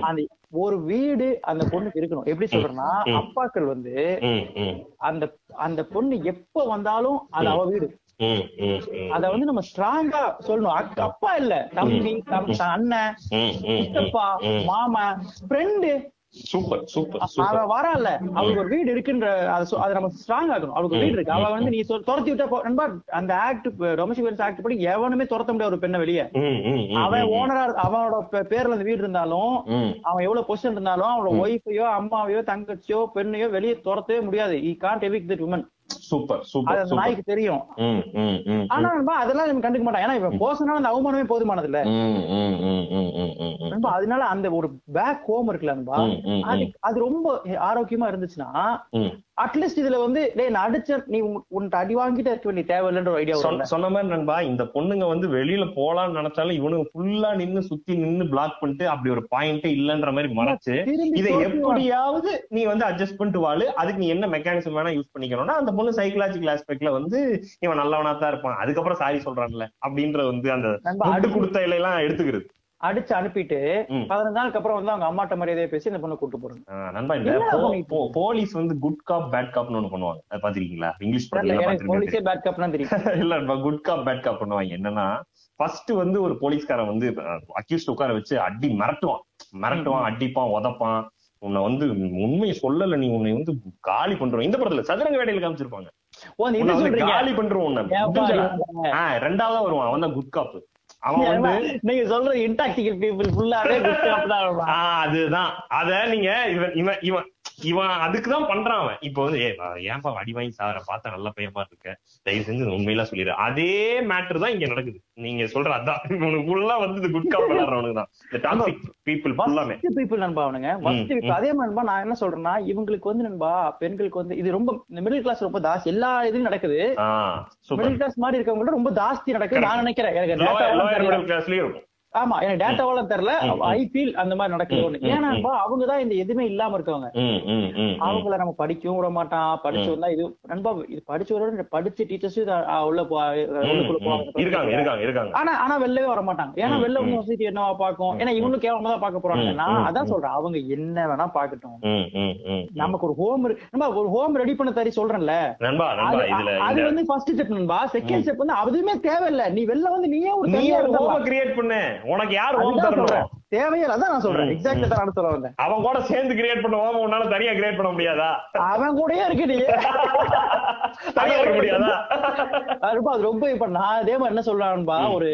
அந்த ஒரு வீடு அந்த பொண்ணுக்கு இருக்கணும். எப்படி சொல்றேன்னா. அப்பாக்கள் வந்து அந்த அந்த பொண்ணு எப்ப வந்தாலும் அது அவ வீடு. அத வந்து நம்ம ஸ்ட்ராங்கா சொல்லணும். அப்பா இல்ல. தம்பி தம்- அண்ணன். சித்தப்பா மாமன் ஃப்ரெண்டு சூப்பர் சூப்பர் அவ வரல அவளுக்கு ஒரு வீடு இருக்குன்ற அதை நம்ம ஸ்ட்ராங் ஆகணும். அவளுக்கு வீடு இருக்கு. அவ வந்து நீ துரத்தி விட்டா போ- நண்பா அந்த ஆக்ட் டொமஸ்டிக் வைலன்ஸ் ஆக்ட் படி எவனுமே துரத்த முடியாது ஒரு பெண்ணை வெளியே. அவன் ஓனரா அவனோட பேர்ல அந்த வீடு இருந்தாலும் அவன் எவ்வளவு பொசிஷன் இருந்தாலும் அவனோட ஒய்ஃபையோ அம்மாவையோ தங்கச்சியோ பெண்ணையோ வெளியே துரத்தவே முடியாது. He can't evict that woman super அது சூப்பர் சூப்பர். நாய்க்கு தெரியும். ஆனா அதெல்லாம் நம்ம கண்டுக்க மாட்டான் ஏன்னா இவன் போசனால அந்த அவமானமே போதுமானது இல்ல அதனால அந்த ஒரு பேக் ஹோம் இருக்குல்ல ம், அது அது ரொம்ப ஆரோக்கியமா இருந்துச்சுன்னா. அட்லீஸ்ட் இதுல வந்து டேய் நான் அடிச்ச நீ உன்- உன்கிட்ட அடி வாங்கிட்டே இருக்க வேண்டிய தேவையில்லைன்ற ஒரு ஐடியா சொன்ன மாதிரி நண்பா இந்த பொண்ணுங்க வந்து வெளியில போலாம்னு நினைச்சாலும் இவனுங்க ஃபுல்லா நின்னு சுத்தி நின்னு பிளாக் பண்ணிட்டு அப்படி ஒரு பாயிண்டே இல்லன்ற மாதிரி மறைச்சு இதை எப்படியாவது நீ வந்து அட்ஜஸ்ட் பண்ணிட்டு வாழு அதுக்கு நீ என்ன மெக்கானிசம் வேணா யூஸ் பண்ணிக்கணும்னா அந்த பொண்ணு சைக்கலாஜிக்கல் ஆஸ்பெக்ட்ல வந்து இவன் நல்லவனா தான் இருப்பான். அதுக்கப்புறம் சாரி சொல்றான்ல அப்படின்ற வந்து அந்த அடுத்து- கொடுத்த இலையெல்லாம் எடுத்துக்கிறது. அடிச்சு அனுப்பிட்டு. பதினஞ்சு நாளுக்கு அப்புறம் வந்து அவங்க அம்மாட்ட மரியாதையை பேசி இந்த பொண்ணை கூட்டு போறாங்க நண்பா இந்த போலீஸ் வந்து குட் காப் பேட் காப்னு ஒண்ணு பண்ணுவாங்க. பாத்திருக்கீங்களா இங்கிலீஷ் போலீஸே பேட் கப்னா தெரியும் இல்ல நண்பா குட் காப் பேட் காப் பண்ணுவாங்க. என்னன்னா ஃபர்ஸ்ட் வந்து ஒரு போலீஸ்காரன் வந்து அக்யூஸ்ட் உட்கார வச்சு அடி மிரட்டுவான். மிரட்டுவான் அடிப்பான் உதப்பான். உன்னை வந்து உண்மையை சொல்லல நீ உன்னை வந்து காலி பண்றோம். இந்த படத்துல சதுரங்க வேட்டையில காமிச்சிருப்பாங்க. காலி பண்றோம் ரெண்டாவதா வருவான். அவன் தான் குட் காப் அவன் வந்து நீங்க சொல்ற இன்டாக்சிகல் பீப்புள் ஃபுல்லாவே குட் காப் தான் அதுதான். அத நீங்க இவன் இவன் இவன் இவன் அதுக்குதான் பண்றான் அவன். இப்போ வந்து ஏன்பா அடி வாங்கி சார பார்த்தா நல்ல பையமா இருக்க. தயவு செஞ்சு உண்மையில சொல்லிடு. அதே மேட்டர் தான் இங்க நடக்குது. நீங்க சொல்ற அதான். இவனுக்கு ஃபுல்லா வந்து குட் காப் விளையாடுறவனுக்கு தான். இந்த டாக்ஸிக் பீப்புள் Worst people நண்பா அவனுங்க. அதே மாதிரி நண்பா நான் என்ன சொல்றேன்னா இவங்களுக்கு வந்து நண்பா பெண்களுக்கு வந்து இது ரொம்ப மிடில் கிளாஸ் ரொம்ப தாஸ் எல்லா இதுலயும் நடக்குது. மிடில் கிளாஸ் மாதிரி இருக்கவங்க ரொம்ப ஜாஸ்தி நடக்குது நான் நினைக்கிறேன். ஆமா எனக்கு டேட்டாவெல்லாம் தெரியல. ஐ ஃபீல் அந்த மாதிரி நடக்குது ஒண்ணு. ஏன்னா அவங்க தான் இந்த எதுவுமே இல்லாம இருக்கவங்க. அவங்கள நம்ம படிக்கவும் விட மாட்டான். படிச்சு. வந்தா இது. நண்பா இது படிச்சு வர படிச்ச டீச்சர்ஸும் உள்ள. போவாங்க ஆனா ஆனா வெளிலவே வர மாட்டாங்க. ஏன்னா வெளில. சொசைட்டி என்னவா பாக்கும் ஏன்னா இவங்களும் கேவலமா தான் பாக்க போறாங்க நான் அதான். சொல்றேன். அவங்க என்ன வேணா பாக்கட்டும். நமக்கு ஒரு ஹோம் நம்ம ஒரு ஹோம் ரெடி பண்ண தரி சொல்றேன்ல. அது- வந்து ஃபர்ஸ்ட் ஸ்டெப் நண்பா. செகண்ட் ஸ்டெப் வந்து அதுவுமே தேவையில்ல. நீ வெளில வந்து நீயே ஒரு. கிரியேட் பண்ணு. உனக்கு யார் ஹோம் தரணும் சொல்றேன் தேவையே இல்ல. அதான் நான் சொல்றேன் ம், எக்ஸாக்ட் தான் நான் சொல்ல வந்தேன் அவன் கூட சேர்ந்து கிரியேட் பண்ண ஹோம உன்னால தனியா கிரியேட் பண்ண முடியாதா அவன் கூடயே இருக்கு நீ தனியா இருக்க முடியாதா ரொம்ப அது ரொம்ப இப்ப நான் அதே மாதிரி என்ன சொல்றான்பா. ஒரு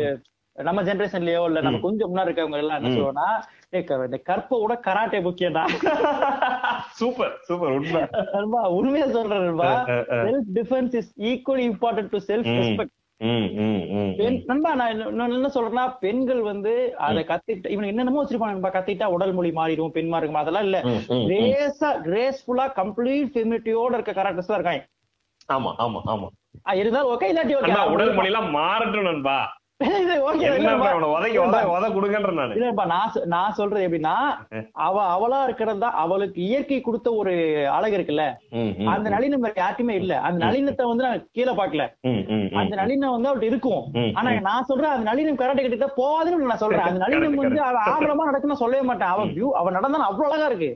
நம்ம ஜெனரேஷன்லயோ இல்ல நம்ம. கொஞ்சம் முன்னாடி இருக்கவங்க எல்லாம் என்ன. சொல்லுவோம்னா "ஏய், க- இந்த கற்பை விட கராட்டே முக்கியம்டா சூப்பர் சூப்பர் உண்மை உண்மையா சொல்றேன் நண்பா ah, ah, ah. Self defence is equally important to self. Respect. நண்பா நான் என்ன- சொல்றேன்னா பெண்கள் வந்து அதை கத்துக்கிட்டு இவன் என்னென்னமோ வச்சிருப்பாங்க கத்திட்டா உடல் மொழி மாறிடும் பெண்மா இருக்குமா அதெல்லாம் இல்ல. கிரேஸா கிரேஸ்ஃபுல்லா கம்ப்ளீட் ஃபெமினிட்டியோட இருக்க கேரக்டர்ஸ் தான் இருக்காங்க. ஆமா ஆமா ஆமா. இருந்தாலும் ஓகே இல்லாட்டி உடல் மொழி எல்லாம் மாறட்டும் நண்பா. அவனை நானு. நான் நான் சொல்றது எப்படின்னா அவ அவளா இருக்கிறது அவளுக்கு இயற்கை கொடுத்த ஒரு அழகு இருக்குல்ல? அந்த நளினம் வேற யாருக்குமே இல்ல. அந்த நளினத்தை வந்து நான் கீழே பாக்கல. அந்த நளினம் வந்து அவள்கிட்ட இருக்கும். ஆனா நான் சொல்றேன் அந்த நளினம் கராட்டே கிட்ட போகாதுன்னு நான் சொல்றேன். அந்த நளினம் வந்து அவ ஆம்பளமா நடக்குன்னு சொல்லவே மாட்டேன். அவ வியூ அவ நடந்தா அவ்வளவு அழகா இருக்கு.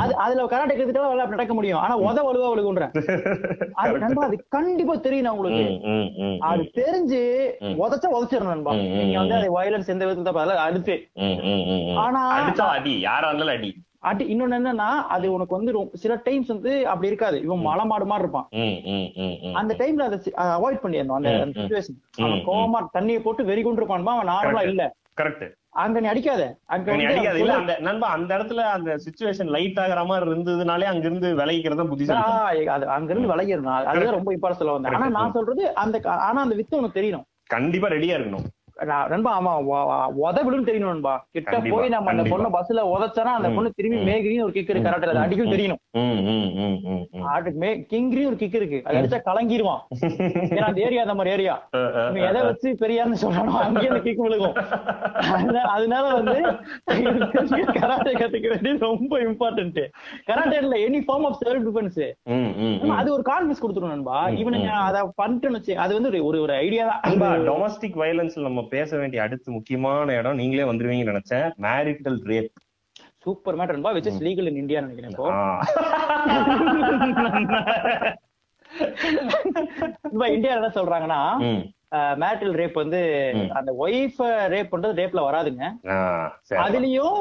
அது அதுல கராட்டே கிட்ட அவளால நடக்க முடியும். ஆனா உத வலுவா அவளுக்குன்றேன் அது கண்டிப்பா தெரியும் உங்களுக்கு. ம், அது. தெரிஞ்சு. உதச்சா உதச்சிடணும் நண்பா. நீங்க வந்து. அதை வயலன்ஸ் எந்த விதத்துல பார்த்தாலும் அடுத்து. ஆனா அடி. யாரா இருந்தாலும் அடி. அடி. இன்னொன்னு என்னன்னா அது உனக்கு வந்து சில டைம்ஸ் வந்து அப்படி இருக்காது. இவன் மலை மாடு மாதிரி இருப்பான். அந்த டைம்ல அதை அவாய்ட் பண்ணிடணும். அந்த ம், ம். சுச்சுவேஷன் ம், அவன் ம். கோவமா தண்ணியை போட்டு வெறி கொண்டு இருப்பான்பா அவன் நார்மலா Correct. இல்ல. கரெக்ட் அங்க நீ அடிக்காத. அங்க நீ அடிக்காத. இல்ல. அந்த நண்பா அந்த இடத்துல அந்த சுச்சுவேஷன் லைட் ஆகுற மாதிரி இருந்ததுனாலே அங்க இருந்து விலகிக்கிறது புத்திசாலி அது அங்க இருந்து விளையிடணும் அதுதான் ரொம்ப இம்பார்ட்டன் சொல்ல வந்தேன். ஆனா. நான் சொல்றது அந்த ஆனா அந்த வித்து உனக்கு தெரியணும். கண்டிப்பா ரெடியா இருக்கணும். நண்பா ஆமா உதவிடும் தெரியணும் நண்பா கிட்ட போய் நம்ம அந்த. பொண்ணை பஸ்ல உதச்சானா அந்த பொண்ணு திரும்பி. மேகிரியும் ஒரு கிக் இருக்கு ம், அடிக்கும். தெரியணும். ஆட்டுக்கு கிங்கிரியும் ஒரு கிக் இருக்கு அது அடிச்சா கலங்கிருவான் ஏன்னா அந்த ஏரியா அந்த மாதிரி ஏரியா எதை வச்சு பெரியார்னு சொல்லணும் அங்கேயே அந்த கிக் விழுகும் அதனால- வந்து கராட்டே கத்துக்க வேண்டியது ரொம்ப இம்பார்ட்டன்ட் கராட்டே இல்ல any form of self defence. அது ஒரு கான்பிடன்ஸ் கொடுத்துரும் நண்பா இவனுங்க. அத பண்ணிட்டேன்னு வச்சு அது வந்து ஒரு- ஒரு ஐடியா தான் டொமஸ்டிக் வயலன்ஸ்ல நம்ம பேச வேண்டிய அடுத்த முக்கியமான இடம் நீங்களே வந்துருவீங்கன்னு நினைச்சேன் மேரிட்டல் ரேப் சூப்பர் மேட்டர் நண்பா which is legal in India நினைக்கிறேன் இப்போ. இப்ப இந்தியா என்ன சொல்றாங்கன்னா மேரிட்டல் ரேப் வந்து. அந்த ஒய்ஃப் ரேப் பண்றது ரேப்ல வராதுங்க. அதுலயும்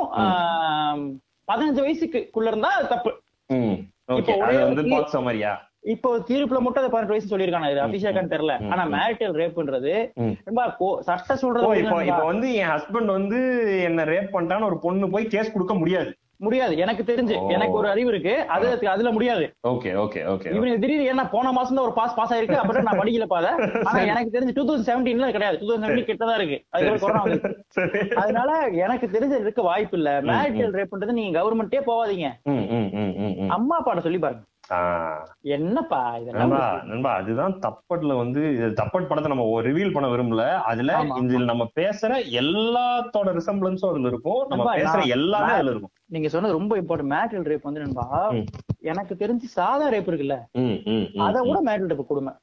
பதினஞ்சு வயசுக்குள்ள இருந்தா தப்பு. இப்போ ஒரே இப்போ தீர்ப்புல மட்டும் அது பதினெட்டு வயசு சொல்லியிருக்காங்க. இது ம், அபிஷேகன் தெரியல. ஆனா. மேரிட்டல் ரேப்ன்றது. ரொம்ப சட்ட சொல்றது இப்போ இப்போ வந்து என் ஹஸ்பண்ட் வந்து என்ன ரேப் பண்ணிட்டான்னு ஒரு பொண்ணு போய் கேஸ் கொடுக்க முடியாது. முடியாது. எனக்கு தெரிஞ்சு. எனக்கு ஒரு அறிவு இருக்கு. அது அதுல முடியாது. ஓகே ஓகே ஓகே இவனுக்கு திடீர்னு ஏன்னா போன மாசம் தான் ஒரு பாஸ் பாஸ் ஆயிருக்கு. அப்புறம் நான் படிக்கல பாத ஆனா எனக்கு தெரிஞ்சு டூ தௌசண்ட் செவன்டீன்ல கிடையாது. டூ தௌசண்ட் செவன்டீன் கிட்ட தான் இருக்கு. அதுக்கப்புறம் கொரோனா அதனால எனக்கு தெரிஞ்ச இருக்க வாய்ப்பு இல்ல. மேரிட்டல் ரேப் பண்றது நீங்க கவர்மெண்டே போவாதீங்க. அம்மா அப்பாட்ட சொல்லி பாருங்க. என்னப்பா நண்பா நண்பா அதுதான் தப்பட்ல வந்து தப்பட் படத்தை நம்ம ரிவீல் பண்ண விரும்பல. அதுல. இதுல நம்ம பேசுற எல்லாத்தோட ரிசம்பிளன்ஸும் அதுல இருக்கும். நம்ம பேசுற எல்லாமே அதுல இருக்கும். நீங்க சொன்னது ரொம்ப இம்பார்ட்டன்ட் மேரிட்டல் ரேப் வந்து நண்பா. எனக்கு தெரிஞ்சு சாதா ரேப் இருக்குல்ல? அதை ம். விட மேரிட்டல் ரேப் கொடுமை.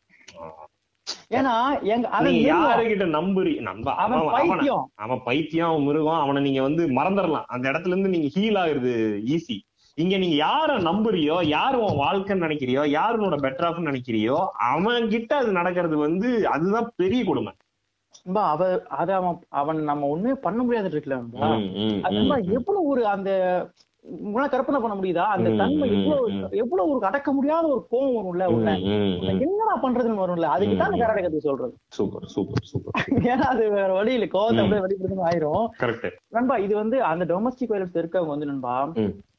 ஏன்னா எங்க அவன். யாருகிட்ட நம்புறி? நண்பா அவன் பைத்தியம். அவன் பைத்தியம் மிருகம் அவனை நீங்க வந்து மறந்துடலாம். அந்த இடத்துல இருந்து நீங்க ஹீல் ஆகுறது ஈஸி இங்க நீங்க யார நம்புறியோ யார் உன் வாழ்க்கைன்னு நினைக்கிறியோ யார் உன்னோட பெட்டர் ஆஃப்னு நினைக்கிறியோ அவன் கிட்ட அது நடக்கிறது வந்து அதுதான் பெரிய கொடுமை. நண்பா, அவ அத அவன் அவன் நம்ம ஒண்ணுமே பண்ண முடியாது இருக்குல்ல. எவ்வளவு ஒரு அந்த உங்களால கற்பனை பண்ண முடியுதா? அந்த தன்மை எவ்வளவு. எவ்வளவு ஒரு அடக்க முடியாத ஒரு கோவம் வரும்ல உள்ள என்னடா பண்றதுன்னு வரும்ல? அதுக்கு தான். கராடே கத்து சொல்றது. சூப்பர் சூப்பர் சூப்பர் ஏன்னா அது வேற வழி இல்ல. கோவத்தை. அப்படியே வெளிப்படுத்தணும் ஆயிரும். கரெக்ட் நண்பா இது வந்து அந்த டொமஸ்டிக் வயலன்ஸ் இருக்கவங்க வந்து நண்பா.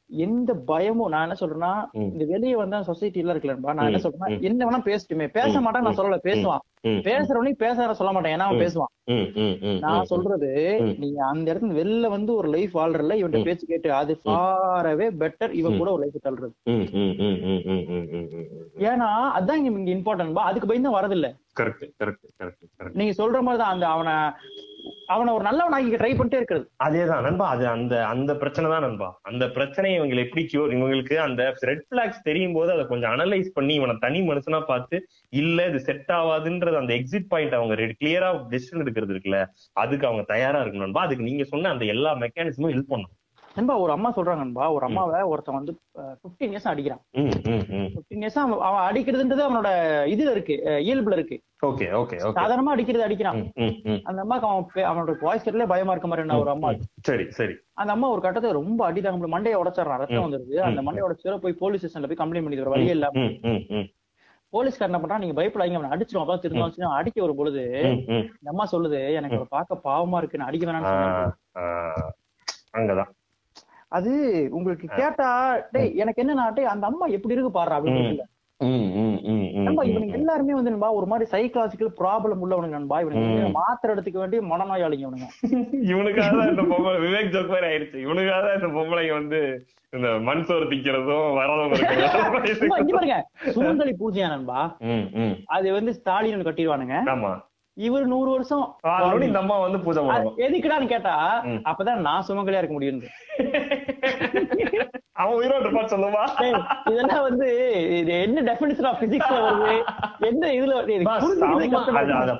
எந்த பயமும் நான் என்ன சொல்றேன்னா இந்த வெளியே வந்தா சொசைட்டில இருக்கலன்பா நான் என்ன சொல்றேன்னா என்ன வேணா பேசிட்டுமே பேச மாட்டேன் நான் சொல்லல பேசுவான் பேசுறவனே பேசாத சொல்ல மாட்டேன் ஏன்னா அவன் பேசுவான் நான் சொல்றது நீங்க அந்த இடத்துல வெளில வந்து ஒரு லைஃப் வாழ்றல இவன் பேச்சு கேட்டு அது ஃபாரவே பெட்டர் இவன் கூட ஒரு லைஃப் தள்ளுறது ஏன்னா அதான் இங்க இம்பார்ட்டன்ட்பா அதுக்கு பயந்து வரதில்ல கரெக்ட் நீங்க சொல்ற மாதிரிதான் அந்த அவனை அவனை ஒரு நல்லவன் ஆகி ட்ரை பண்ணிட்டே இருக்கிறது. அதேதான் நண்பா. அது அந்த அந்த பிரச்சனை தான் நண்பா. அந்த பிரச்சனையை இவங்களை எப்படி கியூர் இவங்களுக்கு அந்த ரெட் பிளாக்ஸ் தெரியும் போது அதை கொஞ்சம் அனலைஸ் பண்ணி இவனை தனி மனுஷனா பார்த்து இல்ல இது செட் ஆகாதுன்றது அந்த எக்ஸிட் பாயிண்ட் அவங்க கிளியரா டெசிஷன் எடுக்கிறது இருக்குல்ல அதுக்கு அவங்க தயாரா இருக்கணும் நண்பா. அதுக்கு நீங்க சொன்ன அந்த எல்லா மெக்கானிசமும் ஹெல்ப் பண்ணும் நண்பா ஒரு அம்மா சொல்றாங்க நண்பா ஒரு அம்மாவை ஒருத்தன் வந்து பிப்டீன் இயர்ஸ் அடிக்கிறான். பிப்டீன் இயர்ஸ் அவன் அவன் அடிக்கிறதுன்றது அவனோட இதுல இருக்கு இயல்புல இருக்கு. ஓகே ஓகே சாதாரணமா அடிக்கிறது அடிக்கிறான். அந்த அம்மாக்கு அவன் அவனோட வாய்ஸ் கேட்ல பயமா இருக்க மாதிரி ஒரு அம்மா. சரி சரி. அந்த அம்மா ஒரு கட்டத்தை ரொம்ப அடி தாங்க முடியல மண்டையை உடச்சிடறான் ரத்தம். வந்துருது. அந்த ம். மண்டையை உடச்சிட போய் போலீஸ் ஸ்டேஷன்ல போய் கம்ப்ளைண்ட் பண்ணிக்கிற வழியே இல்ல ம், ம், ம், போலீஸ்கார் என்ன பண்றான்? நீங்க பயப்படாதீங்க அவனை அடிச்சிரும். அப்பதான் திரும்ப வச்சு அடிக்க வரும் பொழுது. இந்த அம்மா சொல்லுது எனக்கு ஒரு பார்க்க பாவமா இருக்கு நான் அடிக்க வேணாம்னு அங்கதான். அது உங்களுக்கு கேட்டா டேய் எனக்கு என்னன்னா டேய் அந்த அம்மா எப்படி இருக்கு பாரு அப்படின்னு ம். இருக்குல்ல. ம், ம், ம், ம், நண்பா ம், இவனுங்க எல்லாருமே வந்து நண்பா ஒரு மாதிரி சைக்காலஜிக்கல் ப்ராப்ளம் உள்ளவனுங்க நண்பா இவனுங்க மாத்திரை எடுத்துக்க வேண்டிய மனநோயாளிங்க இவனுங்க. இவனுக்காக தான் இந்த பொம்பளை விவேக் ஜோக் மாதிரி ஆயிருச்சு இவனுக்காக தான் இந்த பொம்பளைங்க வந்து இந்த மண் சோறு திக்கிறதும் வரதும் பாருங்க சுமங்கலி பூஜையா நண்பா. அது வந்து ஸ்டாலின் கட்டிடுவானுங்க. ஆமா. இவர் நூறு வருஷம் இந்த அம்மா வந்து பூஜை எதுக்குடான்னு கேட்டா. அப்பதான் நான் சுமங்கலியா இருக்க முடியும் அவன் உயிரோடு இருப்பான்னு சொல்லுவா இதெல்லாம் வந்து இது என்ன டெபினிஷன் ஆஃப் பிசிக்ஸ்ல வருது என்ன இதுல அது-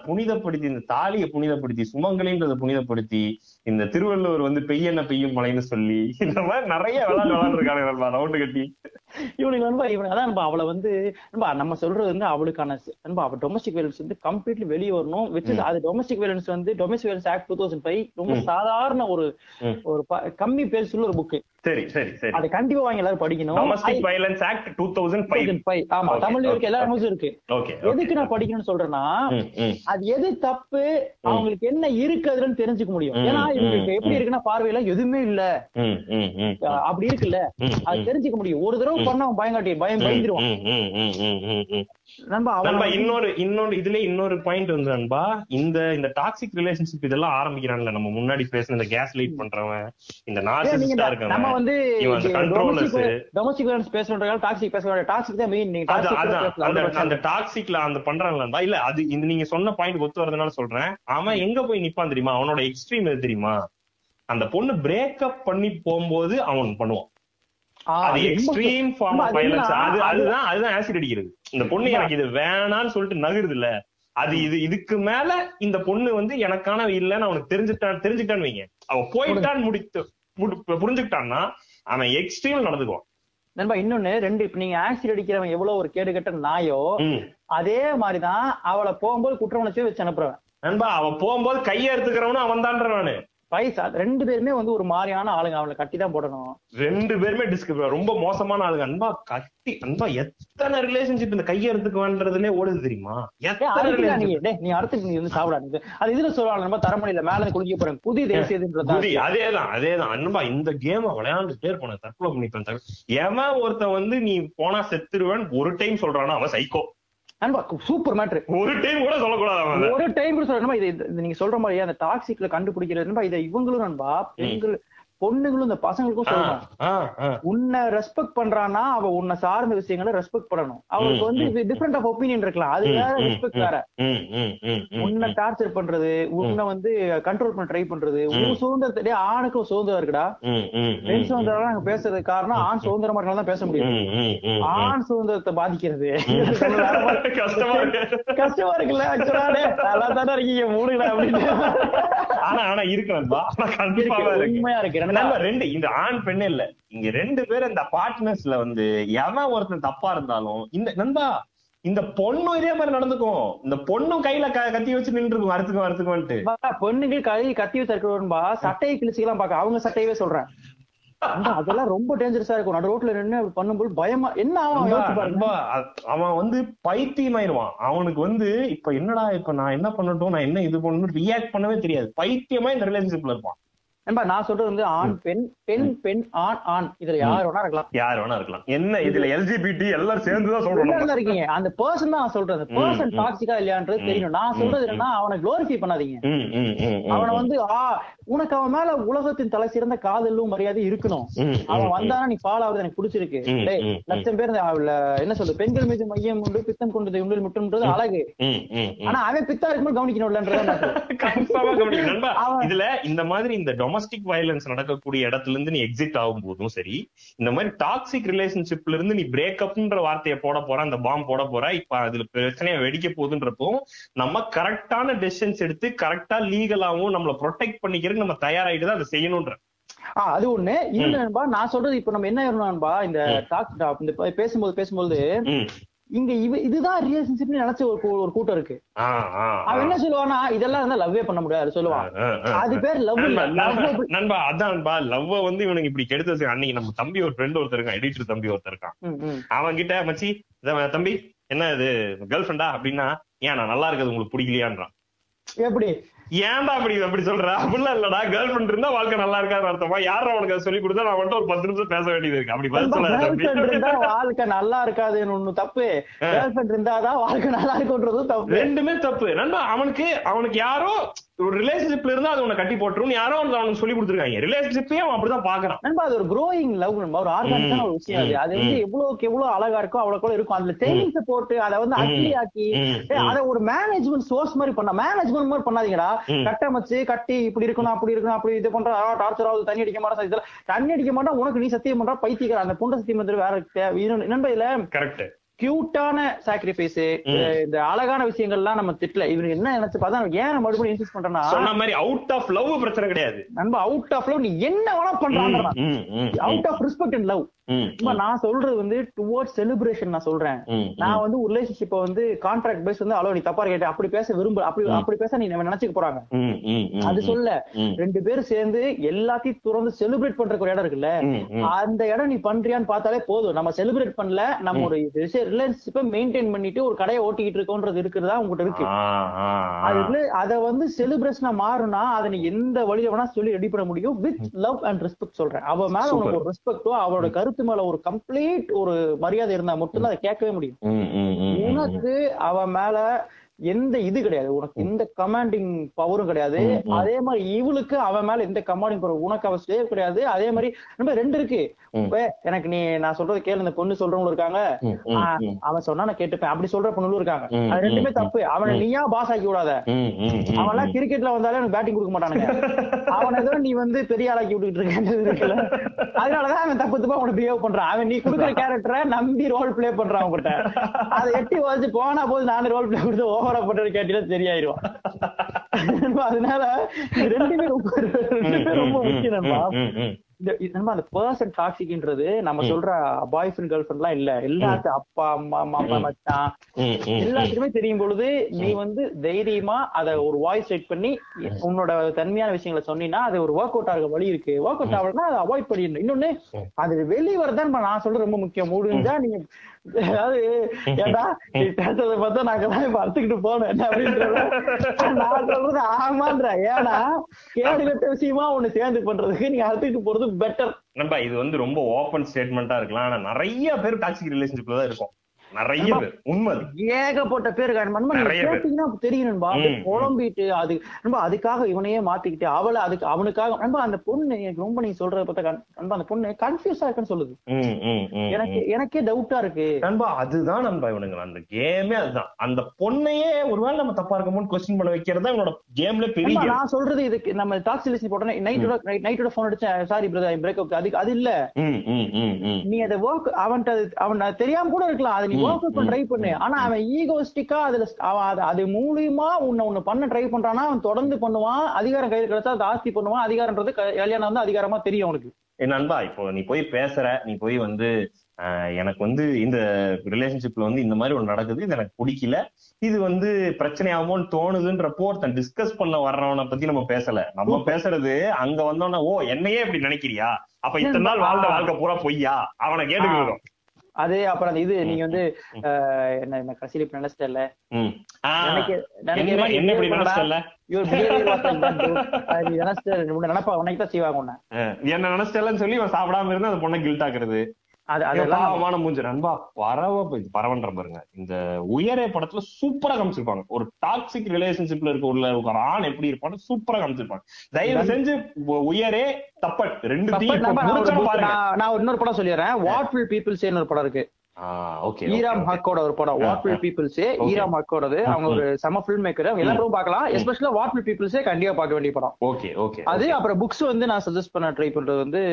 புனிதப்படுத்தி இந்த தாலியை புனிதப்படுத்தி சுமங்கலின்றத புனிதப்படுத்தி இந்த திருவள்ளுவர் வந்து பெய்யென்ன பெய்யும் மழைன்னு சொல்லி இந்த மாதிரி நிறைய விளையாட்டு விளையாண்டுருக்காங்க ரவுண்டு கட்டி இவனுக்கு நண்பா இவனுக்கு அதான் நண்பா அவளை வந்து நண்பா நம்ம சொல்றது வந்து அவளுக்கான நண்பா டொமஸ்டிக் வைலன்ஸ் வந்து கம்ப்ளீட்லி வெளியே வரணும் விச். அது டொமஸ்டிக் வைலன்ஸ் வந்து domestic violence act two thousand five ரொம்ப. சாதாரண ஒரு. ஒரு கம்மி பேர் சொல்லுற புக்கு சரி சரி சரி. அதை கண்டிப்பா வாங்கி எல்லாரும் படிக்கணும். Domestic violence act two thousand five 2005. ஆமா தமிழ்ல இருக்கு எல்லா. லாங்குவேஜும் இருக்கு. ஓகே எதுக்கு நான் படிக்கணும்னு சொல்றேன்னா அது எது தப்பு அவங்களுக்கு என்ன இருக்கு அதுலன்னு தெரிஞ்சுக்க முடியும். ஏன்னா இவங்களுக்கு எப்படி. இருக்குன்னா பார்வையில எதுவுமே இல்ல. அப்படி இருக்குல்ல. அது தெரிஞ்சுக்க முடியும். ஒரு தடவை. பண்ணா அவன் பயங்காட்டி பயம் பயந்துருவான். வந்து- இன்னொரு இன்னொரு இதுல இன்னொரு பாயிண்ட் வந்து நண்பா இந்த இந்த டாக்ஸிக் ரிலேஷன்ஷிப் இதெல்லாம் ஆரம்பிக்கிறான்ல. நம்ம முன்னாடி பேசின இந்த கேஸ் லைட் பண்றவன் இந்த நார்சிஸ்டா நம்ம இருக்கவன். வந்து. டொமஸ்டிக் வயலன்ஸ் டாக்ஸிக் பேச டாக்ஸிக் தான் மெயின் நீங்க. அந்த டாக்ஸிக்ல அந்த இல்ல அது இந்த நீங்க சொன்ன பாயிண்ட் ஒத்து வரதுனால சொல்றேன். அவன் எங்க போய் நிப்பான் தெரியுமா? அவனோட எக்ஸ்ட்ரீம் எது தெரியுமா? அந்த பொண்ணு பிரேக்கப் பண்ணி போகும்போது அவன் பண்ணுவான். அது எக்ஸ்ட்ரீம் ஃபார்ம் ரொம்ப ஆஃப் அது வயலன்ஸ் அதுதான் அதுதான் ஆசிட் அடிக்கிறது. இந்த பொண்ணு எனக்கு இது வேணான்னு சொல்லிட்டு நகருது இல்ல அது இது இதுக்கு மேல இந்த பொண்ணு வந்து எனக்கான இல்லைன்னு அவனுக்கு தெரிஞ்சுட்டான் தெரிஞ்சுக்கிட்டான்னு வைங்க. அவன் போயிட்டான்னு முடித்து முடி- புரிஞ்சுக்கிட்டான்னா அவன் எக்ஸ்ட்ரீம் நடந்துக்குவான். நண்பா இன்னொன்னு ரெண்டு இப்ப நீங்க ஆசிட் அடிக்கிறவன் எவ்வளவு ஒரு கேடு கட்ட நாயோ. அதே மாதிரிதான் அவளை போகும்போது குற்ற உணர்ச்சியை வச்சு அனுப்புறவன். நண்பா அவன் போகும்போது கையை எடுத்துக்கிறவனும் அவன் தான்ற நானு. பைசா ரெண்டு பேருமே வந்து ஒரு மாதிரியான ஆளுங்க. அவளை கட்டி தான் போடணும். ரெண்டு பேருமே டிஸ்க் ரொம்ப மோசமான ஆளுங்க. அன்பா கட்டி அன்பா எத்தனை ரிலேஷன்ஷிப் இந்த கையெழுத்துக்கு வேண்டதுலே ஓடுது தெரியுமா? நீ. அடுத்து நீ வந்து சாப்பிடாது. அது இதுல சொல்லுவாங்க. நம்ம தரமணியில மேல குளிக்க போறேன். புதிய தேசியதுன்றதா அதேதான் அதேதான். அன்பா இந்த கேம் விளையாண்டுட்டே இருப்பான தற்கொலை பண்ணிப்பேன். எவன் ஒருத்தன் வந்து நீ போனா செத்துருவேன் ஒரு டைம் சொல்றானா அவன் சைக்கோ நண்பா சூப்பர் மேட்ரு ஒரு டைம் கூட சொல்லக்கூடாது. ஒரு டைம் கூட இது நீங்க சொல்ற மாதிரியே அந்த டாக்ஸிக்ல கண்டுபிடிக்கிறது நண்பா இதை இவங்களும் நண்பா பெண்கள் பொண்ணுங்களும் இந்த பசங்களுக்கும் ஆ. உன்னை ரெஸ்பெக்ட் பண்றானா அவ உன்னை சார்ந்த விஷயங்களை ரெஸ்பெக்ட் பண்ணணும். அவளுக்கு வந்து டிஃபரெண்ட் ஆஃப் ஒப்பீனியன் இருக்கலாம். அது வேற ரெஸ்பெக்ட். வேற. உன்னை. டார்ச்சர் பண்றது உன்னை வந்து கண்ட்ரோல் பண்ண ட்ரை பண்றது. உன் சுதந்திரத்தை ஆணுக்கும் சுதந்திரம் இருக்குடா. பெண் சுதந்திரம் நாங்க பேசுறதுக்கு காரணம் ஆண் சுதந்திரமா இருந்தாலும் தான் பேச முடியும். ஆண் சுதந்திரத்தை பாதிக்கிறது. கஷ்டமா இருக்கு. கஷ்டமா இருக்குல்ல ஆக்சுவலா நல்லா தானே இருக்கீங்க மூடுங்களா அப்படின்னு ஆனா ஆனா இருக்கு. உண்மையா இருக்கு. நம்ம ரெண்டா- இந்த ஆண் பெண் இல்ல. இங்க ரெண்டு பேரும் இந்த பார்ட்னர்ஸ்ல வந்து எவன் ஒருத்தன் தப்பா இருந்தாலும் இந்த நண்பா இந்த பொண்ணும் இதே மாதிரி நடந்துக்கும். இந்த பொண்ணும் கையில கத்தி வச்சு நின்று இருக்கும் அறுத்துக்கும் அறுத்துக்கும்ட்டு பொண்ணுங்க கை கத்தி வச்சு இருக்கிறவன்பா சட்டையை கிழிச்சுக்கலாம் பாக்க அவங்க சட்டையவே சொல்றேன். அதெல்லாம் ரொம்ப டேஞ்சரஸா இருக்கும். நடு ரோட்ல அப்படி பண்ணும்போது பயமா என்ன ஆகும்? அவன் வந்து பைத்தியமாயிருவான். அவனுக்கு வந்து இப்ப என்னடா இப்ப நான் என்ன பண்ணட்டும் நான் என்ன இது பண்ணணும் ரியாக்ட் பண்ணவே தெரியாது. பைத்தியமா இந்த ரிலேஷன்ஷிப்ல இருப்பான். நண்பா நான் சொல்றது வந்து ஆண் பெண் பெண் பெண் ஆண் ஆண். இதுல யார் வேணா இருக்கலாம். யார் வேணா இருக்கலாம். என்ன இதுல எல்ஜிபிடி சொல்றோம் எல்லாரும் நம்ம. தான் இருக்கீங்க? அந்த பர்சன் தான் சொல்றது. பர்சன். டாக்ஸிக்கா இல்லையான்றது தெரியணும். நான் சொல்றது என்னன்னா அவனை குளோரிஃபை பண்ணாதீங்க. அவனை வந்து ஆ உனக்கு அவன் மேல உலகத்தின் தலை சிறந்த காதலும் மரியாதை இருக்கணும். அவன். வந்தானா நீ ஃபாலோ ஆகுறது எனக்கு பிடிச்சிருக்கு. லட்சம் பேர் என்ன சொல்றது? பெண்கள் மீது மையம் உண்டு பித்தம் கொண்டது உண்டு முட்டுன்றது அழகு. ஆனா அவன் பித்தா இருக்கும்போது கவனிக்கணும்லன்றத நான் சொல்றேன். கன்ஃபார்மா கவனிக்கணும். நண்பா, அவன் இதுல இந்த மாதிரி இந்த டொமஸ்டிக் வயலன்ஸ் நடக்கக்கூடிய இடத்துல இருந்து நீ எக்ஸிட் ஆகும் போதும் சரி இந்த மாதிரி டாக்ஸிக் ரிலேஷன்ஷிப்ல இருந்து நீ பிரேக்கப்ன்ற வார்த்தையை போட போற அந்த பாம் போட போற இப்ப அதுல பிரச்சனையை வெடிக்க போகுதுன்றப்போ நம்ம கரெக்டான டெசிஷன்ஸ் எடுத்து கரெக்டா லீகலாவும் நம்மள ப்ரொடெக்ட் பண்ணிக்கிறதுக்கு நம்ம தயாராயிட்டு தான் அதை செய்யணும்ன்ற ஆ, அது ஒண்ணு. நண்பா நான் சொல்றது இப்ப நம்ம என்ன ஆயிரணும்பா இந்த டாக் இந்த பேசும்போது பேசும்போது. இங்க இவ இதுதான் ரிலேஷன்ஷிப்னு நினைச்ச ஒரு ஒரு கூட்டம் இருக்கு. அவன் என்ன சொல்லுவானா இதெல்லாம் இருந்தா லவ்வே பண்ண முடியாது சொல்லுவான். அது பேர் லவ் நண்பா, அதான் நண்பா. லவ்வ வந்து இவனுக்கு இப்படி கெடுத்து அன்னைக்கு நம்ம தம்பி ஒரு ஃப்ரெண்ட் ஒருத்தர் இருக்கான். எடிட்டர் தம்பி ஒருத்தர் இருக்கான். அவன் கிட்ட மச்சி தம்பி என்ன இது கேர்ள் ஃப்ரெண்டா அப்படின்னா ஏன் நான் நல்லா இருக்கிறது உங்களுக்கு பிடிக்கலையான்றான். எப்படி? ஏன்டா அப்படி அப்படி சொல்ற? அப்படிலாம் இல்லடா. கேர்ள் ஃப்ரெண்ட் இருந்தா வாழ்க்கை நல்லா இருக்காது அர்த்தமா? யாரும் அவனுக்கு அதை சொல்லி கொடுத்தா நான் வந்துட்டு ஒரு பத்து நிமிஷம் பேச வேண்டியது இருக்கு. அப்படி பதில் சொல்லாத வாழ்க்கை நல்லா இருக்காதுன்னு ஒண்ணு தப்பு. கேர்ள் ஃபிரெண்ட் இருந்தாதான் வாழ்க்கை நல்லா இருக்குன்றதும் தப்பு. ரெண்டுமே தப்பு. நண்பா அவனுக்கு அவனுக்கு யாரோ ஒரு ரிலேஷன்ஷிப்ல இருந்தா அது உன்னை கட்டி போட்டுரும் யாரோ வந்து அவனுக்கு சொல்லி கொடுத்துருக்காங்க. ரிலேஷன்ஷிப்பையும் அவன் அப்படிதான் பாக்குறான் நண்பா அது ஒரு க்ரோயிங் லவ் நண்பா ஒரு ஆர்கானிக்கான ஒரு விஷயம் அது. அது வந்து எவ்வளவுக்கு எவ்வளவு அழகா இருக்கோ அவ்வளவு கூட இருக்கும். அதுல சேவிங்ஸ் போட்டு அதை வந்து அக்லி ஆக்கி அத ஒரு மேனேஜ்மெண்ட் சோர்ஸ் மாதிரி பண்ண மேனேஜ்மெண்ட் மாதிரி பண்ணாதீங்கடா. கட்டமைச்சு கட்டி இப்படி இருக்கணும் அப்படி இருக்கணும் அப்படி இது பண்ற டார்ச்சர் ஆகுது தண்ணி அடிக்க மாட்டா தண்ணி அடிக்க மாட்டா உனக்கு நீ சத்தியம் பண்றா பைத்தியக்கார அந்த பொண்ணு சத்தியம் பண்றது வேற நண்பா இதுல கரெக்ட் கியூட்டான சாக்ரிஃபைஸ் இந்த அழகான விஷயங்கள்லாம் நம்ம திட்டல. இவரு என்ன நினைச்சு பார்த்தா ஏன் நான் மறுபடியும் இன்சிஸ்ட் பண்றேன்னா சொன்ன மாதிரி அவுட் ஆஃப் லவ் பிரச்சனை கிடையாது. நண்பா அவுட் ஆஃப் லவ் நீ என்ன வேணா பண்றாங்க ம், out of respect and love நான் சொல்றது வந்து டுவோர்ட்ஸ் செலிப்ரேஷன் நான் சொல்றேன். நான் வந்து ஒரு ரிலேஷன்ஷிப்ப வந்து கான்ட்ராக்ட் பேஸ் வந்து அளவு நீ தப்பா கேட்ட அப்படி பேச விரும்ப அப்படி அப்படி பேச நீ நம்ம நினைச்சுக்க போறாங்க. அது சொல்ல. ரெண்டு பேரும் சேர்ந்து எல்லாத்தையும் துறந்து செலிப்ரேட் பண்றதுக்கு ஒரு இடம் இருக்குல்ல. அந்த இடம் நீ பண்றியான்னு பார்த்தாலே போதும். நம்ம செலிப்ரேட் பண்ணல நம்ம ஒரு ரிலேஷன்ஷிப்பை மெயின்டைன் பண்ணிட்டு ஒரு கடையை ஓட்டிக்கிட்டு இருக்கோன்றது இருக்கிறதா உங்ககிட்ட இருக்கு ஆ. அது வந்து செலிப்ரேஷனா மாறுனா அதை நீ எந்த வழியில வேணா சொல்லி ரெடி பண்ண முடியும் வித் லவ் அண்ட் ரெஸ்பெக்ட் சொல்றேன் அவ மேல. உனக்கு ஒரு ரெஸ்பெக்டோ அவளோட கருத்து மேல ஒரு கம்ப்ளீட் ஒரு மரியாதை இருந்தா மட்டும்தான் அதை கேட்கவே முடியும். உனக்கு அவ மேல எந்த இது கிடையாது. உனக்கு எந்த கமாண்டிங் பவரும் கிடையாது. அதே மாதிரி இவளுக்கு அவன் மேல எந்த கமாண்டிங் பவர் உனக்கு அவ ஸ்லேவ் கிடையாது. அதே மாதிரி நம்ம ரெண்டு இருக்கு. எனக்கு நீ நான் சொல்றது கேளு. இந்த பொண்ணு சொல்றவங்களும் இருக்காங்க. அவன் சொன்னா நான் கேட்டுப்பேன். அப்படி சொல்ற பொண்ணுங்களும் இருக்காங்க. அது ரெண்டுமே தப்பு. அவனை நீயா பாஸ் ஆக்கி விடாத. அவன் எல்லாம் கிரிக்கெட்ல வந்தாலே எனக்கு பேட்டிங் கொடுக்க மாட்டானுங்க. அவனை ஏதோ நீ வந்து பெரிய ஆளாக்கி விட்டுட்டு இருக்க இருக்குல்ல. அதனாலதான் அவன் தப்பு தப்பா அவனை பிஹேவ் பண்றான். அவன் நீ கொடுக்குற கேரக்டரை நம்பி ரோல் ப்ளே பண்றான் அவன்கிட்ட. அதை எட்டி வச்சு போனா போது நானே ரோல் ப்ளே கொடுத்து ஓவரா பண்றது கேட்டீங்கன்னா சரியாயிருவான் அதனால இது ரெண்டுமே ரொம்ப முக்கியம் நண்பா ம், ம், இந்த இது நண்பா அந்த பர்சன் டாக்ஸிக்ன்றது நம்ம சொல்ற பாய் ஃப்ரெண்ட் கேர்ள் ஃப்ரெண்ட் எல்லாம் இல்ல எல்லாத்தையும் அப்பா அம்மா மாமா மச்சான். எல்லாத்துக்குமே தெரியும் பொழுது நீ வந்து தைரியமா அத ஒரு வாய்ஸ் செட் பண்ணி உன்னோட தன்மையான விஷயங்களை சொன்னீங்கன்னா அது ஒரு ஒர்க் அவுட் ஆக வழி இருக்கு. ஒர்க் அவுட் ஆகலன்னா அதை அவாய்ட் பண்ணிடணும். இன்னொன்னு அது வெளிய வரதான் நான் சொல்றது ரொம்ப முக்கியம். முடிஞ்சா நீங்க அதாவது ஏடா நீ பேசுறத பார்த்தா நாங்க தான் இப்ப அறுத்துக்கிட்டு போனோம் என்ன அப்படின்ற நான் சொல்றது ஆமான்ற. ஏன்னா கேடு கட்ட விஷயமா ஒண்ணு சேர்ந்து பண்றதுக்கு நீங்க அறுத்துக்கிட்டு போறது பெட்டர் நண்பா இது வந்து ரொம்ப ஓபன் ஸ்டேட்மெண்டா இருக்கலாம். ஆனா நிறைய பேர் டாக்ஸிக் ரிலேஷன்ஷிப்ல தான் இருக்கும். நிறைய பேர் உண்மை. ஏகப்பட்ட பேர். கேட்டீங்கன்னா தெரியும் நண்பா. குழம்பிட்டு அது நண்பா அதுக்காக இவனையே மாத்திக்கிட்டு அவளை அதுக்கு அவனுக்காக நண்பா அந்த பொண்ணு எனக்கு ரொம்ப நீங்க சொல்றத பார்த்தா நண்பா அந்த பொண்ணு கன்ஃபியூஸா இருக்குன்னு சொல்லுது. எனக்கு. எனக்கே டவுட்டா இருக்கு. நண்பா அதுதான் நண்பா இவனுங்க. அந்த கேமே அதுதான். அந்த பொண்ணையே ஒருவேளை நம்ம தப்பா இருக்கமோன்னு கொஸ்டின் பண்ண வைக்கிறது இவனோட கேம்ல பெரிய. நான் சொல்றது இதுக்கு நம்ம டாக்ஸி லிஸ்ட் போட்டோம் நைட்டோட நைட்டோட போன் அடிச்சேன். சாரி பிரதர் பிரேக் அப் அதுக்கு அது இல்ல. நீ அதை ஒர்க் அவன்கிட்ட அவன் தெரியாம கூட இருக்கலாம். அதை நீ பண்ண ட்ரை பண்ணு. ஆனா அவன் ஈகோஸ்டிக்கா அதுல அவன் அது- மூலியமா உன்னை ஒண்ணு பண்ண ட்ரை பண்றானா அவன் தொடர்ந்து பண்ணுவான் அதிகாரம் கையில் கிடைச்சா ஆஸ்தி பண்ணுவான் அதிகாரம்ன்றது கல்யாணம் வந்து அதிகாரமா தெரியும் அவனுக்கு. நண்பா இப்போ நீ போய் பேசுற நீ போய் வந்து எனக்கு வந்து இந்த ரிலேஷன்ஷிப்ல வந்து இந்த மாதிரி ஒண்ணு நடக்குது இது எனக்கு பிடிக்கல இது வந்து பிரச்சனை ஆகுமோன்னு தோணுதுன்றப்போ ஒருத்தன் டிஸ்கஸ் பண்ண வர்றவனை பத்தி நம்ம பேசல. நம்ம பேசுறது அங்க வந்தோன்னா ஓ என்னையே இப்படி நினைக்கிறியா? அப்ப இத்தனை நாள் வாழ்ந்த வாழ்க்கை பூரா பொய்யா? அவனை கேட்டுக்கிறோம் அது அப்புறம் அந்த இது நீங்க வந்து என்ன என்ன கடைசியில இப்ப நினைச்சிட்டல நினைச்சிட்ட, நினைப்பா உன்னைக்கு தான் செய்வாங்க என்ன நினைச்சலன்னு சொல்லி சாப்பிடாம இருந்தா அந்த பொண்ணை கில்ட் ஆக்குறது. பாவமான மூஞ்சி நண்பா. பரவ பரவன்ற பாருங்க. இந்த உயரே படத்துல சூப்பரா காமிச்சிருப்பாங்க. ஒரு டாக்ஸிக் ரிலேஷன்ஷிப்ல இருக்க உள்ள ஒரு ஆண் எப்படி இருப்பான்னு சூப்பரா காமிச்சிருப்பாங்க. தயவு செஞ்சு உயரே தப்பட். ரெண்டு நான் இன்னொரு படம் சொல்லிடுறேன். வாட் வில் பீப்புள் சேன்னு ஒரு படம் இருக்கு. ஓகே ஈராம் ஹக்கோட ஒரு படம். வாட் வில் பீப்புள்ஸ் ஈராம் ஹக்கோடது. அவங்க ஒரு செம ஃபில்ம் மேக்கர் அவங்க எல்லாரும் பார்க்கலாம். எஸ்பெஷலா வாட் வில் பீப்புள்ஸே கண்டிப்பா பார்க்க வேண்டிய படம். ஓகே ஓகே அது அப்புறம் புக்ஸ் வந்து நான் சஜஸ்ட் பண்ண ட்ரை பண்றது வந்து.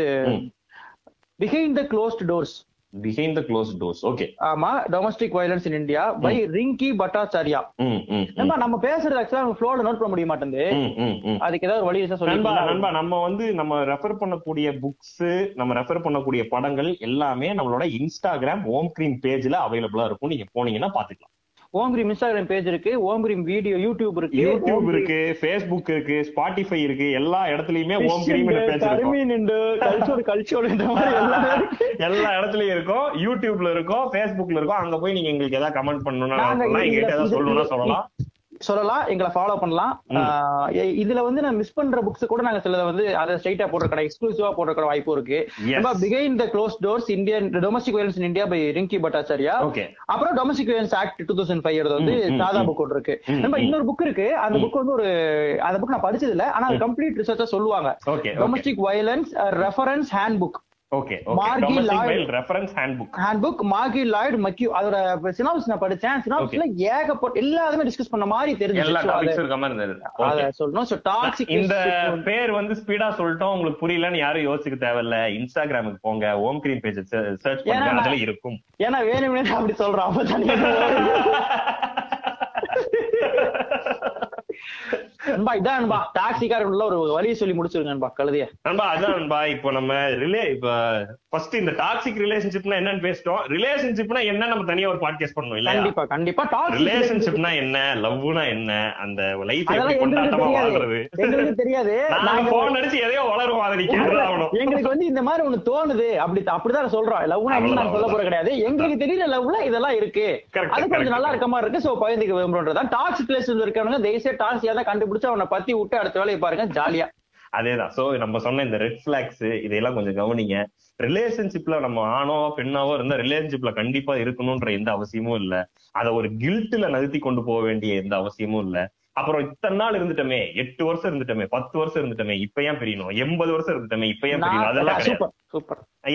Behind the closed doors behind the close doors okay ஆமா domestic violence in India by Rinki Bhattacharya நம்ம நம்ம பேசுறது ஆக்சுவலா அவங்க ஃப்ளோல நோட் பண்ண முடிய மாட்டேங்குது அதுக்கு ஏதாவது வழி இருந்தா நண்பா சொல்லி நண்பா நம்ம வந்து நம்ம ரெஃபர் பண்ணக்கூடிய புக்ஸ் நம்ம ரெஃபர் பண்ணக்கூடிய படங்கள் எல்லாமே நம்மளோட இன்ஸ்டாகிராம் ஓம் கிரீம் பேஜ்ல அவைலபிளா இருக்கும். நீங்க போனீங்கன்னா பாத்துக்கலாம் ஓம்கிரீம் இன்ஸ்டாகிராம் பேஜ் இருக்கு ஓம்கிரீம் வீடியோ யூடியூப் இருக்கு யூடியூப் இருக்கு ஃபேஸ்புக் இருக்கு ஸ்பாட்டிஃபை இருக்கு எல்லா இடத்துலயுமே ஓம் கிரீம் பேஜ் இந்த மாதிரி எல்லா இடத்துலயும் இருக்கும் யூடியூப்ல இருக்கும் ஃபேஸ்புக்ல இருக்கும். அங்க போய் நீங்க எங்களுக்கு ஏதாவது கமெண்ட் பண்ணணும்னா எங்ககிட்ட ஏதாவது சொல்லணும்னா சொல்லலாம். சொல்லலாம் எங்களை ஃபாலோ பண்ணலாம். இதுல வந்து நான் மிஸ் பண்ற புக்ஸ் கூட நாங்க சிலதை வந்து அதை ஸ்ட்ரைட்டா போடுற கடை எக்ஸ்க்ளூசிவா கடை வாய்ப்பு இருக்கு. பிகைன் the close doors Indian domestic violence in India by Rinki Bhattacharya அப்புறம் domestic violence act two thousand five வந்து சாதா. புக் ஒன்று இருக்கு. நம்ம. இன்னொரு புக் இருக்கு. அந்த புக் வந்து ஒரு அந்த புக் நான் படிச்சது இல்ல ஆனா கம்ப்ளீட் ரிசர்ச்சா சொல்லுவாங்க. Domestic violence reference hand book okay okay Lloyd. Reference hand book hand book Margi Lloyd McCue அதோட சினாப்ஸ் நான் படிச்சேன். சினாப்ஸ்ல ஏகப்பட்ட எல்லாருமே டிஸ்கஸ் பண்ண மாதிரி எல்லா தெரிஞ்சு So, டாபிக்ஸ் இருக்க மாதிரி இருந்தது அத. சொல்லணும். சோ டாக்ஸிக் இந்த பேர் வந்து ஸ்பீடா சொல்லிட்டோம். உங்களுக்கு புரியலன்னு யாரும் யோசிக்க தேவையில்ல. இன்ஸ்டாகிராமுக்கு போங்க. ஓம் கிரீம் பேஜ் சர்ச் பண்ணுங்க. அதுல இருக்கும். ஏன்னா வேணும்னே நான் அப்படி சொல்றேன். நண்பா இதான் நண்பா. டாக்ஸிக்கார உள்ள ஒரு வழியை சொல்லி முடிச்சிருங்க நண்பா. கழுதிய. நண்பா அதான் நண்பா இப்போ நம்ம ரிலே இப்ப ஃபர்ஸ்ட் இந்த டாக்ஸிக் ரிலேஷன்ஷிப்னா என்னன்னு பேசிட்டோம். ரிலேஷன்ஷிப்னா என்ன நம்ம தனியா ஒரு பாட்காஸ்ட் பண்ணணும் இல்லையா? கண்டிப்பா கண்டிப்பா. டாக்ஸிக் ரிலேஷன்ஷிப்னா என்ன லவ்னா என்ன அந்த லைஃப் எப்படி கொண்டாட்டமா தெரியாது. வாழ்றது? எங்களுக்கு தெரியாது. நாங்க நாங்க போன் அடிச்சு எதையோ வளரும் அதை எங்களுக்கு வந்து இந்த மாதிரி ஒண்ணு தோணுது. அப்படி அப்படிதான் சொல்றோம். லவ்னா நாங்க சொல்ல போற கிடையாது. எங்களுக்கு தெரியல லவ்ல இதெல்லாம் இருக்கு. அது கொஞ்சம் நல்லா. இருக்க மாதிரி இருக்கு. சோ பகிர்ந்துக்க விரும்புறதுதான் டாக்ஸிக் ரிலேஷன் இருக்கவங்க தேசிய டாக்ஸியா தான் கண்டுபிடிச்சு அவனை பத்தி விட்டு அடுத்த வேலையை பாருங்க ஜாலியா. அதேதான். சோ நம்ம சொன்ன இந்த ரெட் பிளாக்ஸ் இதையெல்லாம் கொஞ்சம் கவனிங்க. ரிலேஷன்ஷிப்ல நம்ம ஆணோ பெண்ணாவோ இருந்தா ரிலேஷன்ஷிப்ல கண்டிப்பா இருக்கணும்ன்ற எந்த அவசியமும் இல்ல. அத ஒரு கில்ட்ல நகர்த்தி கொண்டு போக வேண்டிய எந்த அவசியமும் இல்ல. அப்புறம் இத்தனை நாள் இருந்துட்டோமே எட்டு வருஷம் இருந்துட்டோமே பத்து வருஷம் இருந்துட்டோமே இப்ப ஏன் பிரியணும்? எண்பது வருஷம் இருந்துட்டோமே இப்ப ஏன் பிரியணும்? அதெல்லாம்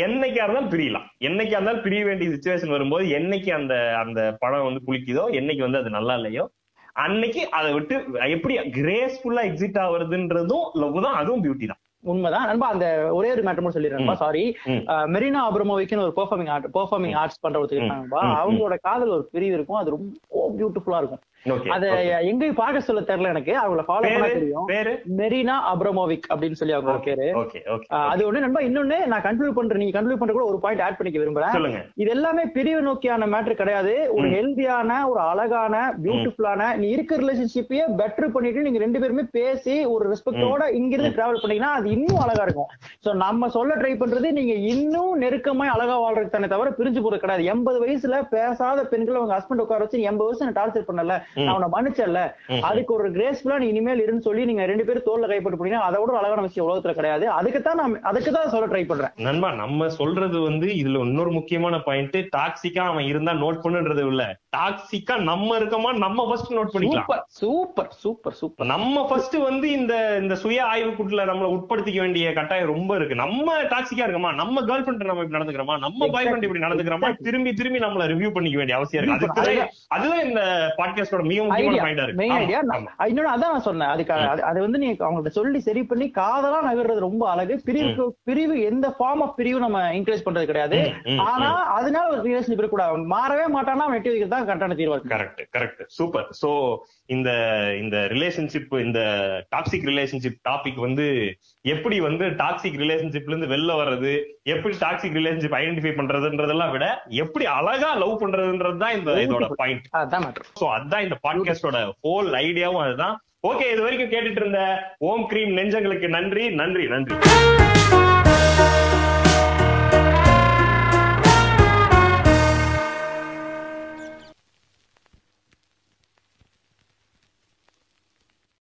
என்னைக்கா இருந்தாலும் பிரியலாம். என்னைக்கா இருந்தாலும் பிரிய வேண்டிய சுச்சுவேஷன் வரும்போது என்னைக்கு அந்த அந்த படம் வந்து குளிக்குதோ என்னைக்கு வந்து அது நல்லா இல்லையோ அன்னைக்கு அதை விட்டு எப்படி கிரேஸ்ஃபுல்லா எக்ஸிட் ஆகுறதுன்றதும் லவ் தான் அதுவும் பியூட்டி தான். உண்மைதான். நண்பா அந்த ஒரே ஒரு மேட்டர் மட்டும் சொல்லிடுறேன் சாரி. மெரினா அப்ரமோவிக்னு ஒரு பெர்ஃபார்மிங் ஆர்ட் பெர்ஃபார்மிங் ஆர்ட்ஸ் பண்ற ஒருத்தர் இருக்காங்கப்பா. அவங்களோட காதல் ஒரு பிரிவு இருக்கும். அது ரொம்ப பியூட்டிஃபுல்லா இருக்கும். அத எங்கேயும் பார்க்க சொல்ல தெரியல எனக்கு. அவங்கள ஃபாலோ பண்ண தெரியும். மெரினா அப்ரமோவிக் அப்படின்னு சொல்லி அவங்க பேரு. அது ஒண்ணு. நண்பா இன்னொன்னு நான் கன்க்ளூட் பண்றேன் நீங்க கன்க்ளூட் பண்ற கூட ஒரு பாயிண்ட் ஆட் பண்ணிக்க விரும்புறேன். இது எல்லாமே பிரிவு நோக்கியான மேட்டர் கிடையாது. ஒரு ஹெல்தியான ஒரு அழகான பியூட்டிஃபுல்லான நீ இருக்க ரிலேஷன்ஷிப்பையே பெட்டர் பண்ணிட்டு நீங்க ரெண்டு பேருமே பேசி ஒரு ரெஸ்பெக்டோட இங்கிருந்து டிராவல் பண்ணீங்கன்னா அது இன்னும் அழகா இருக்கும். சோ நம்ம சொல்ல ட்ரை பண்றது நீங்க இன்னும் நெருக்கமாய் அழகா வாழ்றது தானே தவிர பிரிஞ்சு போறது கிடையாது. எண்பது வயசுல பேசாத பெண்கள் அவங்க ஹஸ்பண்ட் உட்கார வச்சு எண்பது வருஷம் டார்ச்சர் பண்ணல? நான் அவனை மன்னிச்சல. அதுக்கு ஒரு கிரேஸ்ஃபுல்லா நீ இனிமேல் இருன்னு சொல்லி நீங்க ரெண்டு பேரும் தோல்ல கைப்பட்டு போனீங்கன்னா அதை விட அழகான விஷயம் உலகத்துல கிடையாது. அதுக்கு தான் நான் அதுக்கு தான் சொல்ல ட்ரை பண்றேன். நண்பா நம்ம சொல்றது வந்து இதுல இன்னொரு முக்கியமான பாயிண்ட் டாக்ஸிக்கா அவன் இருந்தா நோட் பண்ணுன்றது இல்ல. டாக்ஸிக்கா நம்ம இருக்கமா? நம்ம ஃபர்ஸ்ட் நோட் பண்ணிக்கலாம். சூப்பர் சூப்பர் சூப்பர் சூப்பர் நம்ம ஃபர்ஸ்ட் வந்து இந்த இந்த சுய ஆய்வுக்குள்ள நம்மள உட்படுத்திக்க வேண்டிய கட்டாயம் ரொம்ப இருக்கு. நம்ம டாக்ஸிக்கா இருக்கமா? நம்ம கேர்ள் ஃபிரெண்ட் நம்ம இப்படி நடந்துக்கிறோமா? நம்ம பாய் ஃப்ரெண்ட் இப்படி நடந்துக்கிறோமா? திரும்பி திரும்பி நம்மள ரிவ்யூ பண்ணிக்க வேண்டிய அவசியம் இருக்கு. அதுதான். இந்த பாட்காஸ்டோட மிக முக்கியமான பாயிண்டா இருக்கு. இன்னொன்னு அதான் நான் சொன்னேன். அதுக்கு அது- வந்து நீ அவங்கள்ட்ட சொல்லி சரி பண்ணி காதலா நகர்றது ரொம்ப அழகு. பிரிவு பிரிவு எந்த ஃபார்ம் ஆஃப் பிரிவு நம்ம என்கரேஜ் பண்றது கிடையாது. ஆனா அதனால ஒரு ரிலேஷன்ஷிப் இருக்கக்கூடாது. மாறவே மாட்டானா வெட்டி வைக்கிறது? தான் கரெக்டான தீர்வா கரெக்ட் கரெக்ட். சூப்பர். சோ இந்த இந்த ரிலேஷன்ஷிப் இந்த டாக்ஸிக் ரிலேஷன்ஷிப் டாபிக் வந்து எப்படி வந்து டாக்ஸிக் ரிலேஷன்ஷிப்ல இருந்து வெளில வர்றது எப்படி டாக்ஸிக் ரிலேஷன்ஷிப் ஐடென்டிஃபை பண்றதுன்றதெல்லாம் விட எப்படி அழகா லவ் பண்றதுன்றது தான் இந்த இதோட பாயிண்ட் அதான் சோ அதான் இந்த பாட்காஸ்டோட ஹோல் ஐடியாவும் அதுதான். ஓகே இது வரைக்கும் கேட்டுட்டு இருந்த ஓம் கிரீம் நெஞ்சங்களுக்கு நன்றி நன்றி நன்றி.